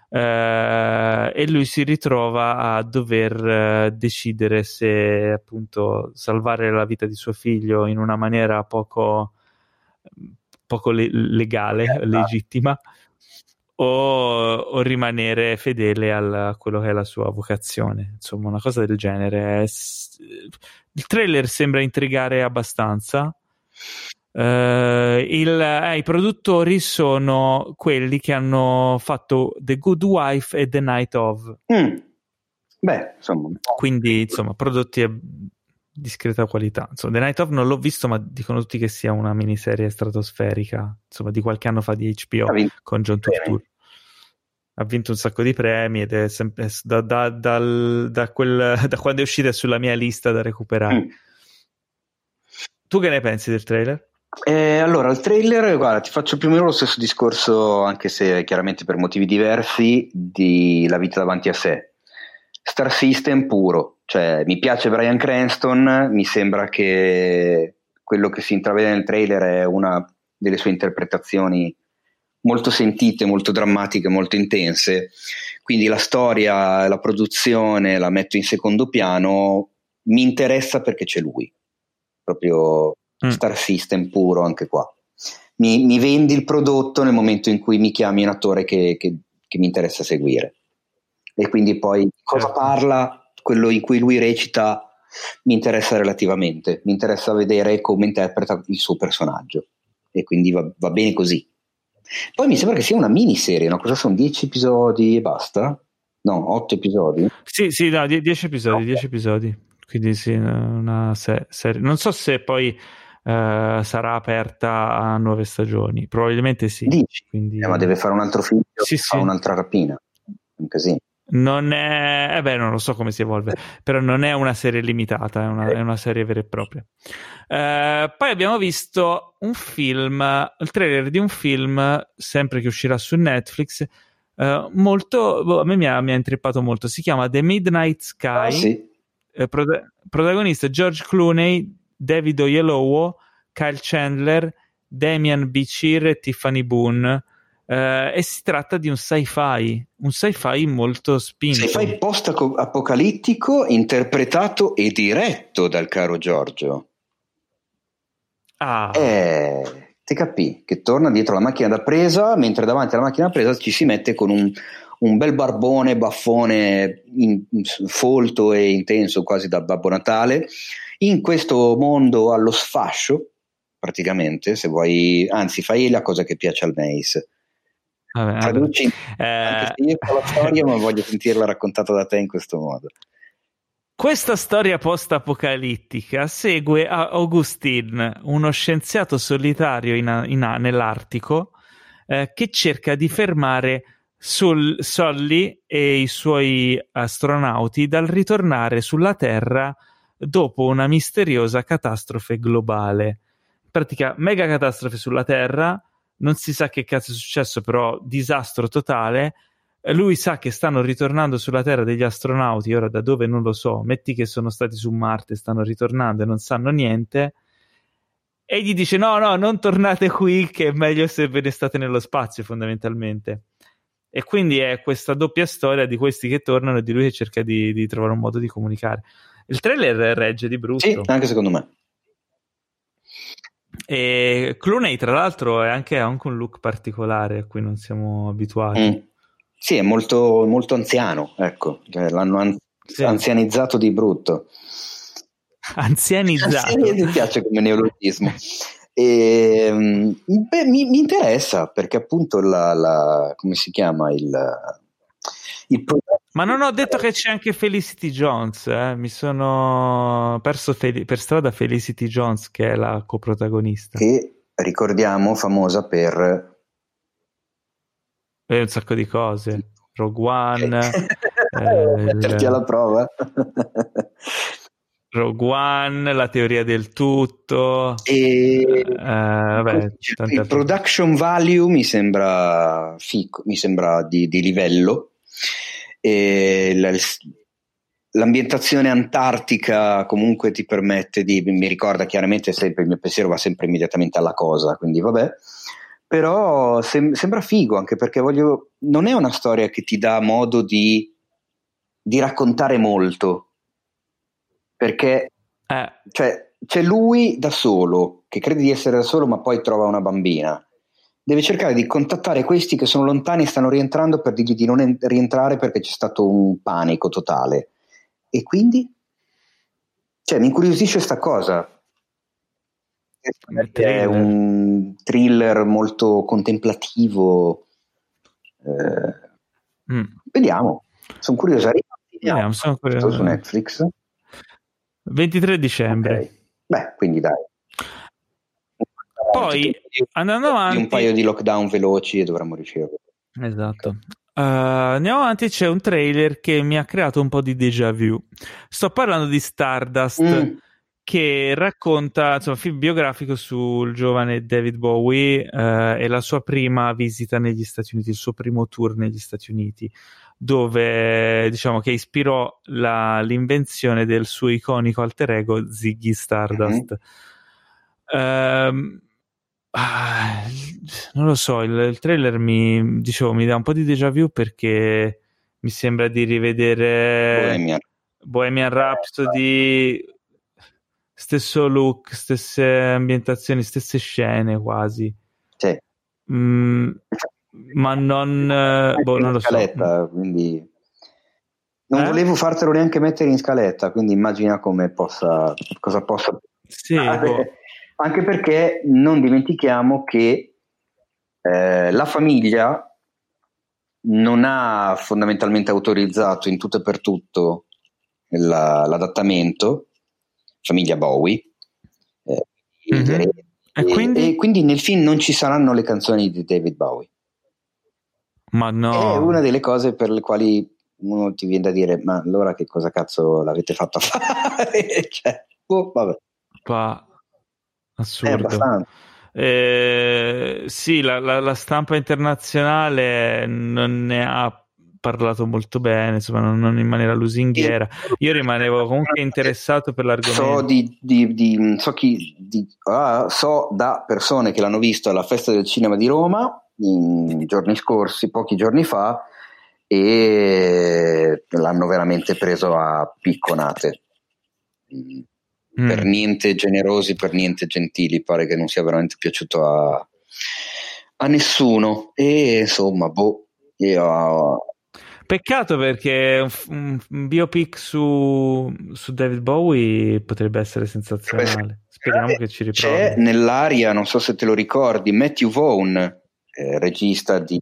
uh, e lui si ritrova a dover decidere se appunto salvare la vita di suo figlio in una maniera poco poco le- legale, eh, legittima, o, o, rimanere fedele a quello che è la sua vocazione. Insomma, una cosa del genere. Il trailer sembra intrigare abbastanza. Uh, il, eh, I produttori sono quelli che hanno fatto The Good Wife e The Night of. Mm. Beh, insomma. Quindi, insomma, prodotti discreta qualità. Insomma, The Night of non l'ho visto, ma dicono tutti che sia una miniserie stratosferica, insomma, di qualche anno fa di HBO con John Turturro. Ha vinto un sacco di premi ed è sempre da, da, dal, da, quel, [laughs] da quando è uscita è sulla mia lista da recuperare. Mm. Tu che ne pensi del trailer? Eh, allora, il trailer, guarda, ti faccio più o meno lo stesso discorso, anche se chiaramente per motivi diversi, di La vita davanti a sé. Star System puro, cioè, mi piace Brian Cranston, mi sembra che quello che si intravede nel trailer è una delle sue interpretazioni molto sentite, molto drammatiche, molto intense. Quindi la storia, la produzione la metto in secondo piano, mi interessa perché c'è lui, proprio mm. Star System puro anche qua. Mi, mi, vendi il prodotto nel momento in cui mi chiami un attore che, che, che mi interessa seguire. E quindi poi cosa certo. parla? quello in cui lui recita mi interessa relativamente, mi interessa vedere come interpreta il suo personaggio e quindi va, va bene così. Poi mi sembra che sia una miniserie, no? Cosa sono? Dieci episodi e basta? No, otto episodi? Sì, sì, no, die- dieci episodi, dieci episodi. Quindi sì, una se- serie. Non so se poi uh, sarà aperta a nuove stagioni, probabilmente sì. Quindi... Eh, ma deve fare un altro figlio, sì, fa sì. un'altra rapina. Un casino non è, eh beh, non lo so come si evolve, però non è una serie limitata, è una, è una serie vera e propria. Uh, poi abbiamo visto un film, il trailer di un film, sempre che uscirà su Netflix, uh, molto, boh, a me mi ha, mi ha intrippato molto, si chiama The Midnight Sky, oh, sì. uh, prot- protagonista George Clooney, David Oyelowo, Kyle Chandler, Damian Bichir e Tiffany Boone. Uh, e si tratta di un sci-fi, un sci-fi molto spinto. Sci-fi post-apocalittico interpretato e diretto dal caro Giorgio. Ah. Eh, ti capì che torna dietro la macchina da presa, mentre davanti alla macchina da presa ci si mette con un, un bel barbone, baffone in, folto e intenso, quasi da Babbo Natale, in questo mondo allo sfascio, praticamente, se vuoi, anzi fai la cosa che piace al Mace Vabbè, Traduci, eh... io la storia, ma voglio [laughs] sentirla raccontata da te in questo modo. Questa storia post-apocalittica segue Augustin, uno scienziato solitario in, in, nell'Artico, eh, che cerca di fermare Sul, Solly e i suoi astronauti dal ritornare sulla Terra dopo una misteriosa catastrofe globale. In pratica, mega catastrofe sulla Terra, non si sa che cazzo è successo, però disastro totale. Lui sa che stanno ritornando sulla Terra degli astronauti, ora da dove non lo so. Metti che sono stati su Marte, stanno ritornando e non sanno niente. E gli dice: No, no, non tornate qui, che è meglio se ve ne state nello spazio, fondamentalmente. E quindi è questa doppia storia di questi che tornano e di lui che cerca di, di trovare un modo di comunicare. Il trailer regge di brutto. Sì, anche secondo me. E Clooney, tra l'altro, è anche, ha anche un look particolare a cui non siamo abituati. Mm. Sì, è molto, molto anziano, ecco, cioè, l'hanno an- sì. anzianizzato di brutto. Anzianizzato? mi piace come neologismo. E, ehm, beh, mi, mi, interessa perché appunto la, la, come si chiama il progetto Ma non ho detto che c'è anche Felicity Jones, eh? mi sono perso Fel- per strada Felicity Jones che è la coprotagonista. Che ricordiamo famosa per... E un sacco di cose. Rogue One. eh, [laughs] Metterti alla prova. [laughs] Rogue One, la teoria del tutto. E eh, vabbè, il production value mi sembra, fico, mi sembra di, di livello. E la, l'ambientazione antartica comunque ti permette di, mi ricorda chiaramente sempre, il mio pensiero va sempre immediatamente alla cosa, quindi vabbè, però sem- sembra figo anche perché voglio, non è una storia che ti dà modo di, di raccontare molto, perché eh. cioè, c'è lui da solo, che crede di essere da solo ma poi trova una bambina, deve cercare di contattare questi che sono lontani e stanno rientrando per dirgli di non en- rientrare perché c'è stato un panico totale. E quindi? Cioè, mi incuriosisce sta cosa. È un thriller molto contemplativo. Eh, mm. Vediamo, sono curioso. Vediamo, sono curioso. Su Netflix. 23 dicembre. Okay. Beh, quindi dai. Poi andando avanti, un paio di lockdown veloci e dovremmo riuscire. Esatto. Uh, andiamo avanti, c'è un trailer che mi ha creato un po' di déjà vu. Sto parlando di Stardust, mm. che racconta insomma, un film biografico sul giovane David Bowie uh, e la sua prima visita negli Stati Uniti, il suo primo tour negli Stati Uniti, dove diciamo che ispirò la, l'invenzione del suo iconico alter ego Ziggy Stardust. Mm. Uh, Ah, non lo so, il, il, trailer mi, dicevo, mi dà un po' di déjà vu perché mi sembra di rivedere Bohemian, Bohemian Rhapsody, stesso look, stesse ambientazioni, stesse scene quasi. Sì. Mm, ma non, boh, non lo scaletta, so. Quindi... Non eh? volevo fartelo neanche mettere in scaletta, quindi immagina come possa, cosa possa... Sì, boh anche perché non dimentichiamo che eh, la famiglia non ha fondamentalmente autorizzato in tutto e per tutto la, l'adattamento, famiglia Bowie, eh, mm-hmm. e, e, quindi? e, quindi? nel film non ci saranno le canzoni di David Bowie. Ma no. È una delle cose per le quali uno ti viene da dire, ma allora che cosa cazzo l'avete fatto a fare? [laughs] cioè, oh, vabbè. Pa- Assurdo. Eh, sì, la, la, la, stampa internazionale non ne ha parlato molto bene, insomma, non, non in maniera lusinghiera. Io rimanevo comunque interessato per l'argomento. So, di, di, di, so, chi, ah, so da persone che l'hanno visto alla festa del cinema di Roma in giorni scorsi, pochi giorni fa, e l'hanno veramente preso a picconate mm. per niente generosi, per niente gentili, pare che non sia veramente piaciuto a, a nessuno e insomma, boh, io... Peccato perché un, un biopic su, su, David Bowie potrebbe essere sensazionale. Speriamo che ci riprovi. C'è nell'aria, non so se te lo ricordi, Matthew Vaughn, eh, regista di,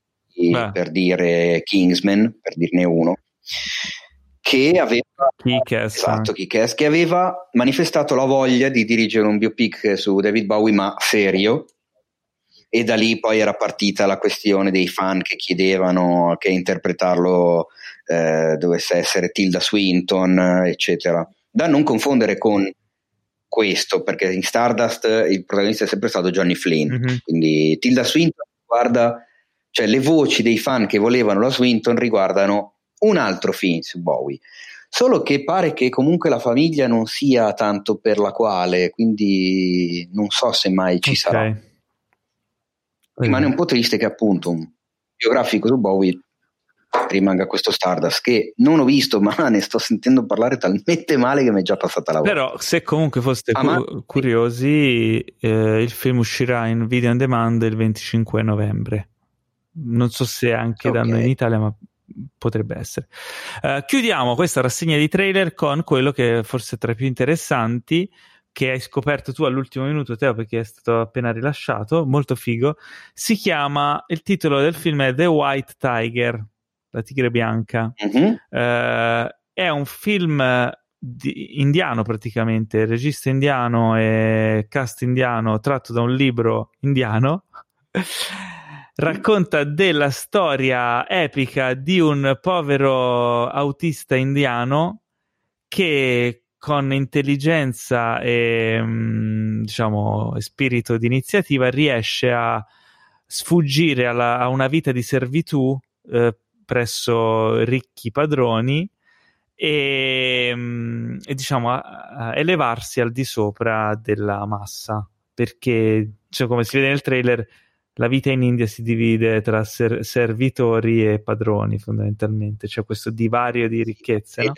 Beh. per dire Kingsman, per dirne uno, che aveva, esatto, che aveva manifestato la voglia di dirigere un biopic su David Bowie, ma serio. E da lì poi era partita la questione dei fan che chiedevano che interpretarlo eh, dovesse essere Tilda Swinton, eccetera. Da non confondere con questo, perché in Stardust il protagonista è sempre stato Johnny Flynn. Mm-hmm. Quindi Tilda Swinton guarda, cioè le voci dei fan che volevano la Swinton riguardano un altro film su Bowie. Solo che pare che comunque la famiglia non sia tanto per la quale, quindi non so se mai ci okay. sarà. Rimane un po' triste che appunto un biografico su Bowie rimanga questo Stardust che non ho visto [laughs] ma ne sto sentendo parlare talmente male che mi è già passata la volta però se comunque foste ah, cu- curiosi eh, il film uscirà in video on demand il 25 novembre non so se anche okay. da noi in Italia ma potrebbe essere. Uh, chiudiamo questa rassegna di trailer con quello che forse è tra i più interessanti che hai scoperto tu all'ultimo minuto, Teo, perché è stato appena rilasciato, molto figo. Si chiama, il titolo del film è The White Tiger, La tigre bianca. Mm-hmm. Uh, è un film di, indiano praticamente, regista indiano e cast indiano tratto da un libro indiano. Racconta della storia epica di un povero autista indiano che con intelligenza e mm, diciamo spirito di iniziativa riesce a sfuggire alla, a una vita di servitù eh, presso ricchi padroni e, mm, e diciamo a, a elevarsi al di sopra della massa. Perché cioè, come si vede nel trailer la vita in India si divide tra ser- servitori e padroni fondamentalmente c'è questo divario di ricchezze no?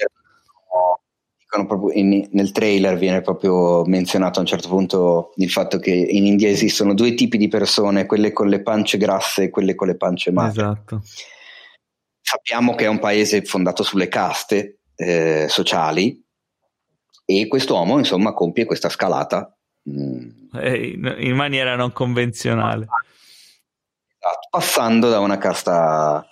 in, nel trailer viene proprio menzionato a un certo punto il fatto che in India esistono due tipi di persone, quelle con le pance grasse e quelle con le pance magre. Esatto. Sappiamo che è un paese fondato sulle caste eh, sociali e quest'uomo insomma compie questa scalata mh, mm, in maniera non convenzionale. Passando da una casta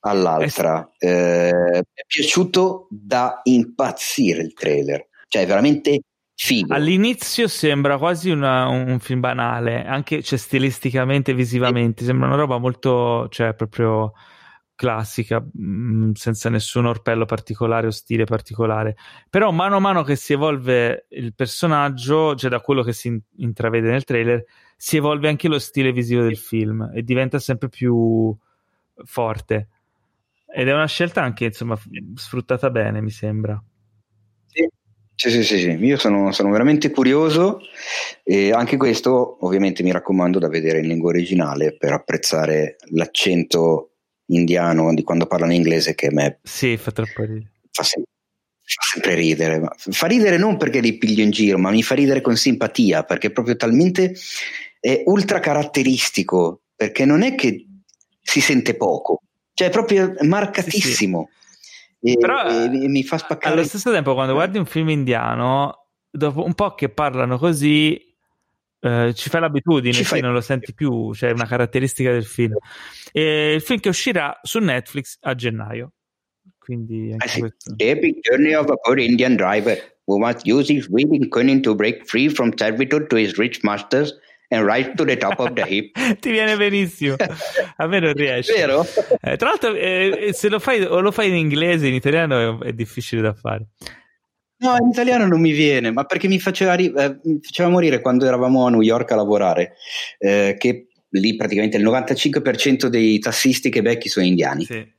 all'altra. Eh, mi è piaciuto da impazzire il trailer, cioè è veramente figo. All'inizio sembra quasi una, un film banale, anche cioè, stilisticamente, visivamente, sì. sembra una roba molto, cioè proprio classica, mh, mm, senza nessun orpello particolare o stile particolare. Però mano a mano che si evolve il personaggio, cioè da quello che si intravede nel trailer, si evolve anche lo stile visivo del film e diventa sempre più forte. Ed è una scelta anche, insomma, sfruttata bene, mi sembra. Sì, sì, sì, sì, sì. io sono, sono, veramente curioso e anche questo ovviamente mi raccomando da vedere in lingua originale per apprezzare l'accento indiano di quando parlano inglese che a me sì, fa troppo ridere. Fa, sem- fa sempre ridere. Ma fa ridere non perché li piglio in giro, ma mi fa ridere con simpatia perché è proprio talmente è ultra caratteristico perché non è che si sente poco cioè, è proprio marcatissimo. Sì, sì. E, Però e, mi fa spaccare. Allo stesso tempo, quando guardi un film indiano, dopo un po' che parlano così, eh, ci fai l'abitudine, ci fai... non lo senti più, cioè è una caratteristica del film. E il film che uscirà su Netflix a gennaio. Quindi anche questo. Epic journey of a poor Indian driver who must use his reading cunning to break free from servitude to his rich masters and right to the top of the hip. [laughs] Ti viene benissimo. [laughs] A me non riesce. Vero? Eh, tra l'altro, eh, se lo fai o lo fai in inglese, in italiano è, è, difficile da fare. No, in italiano non mi viene, ma perché mi faceva, ri- eh, mi faceva morire quando eravamo a New York a lavorare, eh, che lì praticamente il 95% dei tassisti che becchi sono indiani. Sì.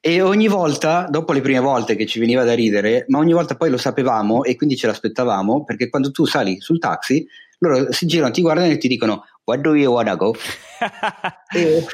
E ogni volta, dopo le prime volte che ci veniva da ridere, ma ogni volta poi lo sapevamo e quindi ce l'aspettavamo, perché quando tu sali sul taxi loro si girano, ti guardano e ti dicono What do you wanna go? [laughs] e...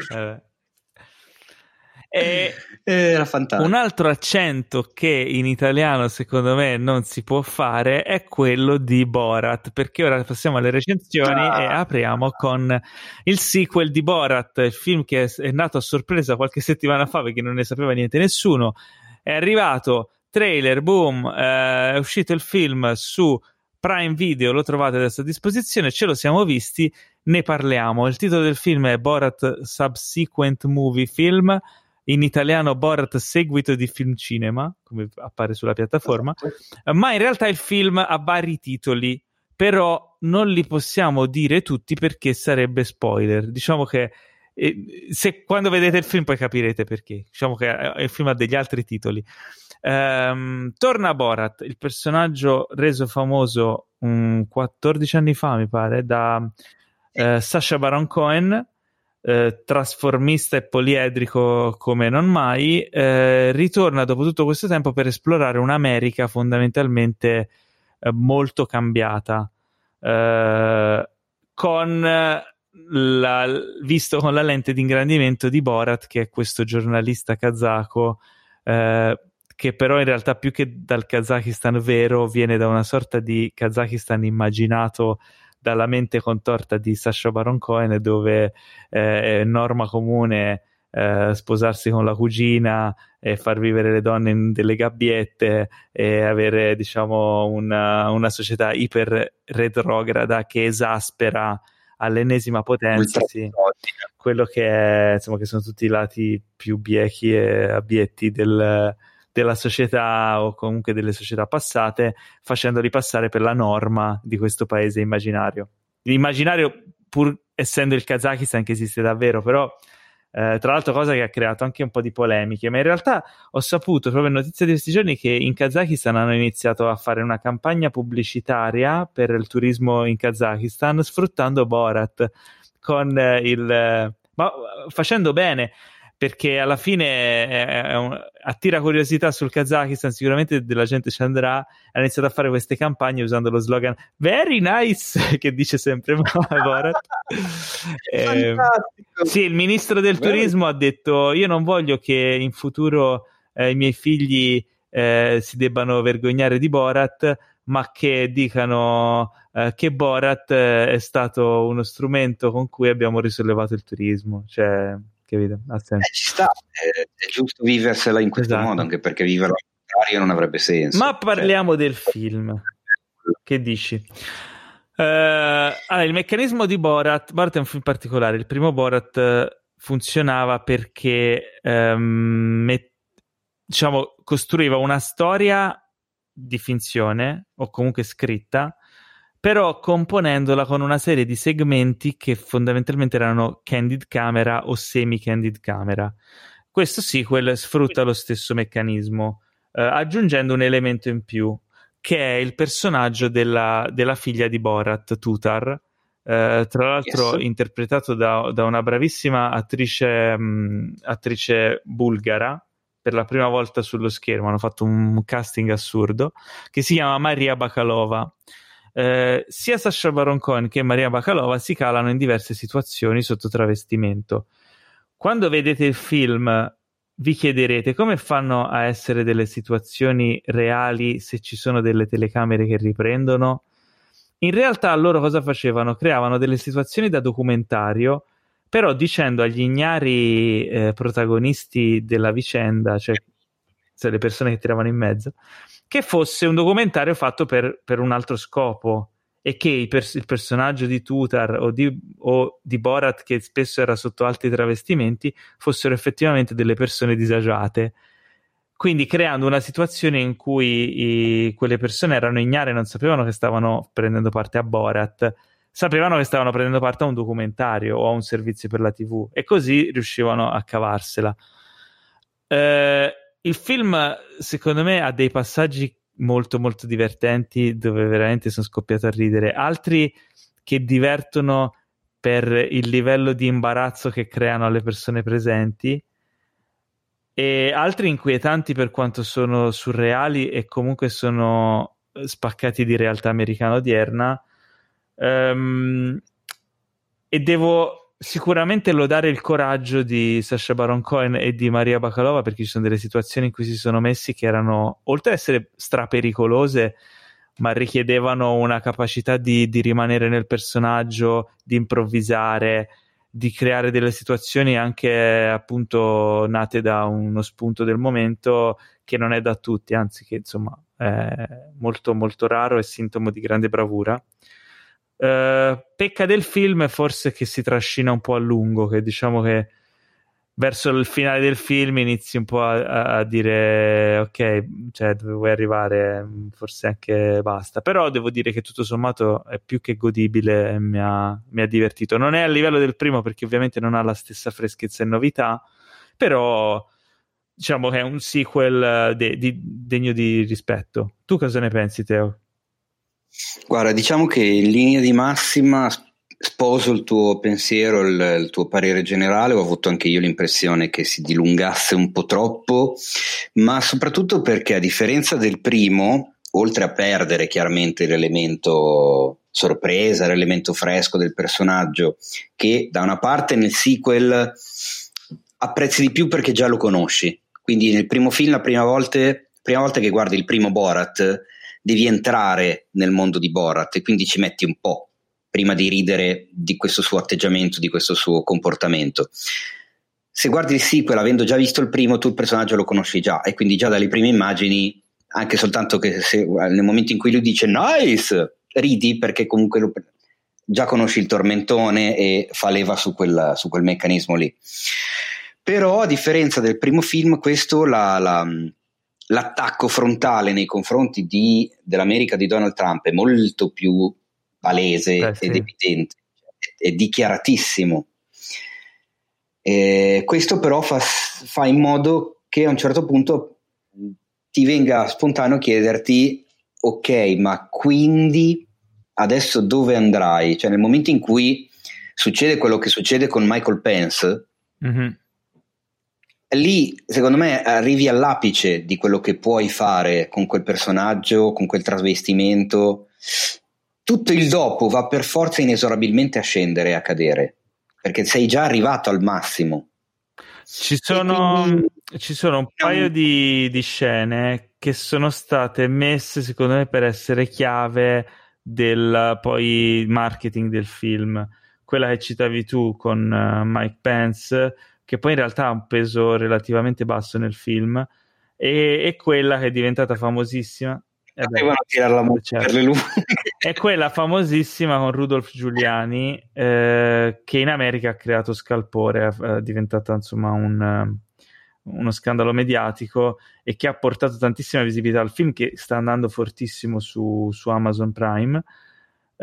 E era fantastico. Un altro accento che in italiano secondo me non si può fare è quello di Borat, perché ora passiamo alle recensioni ah. e apriamo con il sequel di Borat, il film che è nato a sorpresa qualche settimana fa perché non ne sapeva niente nessuno. È arrivato, trailer, boom, eh, è uscito il film su Prime Video lo trovate adesso a disposizione, ce lo siamo visti, ne parliamo. Il titolo del film è Borat Subsequent Movie Film, in italiano Borat seguito di film cinema, come appare sulla piattaforma, esatto. ma in realtà il film ha vari titoli, però non li possiamo dire tutti perché sarebbe spoiler. Diciamo che eh, se quando vedete il film poi capirete perché. Diciamo che eh, il film ha degli altri titoli. Ehm, torna Borat, il personaggio reso famoso um, 14 anni fa, mi pare, da eh, Sasha Baron Cohen, eh, trasformista e poliedrico come non mai, eh, ritorna dopo tutto questo tempo per esplorare un'America fondamentalmente eh, molto cambiata. Eh, con la, visto con la lente di ingrandimento di Borat, che è questo giornalista kazako eh, che però in realtà più che dal Kazakistan vero viene da una sorta di Kazakistan immaginato dalla mente contorta di Sasha Baron Cohen dove eh, è norma comune eh, sposarsi con la cugina e far vivere le donne in delle gabbiette e avere diciamo una, una società iper retrograda che esaspera all'ennesima potenza, sì. quello che, è, insomma, che sono tutti i lati più biechi e abietti del, della società o comunque delle società passate, facendoli passare per la norma di questo paese immaginario. L'immaginario, pur essendo il Kazakistan che esiste davvero, però eh, tra l'altro cosa che ha creato anche un po' di polemiche, ma in realtà ho saputo proprio in notizia di questi giorni che in Kazakistan hanno iniziato a fare una campagna pubblicitaria per il turismo in Kazakistan sfruttando Borat con eh, il... ma facendo bene perché alla fine è, è un, attira curiosità sul Kazakistan, sicuramente della gente ci andrà. Ha iniziato a fare queste campagne usando lo slogan Very nice, [laughs] che dice sempre [laughs] Borat. eh, sì, il ministro del Very. turismo ha detto: Io non voglio che in futuro eh, i miei figli eh, si debbano vergognare di Borat, ma che dicano eh, che Borat eh, è stato uno strumento con cui abbiamo risollevato il turismo. Cioè, capito? Ha senso. Eh, ci sta, è, è, giusto viversela in questo esatto. modo, anche perché viverla al contrario non avrebbe senso. Ma parliamo cioè. del film. Che dici? Uh, allora, il meccanismo di Borat, Borat è un film particolare. Il primo Borat uh, funzionava perché um, met- diciamo, costruiva una storia di finzione o comunque scritta però componendola con una serie di segmenti che fondamentalmente erano candid camera o semi-candid camera. Questo sequel sfrutta lo stesso meccanismo, eh, aggiungendo un elemento in più, che è il personaggio della, della figlia di Borat, Tutar, eh, tra l'altro yes. interpretato da, da, una bravissima attrice, mh, mm, attrice bulgara, per la prima volta sullo schermo, hanno fatto un casting assurdo, che si chiama Maria Bakalova. Eh, sia Sasha Baron Cohen che Maria Bakalova si calano in diverse situazioni sotto travestimento. Quando vedete il film vi chiederete come fanno a essere delle situazioni reali se ci sono delle telecamere che riprendono? In realtà loro cosa facevano? Creavano delle situazioni da documentario, però dicendo agli ignari eh, protagonisti della vicenda, cioè, cioè le persone che tiravano in mezzo, che fosse un documentario fatto per, per un altro scopo e che pers- il personaggio di Tutar o di, o di, Borat, che spesso era sotto altri travestimenti, fossero effettivamente delle persone disagiate. Quindi creando una situazione in cui i, quelle persone erano ignare, non sapevano che stavano prendendo parte a Borat, sapevano che stavano prendendo parte a un documentario o a un servizio per la TV e così riuscivano a cavarsela. Eh, il film, secondo me, ha dei passaggi molto, molto divertenti dove veramente sono scoppiato a ridere. Altri che divertono per il livello di imbarazzo che creano alle persone presenti e altri inquietanti per quanto sono surreali e comunque sono spaccati di realtà americana odierna. Um, e devo sicuramente lodare il coraggio di Sasha Baron Cohen e di Maria Bakalova perché ci sono delle situazioni in cui si sono messi che erano, oltre ad essere strapericolose, ma richiedevano una capacità di, di rimanere nel personaggio, di improvvisare, di creare delle situazioni anche appunto nate da uno spunto del momento che non è da tutti, anzi che insomma è molto molto raro e sintomo di grande bravura. Uh, pecca del film forse che si trascina un po' a lungo, che diciamo che verso il finale del film inizi un po' a, a dire ok, cioè dove vuoi arrivare, forse anche basta. Però devo dire che tutto sommato è più che godibile e mi ha, mi ha divertito. Non è a livello del primo perché ovviamente non ha la stessa freschezza e novità, però diciamo che è un sequel de- de- degno di rispetto. Tu cosa ne pensi, Teo? Guarda, diciamo che in linea di massima sposo il tuo pensiero, il, il, tuo parere generale, ho avuto anche io l'impressione che si dilungasse un po' troppo, ma soprattutto perché a differenza del primo, oltre a perdere chiaramente l'elemento sorpresa, l'elemento fresco del personaggio, che da una parte nel sequel apprezzi di più perché già lo conosci. Quindi nel primo film, la prima volta, prima volta che guardi il primo Borat, devi entrare nel mondo di Borat e quindi ci metti un po' prima di ridere di questo suo atteggiamento, di questo suo comportamento. Se guardi il sequel avendo già visto il primo, tu il personaggio lo conosci già e quindi già dalle prime immagini, anche soltanto che se, nel momento in cui lui dice nice, ridi perché comunque lo, già conosci il tormentone e fa leva su quel, su quel meccanismo lì. Però a differenza del primo film, questo la, la, l'attacco frontale nei confronti di, dell'America di Donald Trump è molto più palese eh, ed evidente, è, è dichiaratissimo. Eh, questo però fa, fa, in modo che a un certo punto ti venga spontaneo chiederti, ok, ma quindi adesso dove andrai? Cioè nel momento in cui succede quello che succede con Michael Pence, mm-hmm. Lì secondo me arrivi all'apice di quello che puoi fare con quel personaggio, con quel trasvestimento. Tutto il dopo va per forza inesorabilmente a scendere e a cadere, perché sei già arrivato al massimo. Ci sono, quindi... ci sono un paio di, di scene che sono state messe secondo me per essere chiave del poi marketing del film. Quella che citavi tu con uh, Mike Pence, che poi in realtà ha un peso relativamente basso nel film, e, e quella che è diventata famosissima. Eh beh, tirare la certo. per le lunghe. è quella famosissima con Rudolf Giuliani, eh, che in America ha creato scalpore, è diventata insomma un uno scandalo mediatico e che ha portato tantissima visibilità al film che sta andando fortissimo su, su Amazon Prime.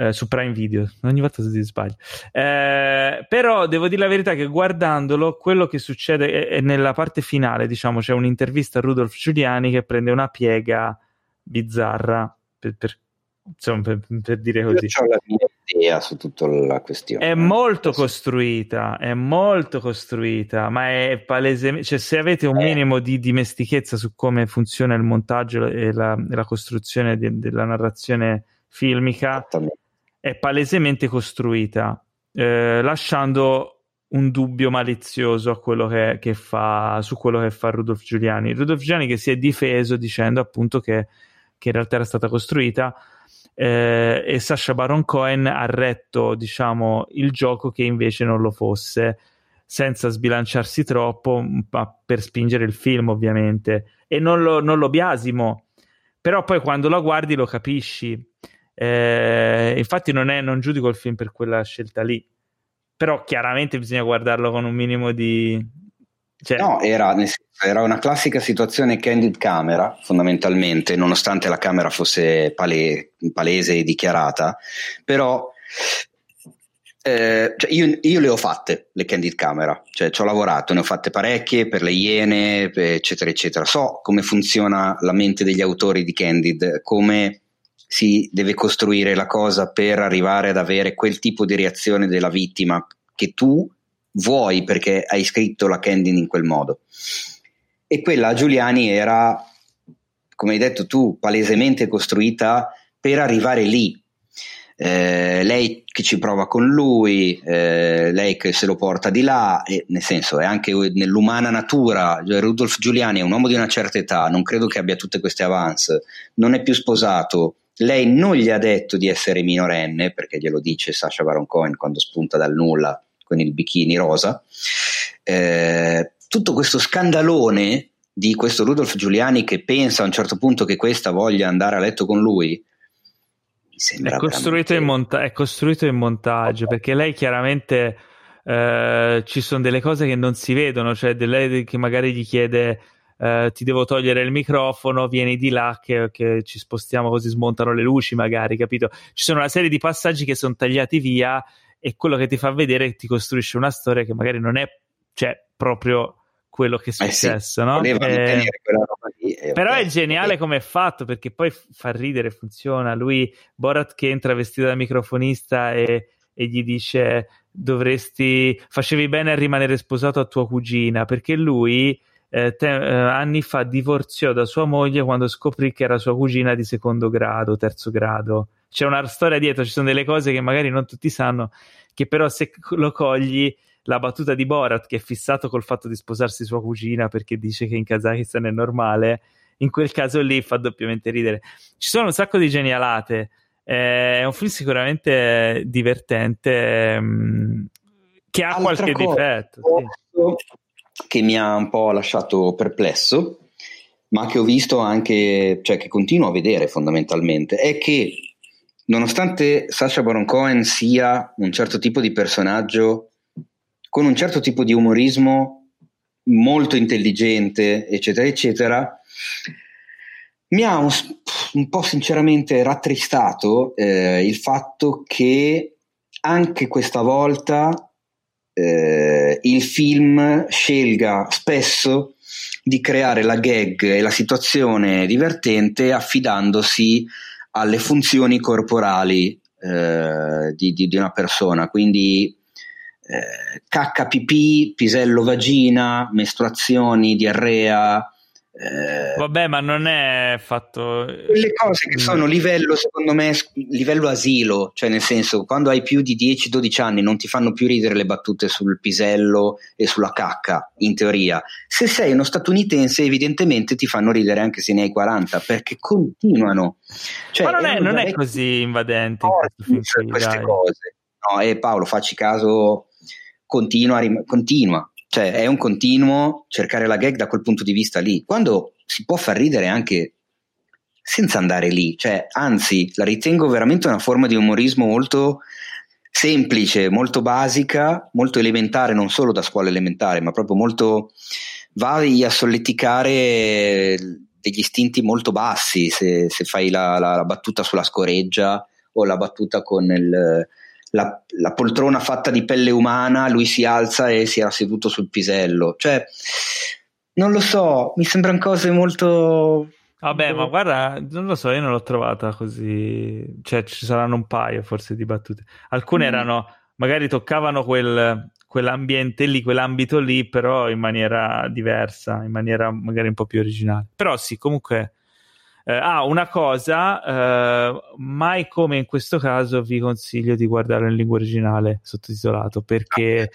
Eh, su Prime Video, ogni volta si sbaglia. Eh, però devo dire la verità che guardandolo, quello che succede è, è nella parte finale, diciamo, c'è un'intervista a Rudolf Giuliani che prende una piega bizzarra per, per insomma, per, per, dire così. Io ho la mia idea su tutta la questione. È molto costruita, è molto costruita, ma è palesemente, cioè se avete un eh. minimo di dimestichezza su come funziona il montaggio e la, e la costruzione de, della narrazione filmica, è palesemente costruita, eh, lasciando un dubbio malizioso quello che, che fa, su quello che fa Rudolf Giuliani. Rudolf Giuliani che si è difeso dicendo appunto che, che in realtà era stata costruita eh, e Sasha Baron Cohen ha retto diciamo il gioco che invece non lo fosse senza sbilanciarsi troppo ma per spingere il film ovviamente. E non lo, non lo biasimo. Però poi quando lo guardi lo capisci eh, infatti non, è, non giudico il film per quella scelta lì però chiaramente bisogna guardarlo con un minimo di, cioè... No, era, era, una classica situazione candid camera, fondamentalmente, nonostante la camera fosse pale, palese e dichiarata, però eh, cioè io, io, le ho fatte le candid camera, cioè ci ho lavorato, ne ho fatte parecchie per le iene, eccetera, eccetera. So come funziona la mente degli autori di candid, come si deve costruire la cosa per arrivare ad avere quel tipo di reazione della vittima che tu vuoi perché hai scritto la Candid in quel modo. E quella a Giuliani era, come hai detto tu, palesemente costruita per arrivare lì. Eh, lei che ci prova con lui, eh, lei che se lo porta di là, e, nel senso è anche nell'umana natura. Rudolf Giuliani è un uomo di una certa età, non credo che abbia tutte queste avance, non è più sposato. Lei non gli ha detto di essere minorenne, perché glielo dice Sasha Baron Cohen quando spunta dal nulla con il bikini rosa. Eh, tutto questo scandalone di questo Rudolf Giuliani che pensa a un certo punto che questa voglia andare a letto con lui. È costruito, veramente... monta- è costruito, in montaggio perché lei chiaramente eh, ci sono delle cose che non si vedono, cioè lei che magari gli chiede eh, ti devo togliere il microfono, vieni di là che, che, ci spostiamo così smontano le luci magari, capito? Ci sono una serie di passaggi che sono tagliati via e quello che ti fa vedere ti costruisce una storia che magari non è cioè, proprio quello che è successo, eh sì, no? Eh, lì, però okay. è geniale come è fatto perché poi fa ridere, funziona. Lui, Borat che entra vestito da microfonista e, e gli dice dovresti, facevi bene a rimanere sposato a tua cugina perché lui eh, te, eh, anni fa divorziò da sua moglie quando scoprì che era sua cugina di secondo grado, terzo grado c'è una storia dietro, ci sono delle cose che magari non tutti sanno, che però se lo cogli la battuta di Borat che è fissato col fatto di sposarsi sua cugina perché dice che in Kazakistan è normale, in quel caso lì fa doppiamente ridere. Ci sono un sacco di genialate. Eh, è un film sicuramente divertente mm, che ha Altra qualche difetto. Sì. Che mi ha un po' lasciato perplesso, ma che ho visto anche, cioè che continuo a vedere fondamentalmente, è che nonostante Sasha Baron Cohen sia un certo tipo di personaggio con un certo tipo di umorismo molto intelligente, eccetera, eccetera, mi ha un, un po' sinceramente rattristato eh, il fatto che anche questa volta eh, il film scelga spesso di creare la gag e la situazione divertente affidandosi alle funzioni corporali eh, di, di, di, una persona, quindi eh, cacca pipì, pisello vagina, mestruazioni, diarrea, eh, Vabbè, ma non è fatto. Quelle cose che sono livello, secondo me, livello asilo, cioè nel senso, quando hai più di 10-12 anni non ti fanno più ridere le battute sul pisello e sulla cacca, in teoria. Se sei uno statunitense, evidentemente ti fanno ridere anche se ne hai 40, perché continuano. Cioè, ma non è, non è così invadente in queste cose. No, e eh, Paolo, facci caso, continua, continua cioè è un continuo cercare la gag da quel punto di vista lì, quando si può far ridere anche senza andare lì, cioè anzi la ritengo veramente una forma di umorismo molto semplice, molto basica, molto elementare, non solo da scuola elementare, ma proprio molto vai a solleticare degli istinti molto bassi. Se, se fai la, la, la, battuta sulla scoreggia o la battuta con il, la, la, poltrona fatta di pelle umana, lui si alza e si era seduto sul pisello. Cioè, non lo so, mi sembrano cose molto. Vabbè, ma guarda, non lo so, io non l'ho trovata così. Cioè, ci saranno un paio forse di battute. Alcune mm. erano, magari toccavano quel, quell'ambiente lì, quell'ambito lì, però in maniera diversa, in maniera magari un po' più originale. Però sì, comunque eh, ah, una cosa, eh, mai come in questo caso vi consiglio di guardare in lingua originale sottotitolato perché,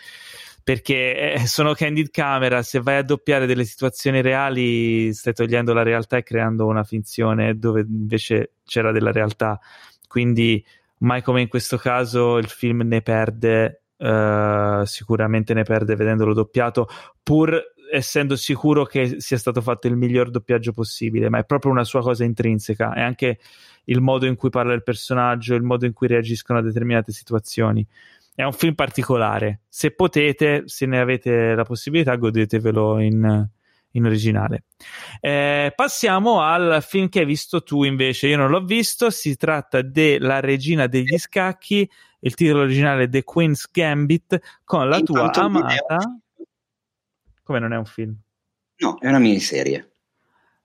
perché eh, sono candid camera, se vai a doppiare delle situazioni reali stai togliendo la realtà e creando una finzione dove invece c'era della realtà. Quindi mai come in questo caso il film ne perde, uh, sicuramente ne perde vedendolo doppiato, pur essendo sicuro che sia stato fatto il miglior doppiaggio possibile, ma è proprio una sua cosa intrinseca, è anche il modo in cui parla il personaggio, il modo in cui reagiscono a determinate situazioni. È un film particolare. Se potete, se ne avete la possibilità, godetevelo in, in originale. Eh, passiamo al film che hai visto tu invece. Io non l'ho visto. Si tratta della Regina degli Scacchi. Il titolo originale è The Queen's Gambit con la tua amata. Come non è un film? No, è una miniserie.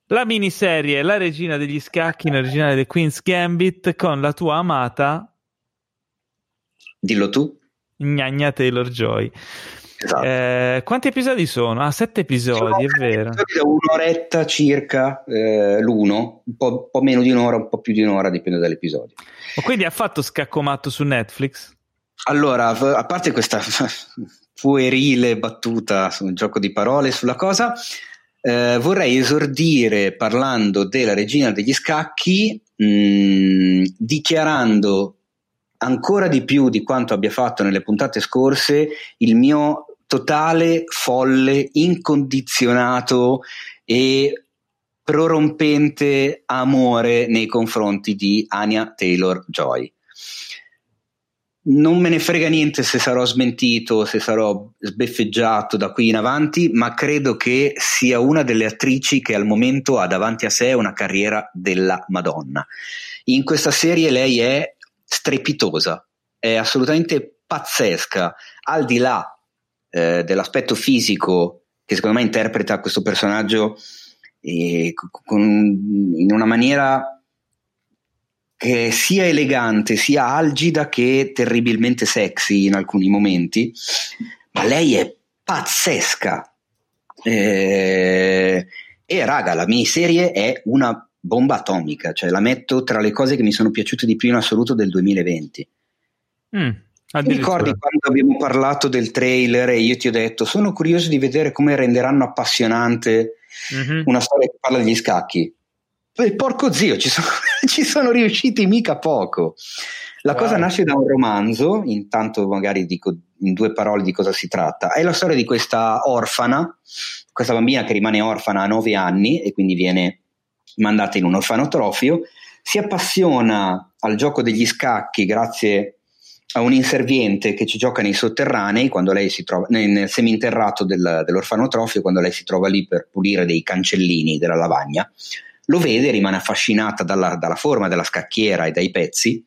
La miniserie La regina degli scacchi in originale The Queen's Gambit con la tua amata Dillo tu. Gnagna Taylor Joy. Esatto. Eh, quanti episodi sono? Ah, sette episodi, sono è vero. Episodi un'oretta circa eh, l'uno, un po', un po', meno di un'ora, un po' più di un'ora, dipende dall'episodio. O quindi ha fatto scaccomatto su Netflix? Allora, a parte questa puerile battuta su un gioco di parole sulla cosa, eh, vorrei esordire parlando della regina degli scacchi, mh, mm, dichiarando ancora di più di quanto abbia fatto nelle puntate scorse il mio totale, folle, incondizionato e prorompente amore nei confronti di Anya Taylor Joy non me ne frega niente se sarò smentito, se sarò sbeffeggiato da qui in avanti, ma credo che sia una delle attrici che al momento ha davanti a sé una carriera della Madonna. In questa serie lei è strepitosa, è assolutamente pazzesca, al di là eh, dell'aspetto fisico che secondo me interpreta questo personaggio eh, con, in una maniera che è sia elegante, sia algida che terribilmente sexy in alcuni momenti, ma lei è pazzesca. Eh, e raga, la miniserie è una bomba atomica, cioè la metto tra le cose che mi sono piaciute di più in assoluto del 2020. Mm, ti ricordi quando abbiamo parlato del trailer e io ti ho detto sono curioso di vedere come renderanno appassionante mm-hmm. una storia che parla degli scacchi? E porco zio, ci sono, [laughs] ci sono riusciti mica poco. La wow. cosa nasce da un romanzo, intanto magari dico in due parole di cosa si tratta. È la storia di questa orfana, questa bambina che rimane orfana a nove anni e quindi viene mandata in un orfanotrofio, si appassiona al gioco degli scacchi grazie a un inserviente che ci gioca nei sotterranei quando lei si trova nel seminterrato del, dell'orfanotrofio quando lei si trova lì per pulire dei cancellini della lavagna lo vede, rimane affascinata dalla, dalla forma della scacchiera e dai pezzi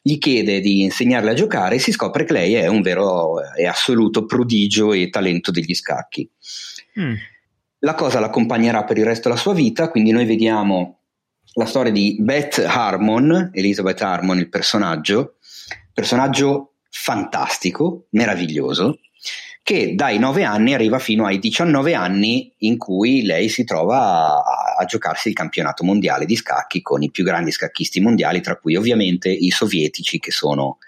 gli chiede di insegnarle a giocare e si scopre che lei è un vero e assoluto prodigio e talento degli scacchi. Mm. La cosa l'accompagnerà per il resto della sua vita, quindi noi vediamo la storia di Beth Harmon, Elizabeth Harmon, il personaggio, personaggio fantastico, meraviglioso, che dai 9 anni arriva fino ai 19 anni in cui lei si trova a, a, giocarsi il campionato mondiale di scacchi con i più grandi scacchisti mondiali, tra cui ovviamente i sovietici che sono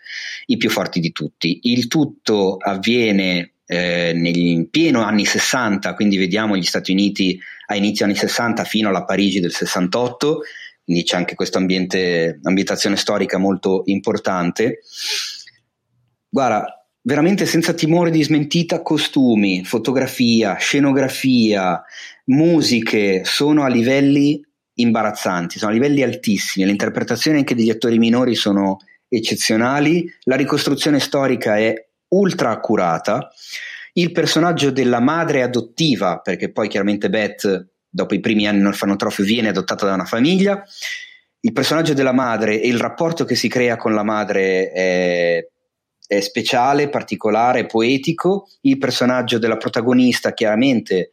i più forti di tutti. Il tutto avviene eh, negli pieno anni 60, quindi vediamo gli Stati Uniti a inizio anni 60 fino alla Parigi del 68 quindi c'è anche questa ambientazione storica molto importante. Guarda, veramente senza timore di smentita, costumi, fotografia, scenografia, musiche sono a livelli imbarazzanti, sono a livelli altissimi, le interpretazioni anche degli attori minori sono eccezionali, la ricostruzione storica è ultra accurata, il personaggio della madre adottiva, perché poi chiaramente Beth dopo i primi anni in orfanotrofio viene adottata da una famiglia. Il personaggio della madre e il rapporto che si crea con la madre è, è speciale, particolare, poetico. Il personaggio della protagonista chiaramente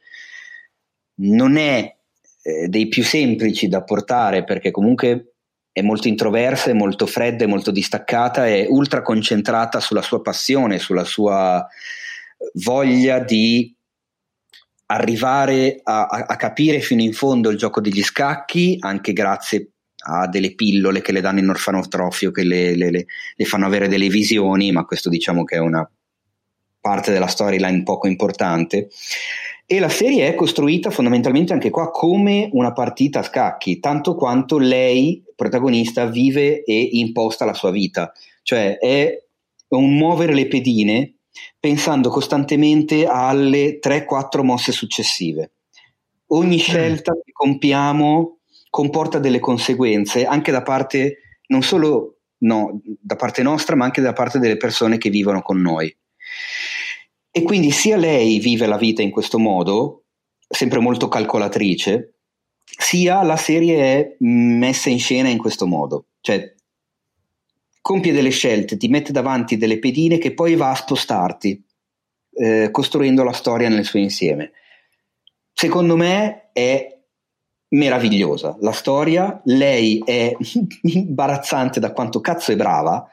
non è eh, dei più semplici da portare perché comunque è molto introversa, è molto fredda, è molto distaccata, è ultra concentrata sulla sua passione, sulla sua voglia di arrivare a, a, capire fino in fondo il gioco degli scacchi, anche grazie a delle pillole che le danno in orfanotrofio, che le, le, le, le fanno avere delle visioni, ma questo diciamo che è una parte della storyline poco importante. E la serie è costruita fondamentalmente anche qua come una partita a scacchi, tanto quanto lei, protagonista, vive e imposta la sua vita. Cioè è un muovere le pedine pensando costantemente alle 3-4 mosse successive. Ogni mm. scelta che compiamo comporta delle conseguenze anche da parte non solo no, da parte nostra, ma anche da parte delle persone che vivono con noi. E quindi sia lei vive la vita in questo modo, sempre molto calcolatrice, sia la serie è messa in scena in questo modo. Cioè, compie delle scelte, ti mette davanti delle pedine che poi va a spostarti, eh, costruendo la storia nel suo insieme. Secondo me è meravigliosa la storia, lei è [laughs] imbarazzante da quanto cazzo è brava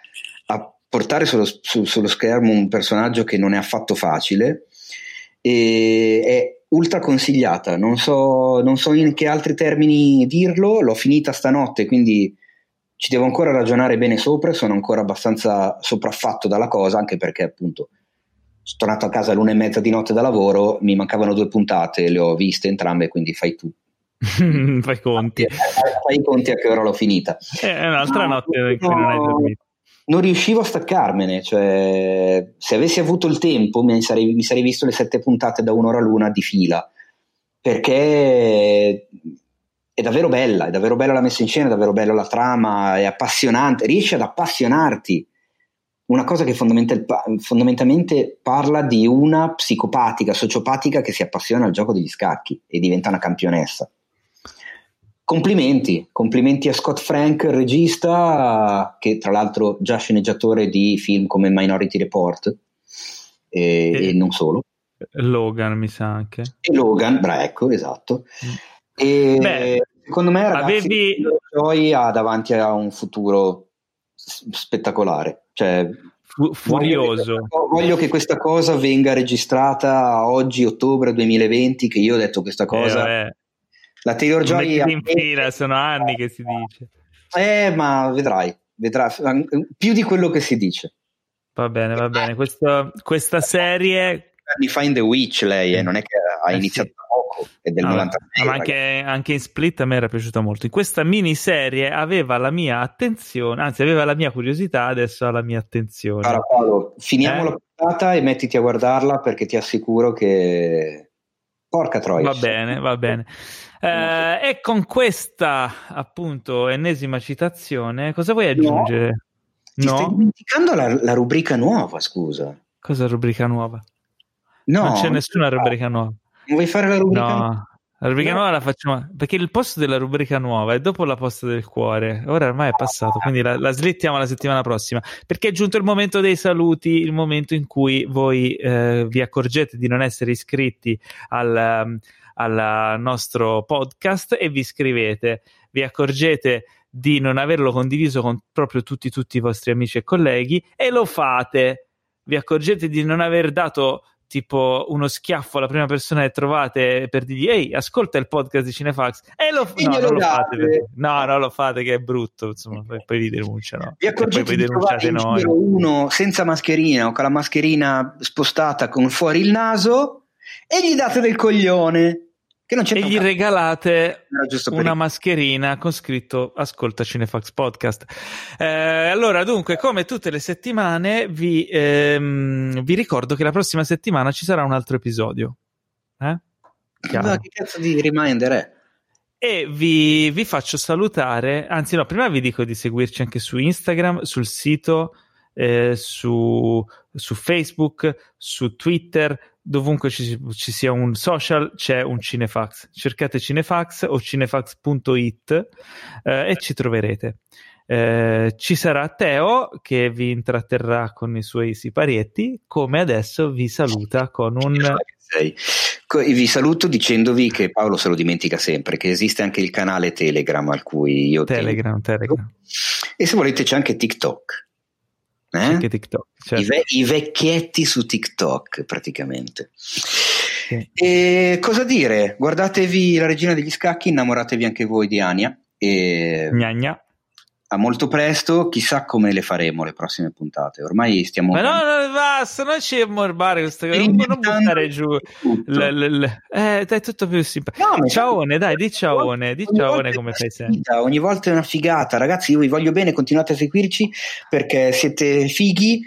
a portare sullo, su, sullo schermo un personaggio che non è affatto facile e è ultra consigliata, non so, non so in che altri termini dirlo, l'ho finita stanotte, quindi ci devo ancora ragionare bene sopra, sono ancora abbastanza sopraffatto dalla cosa, anche perché appunto sono tornato a casa all'una e mezza di notte da lavoro, mi mancavano due puntate, le ho viste entrambe, quindi fai tu. [laughs] fai conti. Fai i conti a che ora l'ho finita. Eh, è un'altra no, notte no, che non hai dormito. Non riuscivo a staccarmene, cioè se avessi avuto il tempo mi sarei, mi sarei visto le sette puntate da un'ora l'una di fila, perché è davvero bella, è davvero bella la messa in scena, è davvero bella la trama, è appassionante, riesce ad appassionarti. Una cosa che fondamental, fondamentalmente parla di una psicopatica, sociopatica che si appassiona al gioco degli scacchi e diventa una campionessa. Complimenti, complimenti a Scott Frank, regista, che tra l'altro già sceneggiatore di film come Minority Report e, e, e non solo. Logan mi sa anche. E Logan, bra, ecco, esatto. E Beh, secondo me ragazzi, avevi... Joy ha davanti a un futuro spettacolare. Cioè, Fu- furioso. Voglio che, voglio che, questa cosa venga registrata oggi, ottobre 2020, che io ho detto questa cosa. Eh, eh. La Taylor Joy... In fila, sono anni che si dice. Eh, ma vedrai, vedrai, più di quello che si dice. Va bene, va bene. Questa, questa serie... Anni fa in The Witch lei, eh, non è che ha eh, iniziato sì poco, è del ah, 96. Ma anche, anche, in Split a me era piaciuta molto. In questa miniserie aveva la mia attenzione, anzi aveva la mia curiosità, adesso ha la mia attenzione. Allora Paolo, finiamo eh? la puntata e mettiti a guardarla perché ti assicuro che Porca troia. Va bene, va bene. Eh, e con questa appunto ennesima citazione, cosa vuoi aggiungere? No. Ti no? stai dimenticando la, la, rubrica nuova, scusa. Cosa rubrica nuova? No, non c'è nessuna rubrica nuova. Non vuoi fare la rubrica no. nuova? La rubrica no. nuova la facciamo perché il posto della rubrica nuova è dopo la posta del cuore. Ora ormai è passato, quindi la, la slittiamo la settimana prossima. Perché è giunto il momento dei saluti, il momento in cui voi eh, vi accorgete di non essere iscritti al, um, al nostro podcast e vi iscrivete. Vi accorgete di non averlo condiviso con proprio tutti, tutti i vostri amici e colleghi e lo fate. Vi accorgete di non aver dato tipo uno schiaffo alla prima persona che trovate per dirgli ehi ascolta il podcast di Cinefax e lo, no, non lo fate perché, no non lo fate che è brutto insomma poi, poi vi denunciano vi accorgete poi denunciate noi uno senza mascherina o con la mascherina spostata con fuori il naso e gli date del coglione e gli regalate una mascherina con scritto Ascolta Cinefax Podcast. Eh, allora, dunque, come tutte le settimane, vi, ehm, vi, ricordo che la prossima settimana ci sarà un altro episodio. Eh? Ma che cazzo di reminder è? E vi, vi faccio salutare, anzi no, prima vi dico di seguirci anche su Instagram, sul sito, eh, su, su Facebook, su Twitter, dovunque ci, ci, sia un social c'è un Cinefax. Cercate Cinefax o cinefax.it eh, e ci troverete. Eh, ci sarà Teo che vi intratterrà con i suoi siparietti, come adesso vi saluta con un... Vi saluto dicendovi che Paolo se lo dimentica sempre, che esiste anche il canale Telegram al cui io... Telegram, tengo. Telegram. E se volete c'è anche TikTok. Eh? Anche TikTok. Certo. I, ve- I, vecchietti su TikTok, praticamente. Sì. E cosa dire? Guardatevi La regina degli scacchi, innamoratevi anche voi di Ania. E... Gnagna a molto presto, chissà come le faremo le prossime puntate. Ormai stiamo. Ma no, no, basta, non ci ammorbare questa cosa. Non, buttare giù. Le, le, le. Eh, dai, tutto più simpatico. No, ciaone, dai, di ciaone, di ciaone come fai sempre. Ogni volta è una figata, ragazzi. Io vi voglio bene, continuate a seguirci perché siete fighi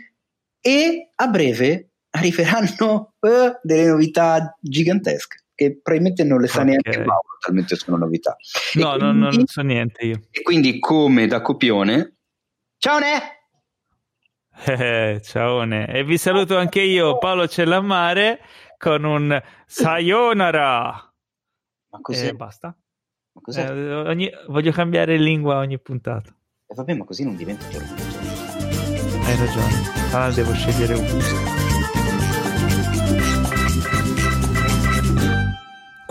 e a breve arriveranno uh, delle novità gigantesche che probabilmente non le sa okay. neanche Paolo, talmente sono novità. No, quindi, no, non so niente io. E quindi come da copione, ciao Ne! [laughs] Eh, ciaone. E vi saluto anche io, Paolo Cellammare, con un sayonara. Ma così? E basta. Ma cos'è? Eh, ogni... Voglio cambiare lingua ogni puntata. E eh, vabbè, ma così non diventa giornale. Hai ragione. Allora devo scegliere un gusto.